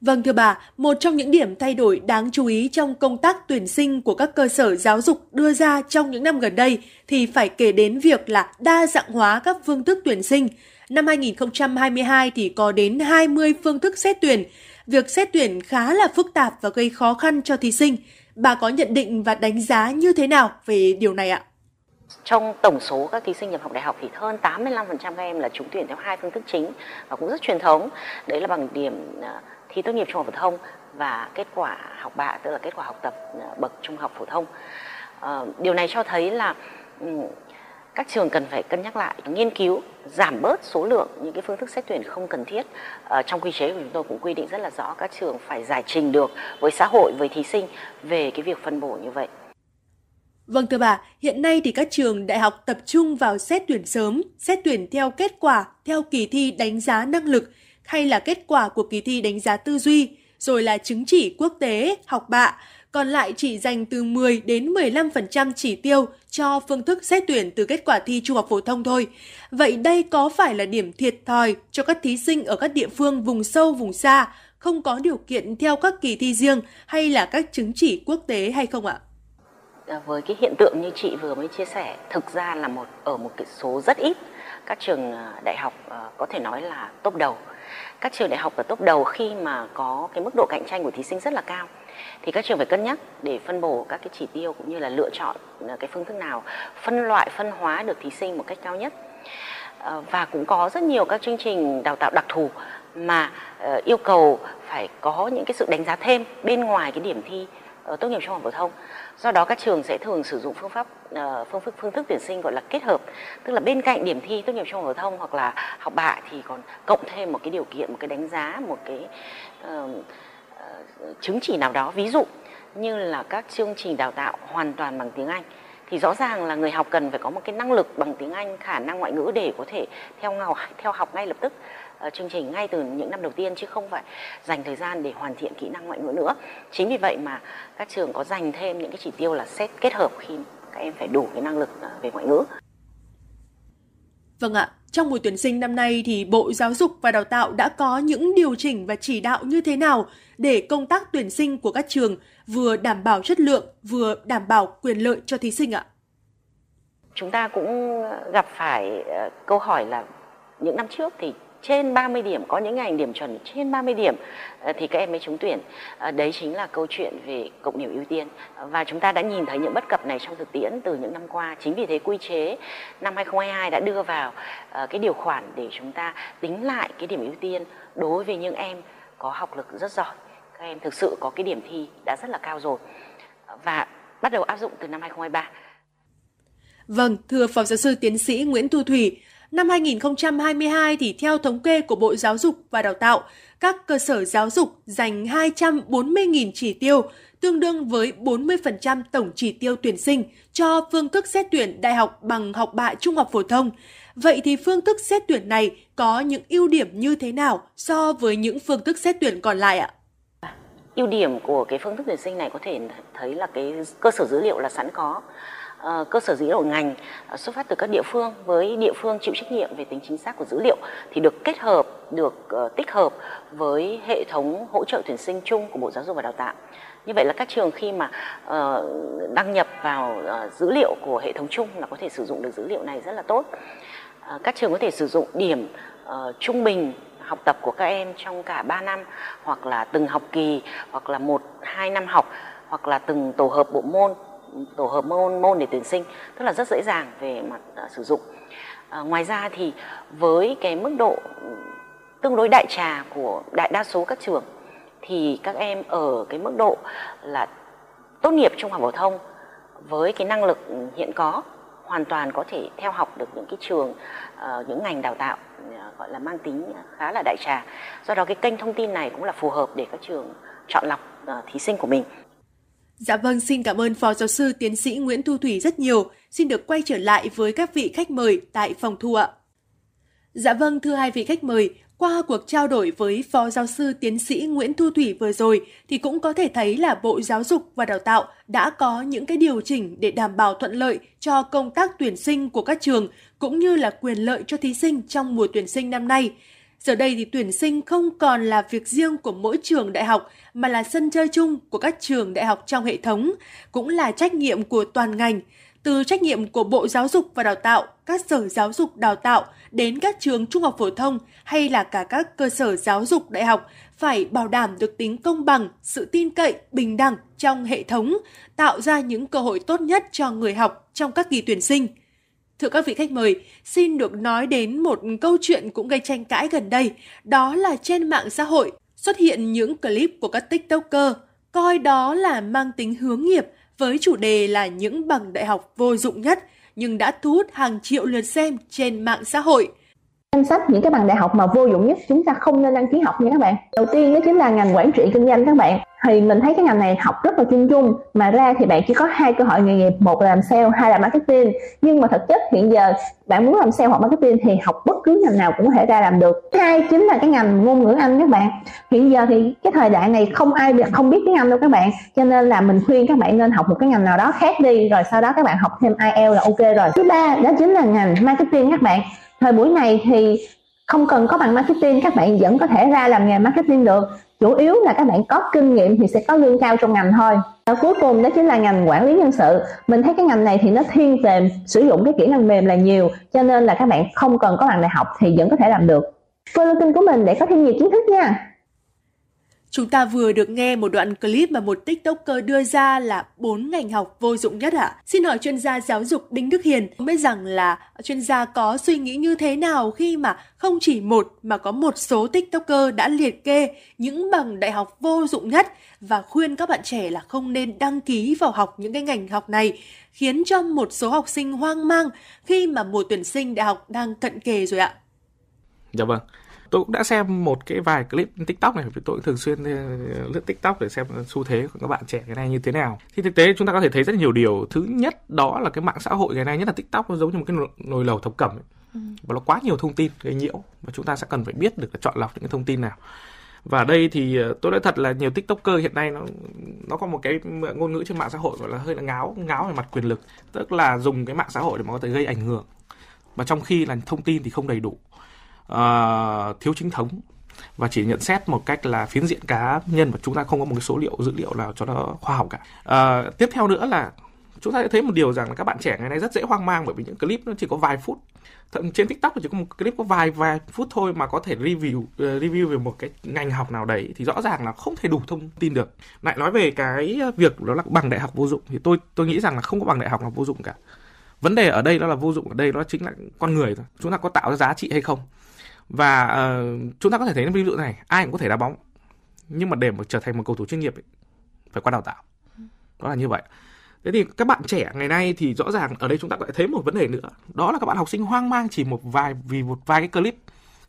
Vâng thưa bà, một trong những điểm thay đổi đáng chú ý trong công tác tuyển sinh của các cơ sở giáo dục đưa ra trong những năm gần đây thì phải kể đến việc là đa dạng hóa các phương thức tuyển sinh. Năm 2022 thì có đến 20 phương thức xét tuyển. Việc xét tuyển khá là phức tạp và gây khó khăn cho thí sinh. Bà có nhận định và đánh giá như thế nào về điều này ạ? Trong tổng số các thí sinh nhập học đại học thì hơn 85% các em là trúng tuyển theo hai phương thức chính và cũng rất truyền thống. Đấy là bằng điểm à, thi tốt nghiệp trung học phổ thông và kết quả học bạ, tức là kết quả học tập à, bậc trung học phổ thông. Ờ, điều này cho thấy là các trường cần phải cân nhắc lại nghiên cứu giảm bớt số lượng những cái phương thức xét tuyển không cần thiết. Ờ, trong quy chế của chúng tôi cũng quy định rất là rõ các trường phải giải trình được với xã hội với thí sinh về cái việc phân bổ như vậy. Vâng thưa bà, hiện nay thì các trường đại học tập trung vào xét tuyển sớm, xét tuyển theo kết quả, theo kỳ thi đánh giá năng lực hay là kết quả của kỳ thi đánh giá tư duy, rồi là chứng chỉ quốc tế, học bạ còn lại chỉ dành từ 10 đến 15% chỉ tiêu cho phương thức xét tuyển từ kết quả thi trung học phổ thông thôi. Vậy đây có phải là điểm thiệt thòi cho các thí sinh ở các địa phương vùng sâu vùng xa không có điều kiện theo các kỳ thi riêng hay là các chứng chỉ quốc tế hay không ạ? Dạ, với cái hiện tượng như chị vừa mới chia sẻ, thực ra là một ở một cái số rất ít các trường à, đại học à, có thể nói là top đầu. Các trường đại học ở top đầu khi mà có cái mức độ cạnh tranh của thí sinh rất là cao thì các trường phải cân nhắc để phân bổ các cái chỉ tiêu cũng như là lựa chọn ờ, cái phương thức nào phân loại phân hóa được thí sinh một cách cao nhất. Ờ, và cũng có rất nhiều các chương trình đào tạo đặc thù mà ờ, yêu cầu phải có những cái sự đánh giá thêm bên ngoài cái điểm thi tốt nghiệp trung học phổ thông. Do đó các trường sẽ thường sử dụng phương pháp phương thức phương thức tuyển sinh gọi là kết hợp. Tức là bên cạnh điểm thi tốt nghiệp trung học phổ thông hoặc là học bạ thì còn cộng thêm một cái điều kiện một cái đánh giá một cái uh, chứng chỉ nào đó ví dụ như là các chương trình đào tạo hoàn toàn bằng tiếng Anh thì rõ ràng là người học cần phải có một cái năng lực bằng tiếng Anh khả năng ngoại ngữ để có thể theo ngào theo học ngay lập tức uh, chương trình ngay từ những năm đầu tiên chứ không phải dành thời gian để hoàn thiện kỹ năng ngoại ngữ nữa. Chính vì vậy mà các trường có dành thêm những cái chỉ tiêu là xét kết hợp khi các em phải đủ cái năng lực uh, về ngoại ngữ. Vâng ạ, trong mùa tuyển sinh năm nay thì Bộ Giáo dục và Đào tạo đã có những điều chỉnh và chỉ đạo như thế nào để công tác tuyển sinh của các trường vừa đảm bảo chất lượng, vừa đảm bảo quyền lợi cho thí sinh ạ? Chúng ta cũng gặp phải ờ, câu hỏi là những năm trước thì trên 30 điểm có những ngành điểm chuẩn trên 30 điểm ờ, thì các em mới trúng tuyển. Ờ, đấy chính là câu chuyện về cộng điểm ưu tiên. Ờ, và chúng ta đã nhìn thấy những bất cập này trong thực tiễn từ những năm qua. Chính vì thế quy chế năm 2022 đã đưa vào cái điều khoản để chúng ta tính lại cái điểm ưu tiên đối với những em có học lực rất giỏi. Các em thực sự có cái điểm thi đã rất là cao rồi. Và bắt đầu áp dụng từ năm 2023 Vâng, thưa Phó Giáo sư Tiến sĩ Nguyễn Thu Thủy, Năm 2022 thì theo thống kê của Bộ Giáo dục và Đào tạo, các cơ sở giáo dục dành 240.000 chỉ tiêu, tương đương với 40% tổng chỉ tiêu tuyển sinh cho phương thức xét tuyển đại học bằng học bạ trung học phổ thông. Vậy thì phương thức xét tuyển này có những ưu điểm như thế nào so với những phương thức xét tuyển còn lại ạ? Ưu điểm của cái phương thức tuyển sinh này có thể thấy là cái cơ sở dữ liệu là sẵn có Ờ, cơ sở dữ liệu ngành ờ, xuất phát từ các địa phương với địa phương chịu trách nhiệm về tính chính xác của dữ liệu thì được kết hợp, được ờ, tích hợp với hệ thống hỗ trợ tuyển sinh chung của Bộ Giáo dục và Đào tạo. Như vậy là các trường khi mà đăng nhập vào dữ liệu của hệ thống chung là có thể sử dụng được dữ liệu này rất là tốt. Các trường có thể sử dụng điểm trung bình học tập của các em trong cả 3 năm, hoặc là từng học kỳ, hoặc là một, hai năm học, hoặc là từng tổ hợp bộ môn tổ hợp môn môn để tuyển sinh tức là rất dễ dàng về mặt uh, sử dụng. Uh, ngoài ra thì với cái mức độ ừ, tương đối đại trà của đại đa số các trường thì các em ở cái mức độ là tốt nghiệp trung học phổ thông với cái năng lực ừ, hiện có hoàn toàn có thể theo học được những cái trường uh, những ngành đào tạo uh, gọi là mang tính khá là đại trà. Do đó cái kênh thông tin này cũng là phù hợp để các trường chọn lọc uh, thí sinh của mình. Dạ vâng, xin cảm ơn Phó Giáo sư Tiến sĩ Nguyễn Thu Thủy rất nhiều. Xin được quay trở lại với các vị khách mời tại phòng thu ạ. Dạ vâng, thưa hai vị khách mời, qua cuộc trao đổi với Phó Giáo sư Tiến sĩ Nguyễn Thu Thủy vừa rồi thì cũng có thể thấy là Bộ Giáo dục và Đào tạo đã có những cái điều chỉnh để đảm bảo thuận lợi cho công tác tuyển sinh của các trường cũng như là quyền lợi cho thí sinh trong mùa tuyển sinh năm nay. Giờ đây thì tuyển sinh không còn là việc riêng của mỗi trường đại học mà là sân chơi chung của các trường đại học trong hệ thống, cũng là trách nhiệm của toàn ngành, từ trách nhiệm của Bộ Giáo dục và Đào tạo, các sở giáo dục đào tạo đến các trường trung học phổ thông hay là cả các cơ sở giáo dục đại học phải bảo đảm được tính công bằng, sự tin cậy, bình đẳng trong hệ thống, tạo ra những cơ hội tốt nhất cho người học trong các kỳ tuyển sinh – Thưa các vị khách mời, xin được nói đến một câu chuyện cũng gây tranh cãi gần đây, đó là trên mạng xã hội Xuất hiện những clip của các TikToker coi đó là mang tính hướng nghiệp với chủ đề là những bằng đại học vô dụng nhất nhưng đã thu hút hàng triệu lượt xem trên mạng xã hội. Danh sách những cái bằng đại học mà vô dụng nhất chúng ta không nên đăng ký học nha các bạn. Đầu tiên đó chính là ngành quản trị kinh doanh các bạn. Thì mình thấy cái ngành này học rất là chung chung mà ra thì bạn chỉ có hai cơ hội nghề nghiệp, một là làm sale, hai là marketing. Nhưng mà thực chất hiện giờ bạn muốn làm sale hoặc marketing thì học bất cứ ngành nào cũng có thể ra làm được. Hai chính là cái ngành ngôn ngữ Anh các bạn. Hiện giờ thì cái thời đại này không ai không biết tiếng Anh đâu các bạn. Cho nên là mình khuyên các bạn nên học một cái ngành nào đó khác đi rồi sau đó các bạn học thêm IELTS là ok rồi. Thứ ba đó chính là ngành marketing các bạn thời buổi này thì không cần có bằng marketing các bạn vẫn có thể ra làm nghề marketing được chủ yếu là các bạn có kinh nghiệm thì sẽ có lương cao trong ngành thôi. Và cuối cùng đó chính là ngành quản lý nhân sự. Mình thấy cái ngành này thì nó thiên về sử dụng cái kỹ năng mềm là nhiều, cho nên là các bạn không cần có bằng đại học thì vẫn có thể làm được. Follow kênh của mình để có thêm nhiều kiến thức nha. Chúng ta vừa được nghe một đoạn clip mà một TikToker đưa ra là bốn ngành học vô dụng nhất ạ. À? Xin hỏi chuyên gia giáo dục Đinh Đức Hiền, không biết rằng là chuyên gia có suy nghĩ như thế nào khi mà không chỉ một mà có một số TikToker đã liệt kê những bằng đại học vô dụng nhất và khuyên các bạn trẻ là không nên đăng ký vào học những cái ngành học này, khiến cho một số học sinh hoang mang khi mà mùa tuyển sinh đại học đang cận kề rồi ạ. Dạ vâng tôi cũng đã xem một cái vài clip tiktok này tôi cũng thường xuyên ờ, lướt tiktok để xem xu thế của các bạn trẻ ngày nay như thế nào. Thì thực tế chúng ta có thể thấy rất nhiều điều. Thứ nhất đó là cái mạng xã hội ngày nay nhất là tiktok nó giống như một cái nồi lầu thập cẩm ấy. Ừ. và nó quá nhiều thông tin gây nhiễu và chúng ta sẽ cần phải biết được chọn lọc những cái thông tin nào. Và đây thì ờ, tôi nói thật là nhiều tiktoker hiện nay nó nó có một cái ngôn ngữ trên mạng xã hội gọi là hơi là ngáo ngáo về mặt quyền lực. Tức là dùng cái mạng xã hội để mà có thể gây ảnh hưởng. Và trong khi là thông tin thì không đầy đủ uh, thiếu chính thống và chỉ nhận xét một cách là phiến diện cá nhân và chúng ta không có một cái số liệu dữ liệu nào cho nó khoa học cả. Uh, tiếp theo nữa là chúng ta sẽ thấy một điều rằng là các bạn trẻ ngày nay rất dễ hoang mang bởi vì những clip nó chỉ có vài phút. Thậm trên tiktok chỉ có một clip có vài vài phút thôi mà có thể review uh, review về một cái ngành học nào đấy thì rõ ràng là không thể đủ thông tin được. Lại nói về cái việc đó là bằng đại học vô dụng thì tôi tôi nghĩ rằng là không có bằng đại học nào vô dụng cả. Vấn đề ở đây đó là vô dụng ở đây đó chính là con người thôi. Chúng ta có tạo ra giá trị hay không? Và uh, chúng ta có thể thấy ví dụ này ai cũng có thể đá bóng nhưng mà để mà trở thành một cầu thủ chuyên nghiệp ấy, phải qua đào tạo. Đó là như vậy. Thế thì các bạn trẻ ngày nay thì rõ ràng ở đây chúng ta lại thấy một vấn đề nữa đó là các bạn học sinh hoang mang chỉ một vài vì một vài cái clip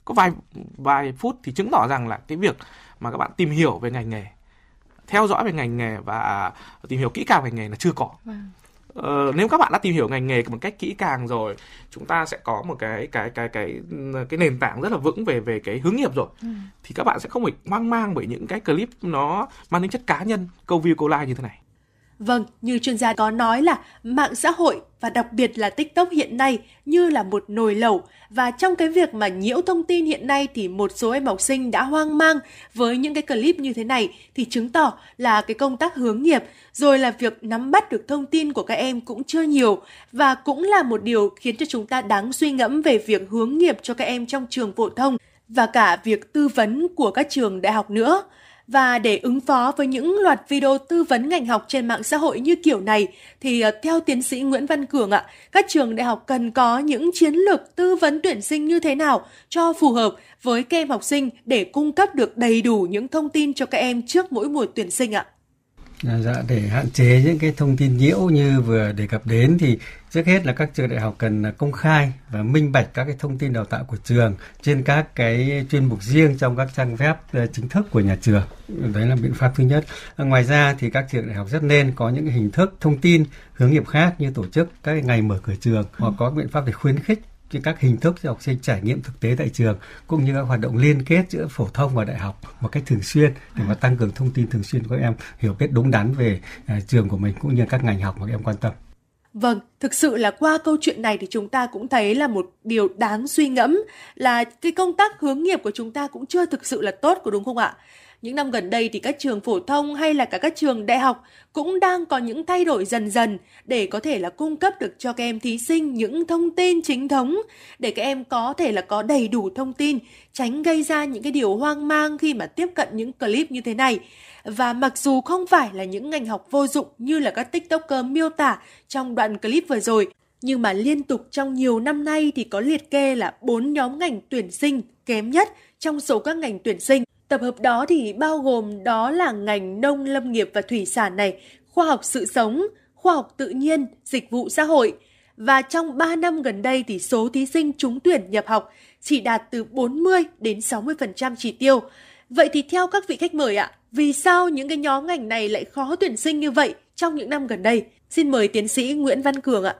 có vài vài phút thì chứng tỏ rằng là cái việc mà các bạn tìm hiểu về ngành nghề theo dõi về ngành nghề và tìm hiểu kỹ càng về ngành nghề là chưa có. Vâng. Ờ, nếu các bạn đã tìm hiểu ngành nghề một cách kỹ càng rồi chúng ta sẽ có một cái cái cái cái cái nền tảng rất là vững về về cái hướng nghiệp rồi ừ. thì các bạn sẽ không phải hoang mang bởi những cái clip nó mang tính chất cá nhân câu view câu like như thế này Vâng, như chuyên gia có nói là mạng xã hội và đặc biệt là TikTok hiện nay như là một nồi lẩu và trong cái việc mà nhiễu thông tin hiện nay thì một số em học sinh đã hoang mang với những cái clip như thế này thì chứng tỏ là cái công tác hướng nghiệp rồi là việc nắm bắt được thông tin của các em cũng chưa nhiều và cũng là một điều khiến cho chúng ta đáng suy ngẫm về việc hướng nghiệp cho các em trong trường phổ thông và cả việc tư vấn của các trường đại học nữa. Và để ứng phó với những loạt video tư vấn ngành học trên mạng xã hội như kiểu này thì ờ, theo tiến sĩ Nguyễn Văn Cường ạ, các trường đại học cần có những chiến lược tư vấn tuyển sinh như thế nào cho phù hợp với các em học sinh để cung cấp được đầy đủ những thông tin cho các em trước mỗi mùa tuyển sinh ạ. Dạ, dạ, để hạn chế những cái thông tin nhiễu như vừa đề cập đến thì trước hết là các trường đại học cần công khai và minh bạch các cái thông tin đào tạo của trường trên các cái chuyên mục riêng trong các trang web ờ, chính thức của nhà trường. Đấy là biện pháp thứ nhất. Ờ, ngoài ra thì các trường đại học rất nên có những hình thức thông tin hướng nghiệp khác như tổ chức các ngày mở cửa trường hoặc có biện pháp để khuyến khích các hình thức cho học sinh trải nghiệm thực tế tại trường cũng như các hoạt động liên kết giữa phổ thông và đại học một cách thường xuyên để mà tăng cường thông tin thường xuyên của các em hiểu biết đúng đắn về uh, trường của mình cũng như các ngành học mà các em quan tâm. Vâng, thực sự là qua câu chuyện này thì chúng ta cũng thấy là một điều đáng suy ngẫm là cái công tác hướng nghiệp của chúng ta cũng chưa thực sự là tốt của đúng không ạ? Những năm gần đây thì các trường phổ thông hay là cả các trường đại học cũng đang có những thay đổi dần dần để có thể là cung cấp được cho các em thí sinh những thông tin chính thống để các em có thể là có đầy đủ thông tin, tránh gây ra những cái điều hoang mang khi mà tiếp cận những clip như thế này. Và mặc dù không phải là những ngành học vô dụng như là các tiktoker miêu tả trong đoạn clip vừa rồi, nhưng mà liên tục trong nhiều năm nay thì có liệt kê là bốn nhóm ngành tuyển sinh kém nhất trong số các ngành tuyển sinh Tập hợp đó thì bao gồm đó là ngành nông lâm nghiệp và thủy sản này, khoa học sự sống, khoa học tự nhiên, dịch vụ xã hội. Và trong 3 năm gần đây thì số thí sinh trúng tuyển nhập học chỉ đạt từ 40 đến 60% chỉ tiêu. Vậy thì theo các vị khách mời ạ, vì sao những cái nhóm ngành này lại khó tuyển sinh như vậy trong những năm gần đây? Xin mời tiến sĩ Nguyễn Văn Cường ạ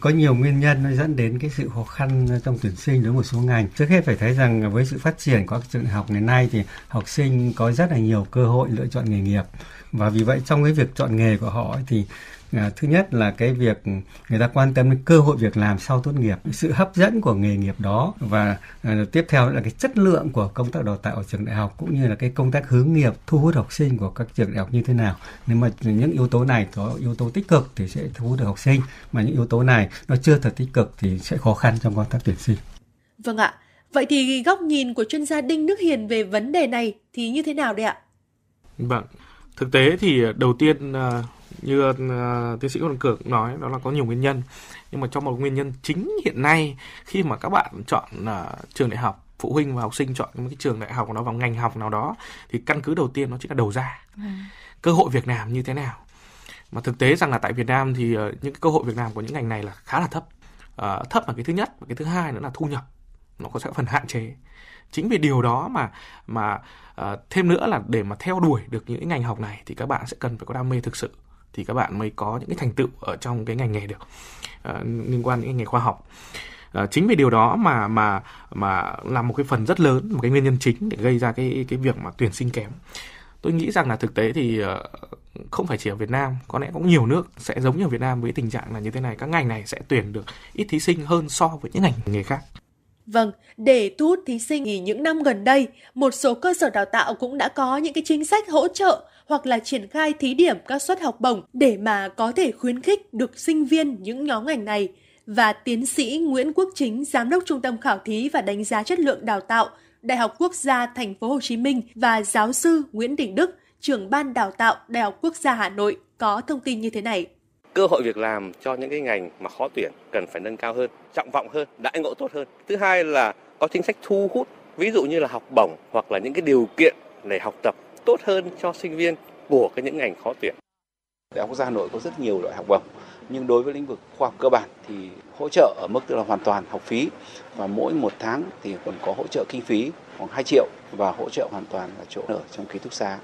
có nhiều nguyên nhân nó dẫn đến cái sự khó khăn trong tuyển sinh đối với một số ngành. Trước hết phải thấy rằng với sự phát triển của các trường đại học ngày nay thì học sinh có rất là nhiều cơ hội lựa chọn nghề nghiệp và vì vậy trong cái việc chọn nghề của họ thì À, thứ nhất là cái việc người ta quan tâm đến cơ hội việc làm sau tốt nghiệp sự hấp dẫn của nghề nghiệp đó và à, tiếp theo là cái chất lượng của công tác đào tạo ở trường đại học cũng như là cái công tác hướng nghiệp thu hút học sinh của các trường đại học như thế nào. Nếu mà những yếu tố này có yếu tố tích cực thì sẽ thu hút được học sinh mà những yếu tố này nó chưa thật tích cực thì sẽ khó khăn trong công tác tuyển sinh. Vâng ạ. Vậy thì góc nhìn của chuyên gia đinh đức hiền về vấn đề này thì như thế nào đây ạ? Vâng. Thực tế thì đầu tiên à, như uh, tiến sĩ Văn Cường nói đó là có nhiều nguyên nhân. Nhưng mà trong một nguyên nhân chính hiện nay khi mà các bạn chọn uh, trường đại học phụ huynh và học sinh chọn một cái trường đại học nào vào ngành học nào đó thì căn cứ đầu tiên nó chính là đầu ra. Ừ. cơ hội việc làm như thế nào? Mà thực tế rằng là tại Việt Nam thì uh, những cái cơ hội việc làm của những ngành này là khá là thấp. Uh, thấp là cái thứ nhất và cái thứ hai nữa là thu nhập. Nó có sẽ phần hạn chế. Chính vì điều đó mà mà uh, thêm nữa là để mà theo đuổi được những ngành học này thì các bạn sẽ cần phải có đam mê thực sự thì các bạn mới có những cái thành tựu ở trong cái ngành nghề được uh, liên quan đến nghề khoa học. Uh, chính vì điều đó mà mà mà là một cái phần rất lớn một cái nguyên nhân chính để gây ra cái cái việc mà tuyển sinh kém. Tôi nghĩ rằng là thực tế thì uh, không phải chỉ ở Việt Nam có lẽ cũng nhiều nước sẽ giống như ở Việt Nam với tình trạng là như thế này. Các ngành này sẽ tuyển được ít thí sinh hơn so với những ngành nghề khác. Vâng, để thu hút thí sinh thì những năm gần đây, một số cơ sở đào tạo cũng đã có những cái chính sách hỗ trợ hoặc là triển khai thí điểm các suất học bổng để mà có thể khuyến khích được sinh viên những nhóm ngành này. Và tiến sĩ Nguyễn Quốc Chính, giám đốc Trung tâm khảo thí và đánh giá chất lượng đào tạo Đại học Quốc gia Thành phố Hồ Chí Minh và giáo sư Nguyễn Đình Đức, trưởng ban đào tạo Đại học Quốc gia Hà Nội có thông tin như thế này cơ hội việc làm cho những cái ngành mà khó tuyển cần phải nâng cao hơn, trọng vọng hơn, đãi ngộ tốt hơn. Thứ hai là có chính sách thu hút, ví dụ như là học bổng hoặc là những cái điều kiện để học tập tốt hơn cho sinh viên của cái những ngành khó tuyển. Đại học Quốc gia Hà Nội có rất nhiều loại học bổng, nhưng đối với lĩnh vực khoa học cơ bản thì hỗ trợ ở mức tức là hoàn toàn học phí và mỗi một tháng thì còn có hỗ trợ kinh phí khoảng 2 triệu và hỗ trợ hoàn toàn là chỗ ở trong ký túc xá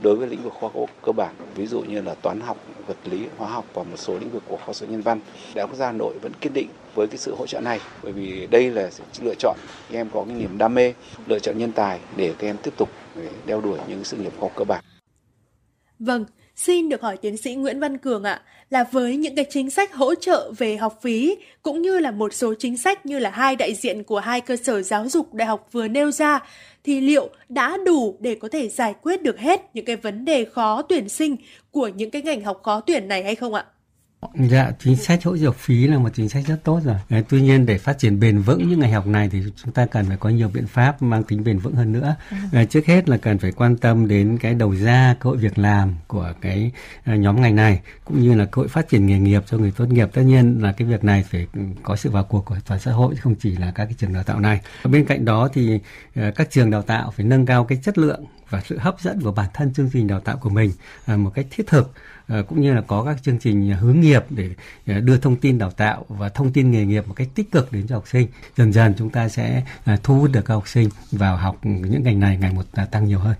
đối với lĩnh vực khoa học cơ bản ví dụ như là toán học vật lý hóa học và một số lĩnh vực của khoa học nhân văn đại học quốc gia hà nội vẫn kiên định với cái sự hỗ trợ này bởi vì đây là sự lựa chọn các em có cái niềm đam mê lựa chọn nhân tài để các em tiếp tục ờ, đeo đuổi những sự nghiệp khoa học cơ bản Vâng, Xin được hỏi tiến sĩ Nguyễn Văn Cường ạ, là với những cái chính sách hỗ trợ về học phí cũng như là một số chính sách như là hai đại diện của hai cơ sở giáo dục đại học vừa nêu ra thì liệu đã đủ để có thể giải quyết được hết những cái vấn đề khó tuyển sinh của những cái ngành học khó tuyển này hay không ạ? Dạ, chính sách hỗ trợ phí là một chính sách rất tốt rồi. À, tuy nhiên để phát triển bền vững những ngành học này thì chúng ta cần phải có nhiều biện pháp mang tính bền vững hơn nữa. À, trước hết là cần phải quan tâm đến cái đầu ra cơ hội việc làm của cái à, nhóm ngành này cũng như là cơ hội phát triển nghề nghiệp cho người tốt nghiệp. Tất nhiên là cái việc này phải có sự vào cuộc của toàn xã hội không chỉ là các cái trường đào tạo này. Bên cạnh đó thì à, các trường đào tạo phải nâng cao cái chất lượng và sự hấp dẫn của bản thân chương trình đào tạo của mình à, một cách thiết thực à, cũng như là có các chương trình hướng nghiệp để à, đưa thông tin đào tạo và thông tin nghề nghiệp một cách tích cực đến cho học sinh dần dần chúng ta sẽ thu hút được các học sinh vào học những ngành này ngày một tăng nhiều hơn.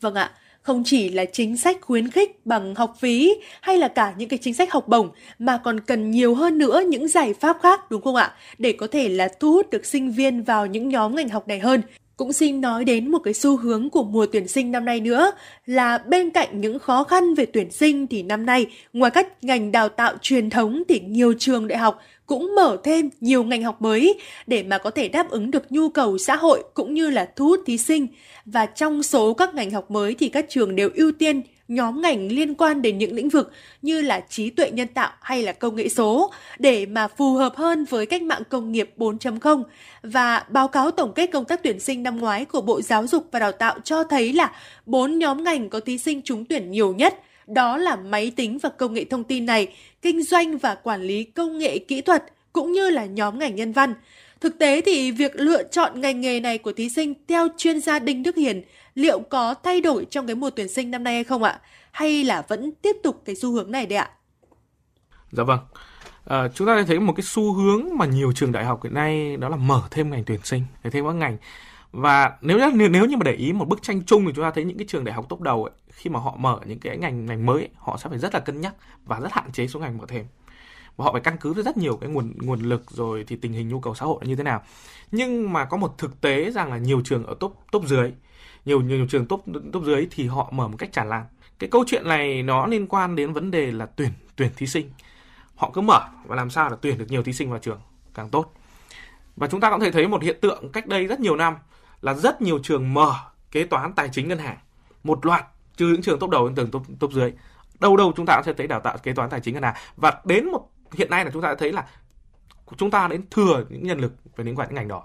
Vâng ạ, không chỉ là chính sách khuyến khích bằng học phí hay là cả những cái chính sách học bổng mà còn cần nhiều hơn nữa những giải pháp khác đúng không ạ? Để có thể là thu hút được sinh viên vào những nhóm ngành học này hơn. Cũng xin nói đến một cái xu hướng của mùa tuyển sinh năm nay nữa, là bên cạnh những khó khăn về tuyển sinh thì năm nay, ngoài các ngành đào tạo truyền thống thì nhiều trường đại học cũng mở thêm nhiều ngành học mới để mà có thể đáp ứng được nhu cầu xã hội cũng như là thu hút thí sinh. Và trong số các ngành học mới thì các trường đều ưu tiên nhóm ngành liên quan đến những lĩnh vực như là trí tuệ nhân tạo hay là công nghệ số để mà phù hợp hơn với cách mạng công nghiệp 4.0 và báo cáo tổng kết công tác tuyển sinh năm ngoái của Bộ Giáo dục và Đào tạo cho thấy là bốn nhóm ngành có thí sinh trúng tuyển nhiều nhất đó là máy tính và công nghệ thông tin này, kinh doanh và quản lý công nghệ kỹ thuật cũng như là nhóm ngành nhân văn. Thực tế thì việc lựa chọn ngành nghề này của thí sinh theo chuyên gia Đinh Đức Hiền liệu có thay đổi trong cái mùa tuyển sinh năm nay hay không ạ? Hay là vẫn tiếp tục cái xu hướng này đấy ạ? Dạ vâng. À, chúng ta thấy một cái xu hướng mà nhiều trường đại học hiện nay đó là mở thêm ngành tuyển sinh, để thêm các ngành. Và nếu nếu nếu như mà để ý một bức tranh chung thì chúng ta thấy những cái trường đại học top đầu ấy, khi mà họ mở những cái ngành ngành mới ấy, họ sẽ phải rất là cân nhắc và rất hạn chế số ngành mở thêm và họ phải căn cứ với rất nhiều cái nguồn nguồn lực rồi thì tình hình nhu cầu xã hội như thế nào nhưng mà có một thực tế rằng là nhiều trường ở top top dưới nhiều nhiều trường top top dưới thì họ mở một cách tràn lan. Cái câu chuyện này nó liên quan đến vấn đề là tuyển tuyển thí sinh. Họ cứ mở và làm sao là tuyển được nhiều thí sinh vào trường càng tốt. Và chúng ta cũng thể thấy một hiện tượng cách đây rất nhiều năm là rất nhiều trường mở kế toán tài chính ngân hàng. Một loạt trừ những trường top đầu đến trường top, top dưới. Đâu đâu chúng ta cũng sẽ thấy đào tạo kế toán tài chính ngân hàng. Và đến một hiện nay là chúng ta thấy là chúng ta đến thừa những nhân lực về liên quan đến ngành đó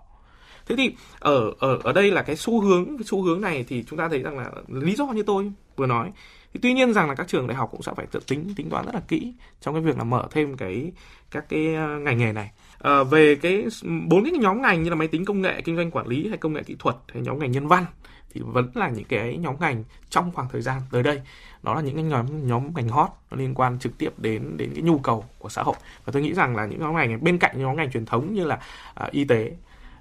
thế thì ở ở ở đây là cái xu hướng cái xu hướng này thì chúng ta thấy rằng là lý do như tôi vừa nói. Thì tuy nhiên rằng là các trường đại học cũng sẽ phải tự tính tính toán rất là kỹ trong cái việc là mở thêm cái các cái ờ, ngành nghề này. À, về cái bốn cái nhóm ngành như là máy tính công nghệ kinh doanh quản lý hay công nghệ kỹ thuật hay nhóm ngành nhân văn thì vẫn là những cái nhóm ngành trong khoảng thời gian tới đây. Đó là những cái nhóm nhóm ngành hot nó liên quan trực tiếp đến đến cái nhu cầu của xã hội. Và tôi nghĩ rằng là những nhóm ngành bên cạnh nhóm ngành truyền thống như là uh, y tế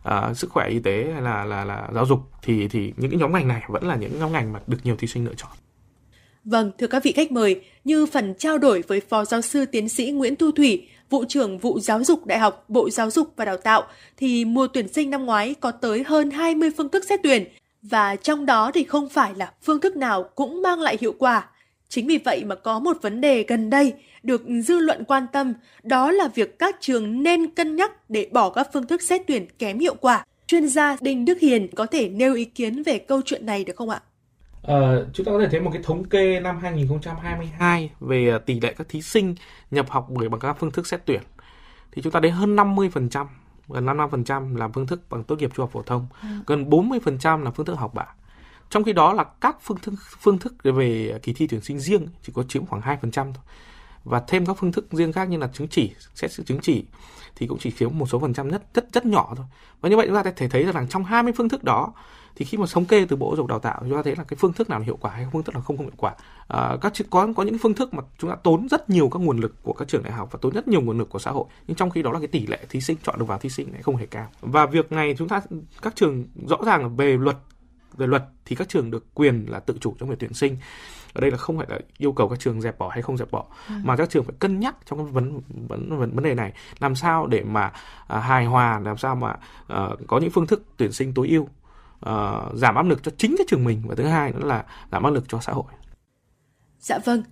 uh, sức khỏe y tế hay là là là giáo dục thì thì những cái nhóm ngành này vẫn là những nhóm ngành mà được nhiều thí sinh lựa chọn. Vâng, thưa các vị khách mời, như phần trao đổi với Phó Giáo sư Tiến sĩ Nguyễn Thu Thủy, vụ trưởng vụ giáo dục Đại học Bộ Giáo dục và Đào tạo, thì mùa tuyển sinh năm ngoái có tới hơn 20 phương thức xét tuyển, và trong đó thì không phải là phương thức nào cũng mang lại hiệu quả. Chính vì vậy mà có một vấn đề gần đây được dư luận quan tâm, đó là việc các trường nên cân nhắc để bỏ các phương thức xét tuyển kém hiệu quả. Chuyên gia Đinh Đức Hiền có thể nêu ý kiến về câu chuyện này được không ạ? À, chúng ta có thể thấy một cái thống kê năm 2022 về tỷ lệ các thí sinh nhập học bởi bằng các phương thức xét tuyển. Thì chúng ta thấy hơn 50%, gần 55% là phương thức bằng tốt nghiệp trung học phổ thông, ừ. gần 40% là phương thức học bạ. Trong khi đó là các phương thức phương thức về kỳ thi tuyển sinh riêng chỉ có chiếm khoảng 2% thôi. Và thêm các phương thức riêng khác như là chứng chỉ, xét sự chứng chỉ thì cũng chỉ chiếm một số phần trăm rất rất rất nhỏ thôi. Và như vậy chúng ta có thể thấy rằng trong 20 phương thức đó thì khi mà thống kê từ bộ giáo dục đào tạo chúng ta thấy là cái phương thức nào là hiệu quả hay phương thức nào không không hiệu quả à, các có có những phương thức mà chúng ta tốn rất nhiều các nguồn lực của các trường đại học và tốn rất nhiều nguồn lực của xã hội nhưng trong khi đó là cái tỷ lệ thí sinh chọn được vào thí sinh lại không hề cao và việc này chúng ta các trường rõ ràng là về luật về luật thì các trường được quyền là tự chủ trong việc tuyển sinh ở đây là không phải là yêu cầu các trường dẹp bỏ hay không dẹp bỏ ừ. mà các trường phải cân nhắc trong cái vấn vấn vấn, vấn đề này làm sao để mà à, hài hòa làm sao mà à, có những phương thức tuyển sinh tối ưu à, giảm áp lực cho chính cái trường mình và thứ hai nữa là giảm áp lực cho xã hội. Dạ vâng.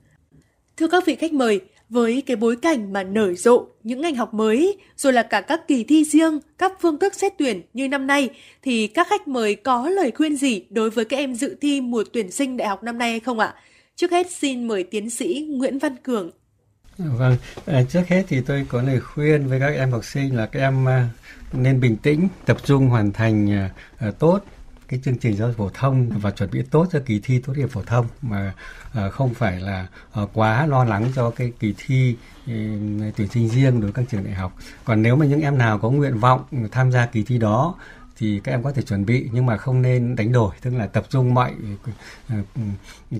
Thưa các vị khách mời, với cái bối cảnh mà nở rộ những ngành học mới, rồi là cả các kỳ thi riêng, các phương thức xét tuyển như năm nay, thì các khách mời có lời khuyên gì đối với các em dự thi mùa tuyển sinh đại học năm nay hay không ạ? Trước hết xin mời tiến sĩ Nguyễn Văn Cường. Vâng, à, trước hết thì tôi có lời khuyên với các em học sinh là các em à, nên bình tĩnh, tập trung hoàn thành à, tốt cái chương trình giáo dục phổ thông và chuẩn bị tốt cho kỳ thi, tốt nghiệp phổ thông mà ờ, không phải là ờ, quá lo lắng cho cái kỳ thi ừ, tuyển sinh riêng đối với các trường đại học. Còn nếu mà những em nào có nguyện vọng tham gia kỳ thi đó thì các em có thể chuẩn bị nhưng mà không nên đánh đổi, tức là tập trung mọi ừ, ừ,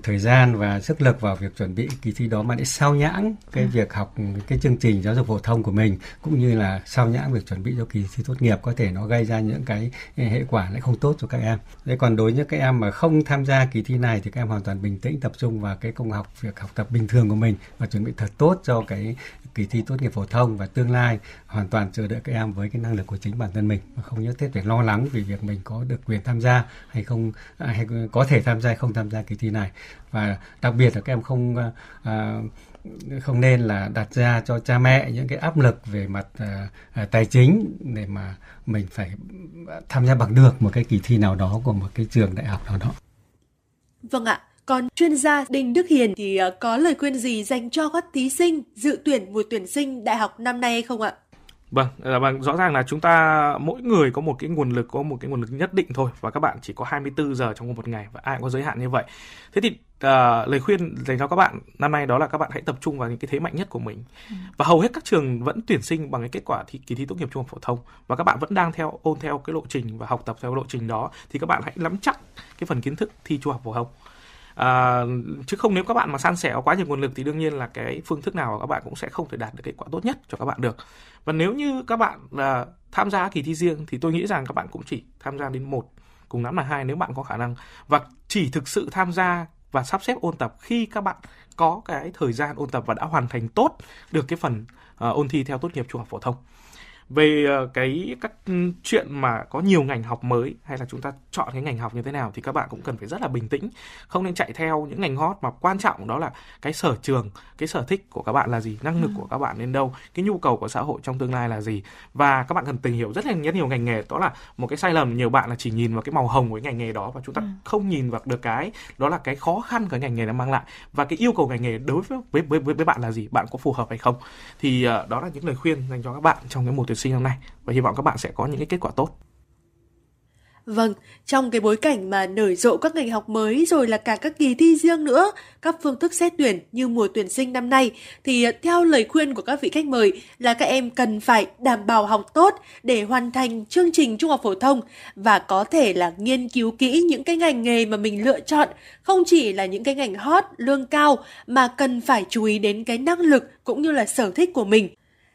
thời gian và sức lực vào việc chuẩn bị kỳ thi đó mà để sao nhãng cái ừ. việc học cái chương trình giáo dục phổ thông của mình cũng như là sao nhãng việc chuẩn bị cho kỳ thi tốt nghiệp có thể nó gây ra những cái hệ quả lại không tốt cho các em. Thế còn đối với các em mà không tham gia kỳ thi này thì các em hoàn toàn bình tĩnh tập trung vào cái công học việc học tập bình thường của mình và chuẩn bị thật tốt cho cái kỳ thi tốt nghiệp phổ thông và tương lai hoàn toàn chờ đợi các em với cái năng lực của chính bản thân mình và không nhất thiết phải lo lắng vì việc mình có được quyền tham gia hay không à, hay có thể tham gia hay không tham gia kỳ thi này và đặc biệt là các em không à, không nên là đặt ra cho cha mẹ những cái áp lực về mặt à, tài chính để mà mình phải tham gia bằng được một cái kỳ thi nào đó của một cái trường đại học nào đó. Vâng ạ, còn chuyên gia Đinh Đức Hiền thì có lời khuyên gì dành cho các thí sinh dự tuyển mùa tuyển sinh đại học năm nay hay không ạ? Vâng, à, vâng, rõ ràng là chúng ta mỗi người có một cái nguồn lực có một cái nguồn lực nhất định thôi và các bạn chỉ có 24 giờ trong một ngày và ai cũng có giới hạn như vậy. Thế thì uh, lời khuyên dành cho các bạn năm nay đó là các bạn hãy tập trung vào những cái thế mạnh nhất của mình. Ừ. Và hầu hết các trường vẫn tuyển sinh bằng cái kết quả thi, kỳ thi tốt nghiệp trung học phổ thông và các bạn vẫn đang theo ôn theo cái lộ trình và học tập theo lộ trình đó thì các bạn hãy nắm chắc cái phần kiến thức thi trung học phổ thông à, chứ không nếu các bạn mà san sẻ quá nhiều nguồn lực thì đương nhiên là cái phương thức nào các bạn cũng sẽ không thể đạt được kết quả tốt nhất cho các bạn được. Và nếu như các bạn à, tham gia kỳ thi riêng thì tôi nghĩ rằng các bạn cũng chỉ tham gia đến một cùng lắm là hai nếu bạn có khả năng. Và chỉ thực sự tham gia và sắp xếp ôn tập khi các bạn có cái thời gian ôn tập và đã hoàn thành tốt được cái phần uh, ôn thi theo tốt nghiệp trung học phổ thông về ờ, cái các chuyện mà có nhiều ngành học mới hay là chúng ta chọn cái ngành học như thế nào thì các bạn cũng cần phải rất là bình tĩnh không nên chạy theo những ngành hot mà quan trọng đó là cái sở trường cái sở thích của các bạn là gì năng lực ừ. của các bạn đến đâu cái nhu cầu của xã hội trong tương lai là gì và các bạn cần tìm hiểu rất là rất nhiều ngành nghề đó là một cái sai lầm nhiều bạn là chỉ nhìn vào cái màu hồng của cái ngành nghề đó và chúng ta ừ. không nhìn vào được cái đó là cái khó khăn của ngành nghề nó mang lại và cái yêu cầu ngành nghề đối với với với, với bạn là gì bạn có phù hợp hay không thì uh, đó là những lời khuyên dành cho các bạn trong cái mùa tuyển sinh năm nay và hy vọng các bạn sẽ có những cái kết quả tốt. Vâng, trong cái bối cảnh mà nở rộ các ngành học mới rồi là cả các kỳ thi riêng nữa, các phương thức xét tuyển như mùa tuyển sinh năm nay thì theo lời khuyên của các vị khách mời là các em cần phải đảm bảo học tốt để hoàn thành chương trình trung học phổ thông và có thể là nghiên cứu kỹ những cái ngành nghề mà mình lựa chọn, không chỉ là những cái ngành hot, lương cao mà cần phải chú ý đến cái năng lực cũng như là sở thích của mình.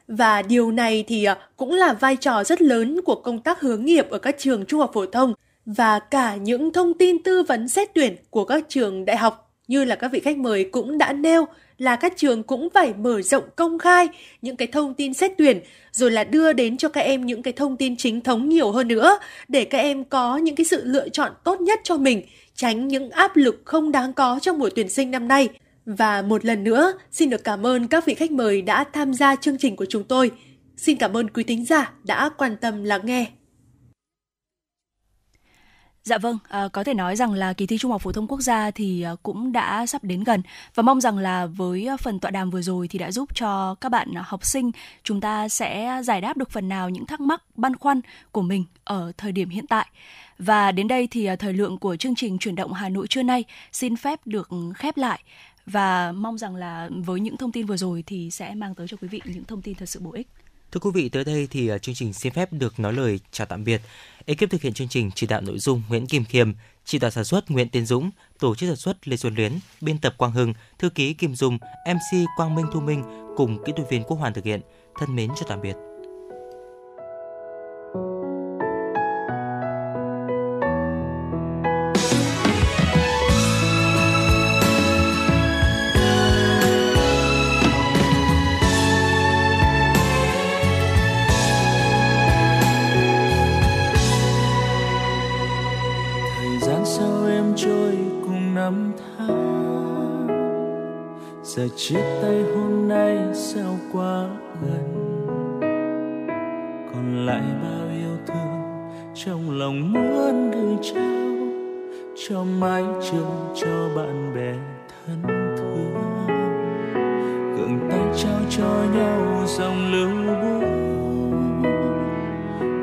Và điều này thì à, cũng là vai trò rất lớn của công tác hướng nghiệp ở các trường trung học phổ thông và cả những thông tin tư vấn xét tuyển của các trường đại học như là các vị khách mời cũng đã nêu là các trường cũng phải mở rộng công khai những cái thông tin xét tuyển rồi là đưa đến cho các em những cái thông tin chính thống nhiều hơn nữa để các em có những cái sự lựa chọn tốt nhất cho mình, tránh những áp lực không đáng có trong mùa tuyển sinh năm nay. Và một lần nữa, xin được cảm ơn các vị khách mời đã tham gia chương trình của chúng tôi. Xin cảm ơn quý thính giả đã quan tâm lắng nghe. Dạ vâng, à, có thể nói rằng là kỳ thi Trung học phổ thông quốc gia thì à, cũng đã sắp đến gần và mong rằng là với à, phần tọa đàm vừa rồi thì đã giúp cho các bạn học sinh chúng ta sẽ giải đáp được phần nào những thắc mắc băn khoăn của mình ở thời điểm hiện tại. Và đến đây thì à, thời lượng của chương trình chuyển động Hà Nội trưa nay xin phép được khép lại và mong rằng là với những thông tin vừa rồi thì sẽ mang tới cho quý vị những thông tin thật sự bổ ích. Thưa quý vị, tới đây thì à, chương trình xin phép được nói lời chào tạm biệt. Ekip thực hiện chương trình chỉ đạo nội dung Nguyễn Kim Khiêm, chỉ đạo sản xuất Nguyễn Tiến Dũng, tổ chức sản xuất Lê Xuân Luyến, biên tập Quang Hưng, thư ký Kim Dung, MC Quang Minh Thu Minh cùng kỹ thuật viên Quốc Hoàn thực hiện. Thân mến chào tạm biệt. Trôi cùng năm tháng, giờ chia tay hôm nay sao quá gần? Còn lại bao yêu thương trong lòng muốn gửi trao cho mái trường cho bạn bè thân thương. Gượng tay trao cho nhau dòng lưu buồn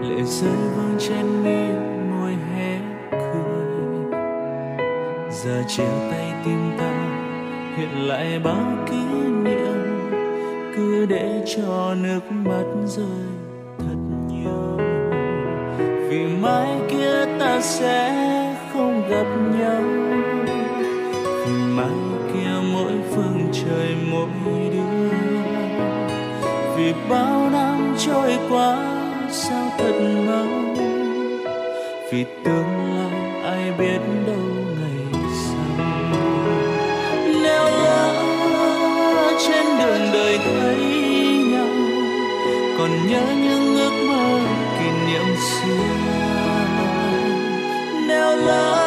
lệ rơi vương trên mi giờ chia tay tim ta hiện lại bao kỷ niệm. Cứ để cho nước mắt rơi thật nhiều, vì mai kia ta sẽ không gặp nhau. Vì mai kia mỗi phương trời mỗi đứa vì bao năm trôi qua sao thật mau. Vì tương lai ai biết nếu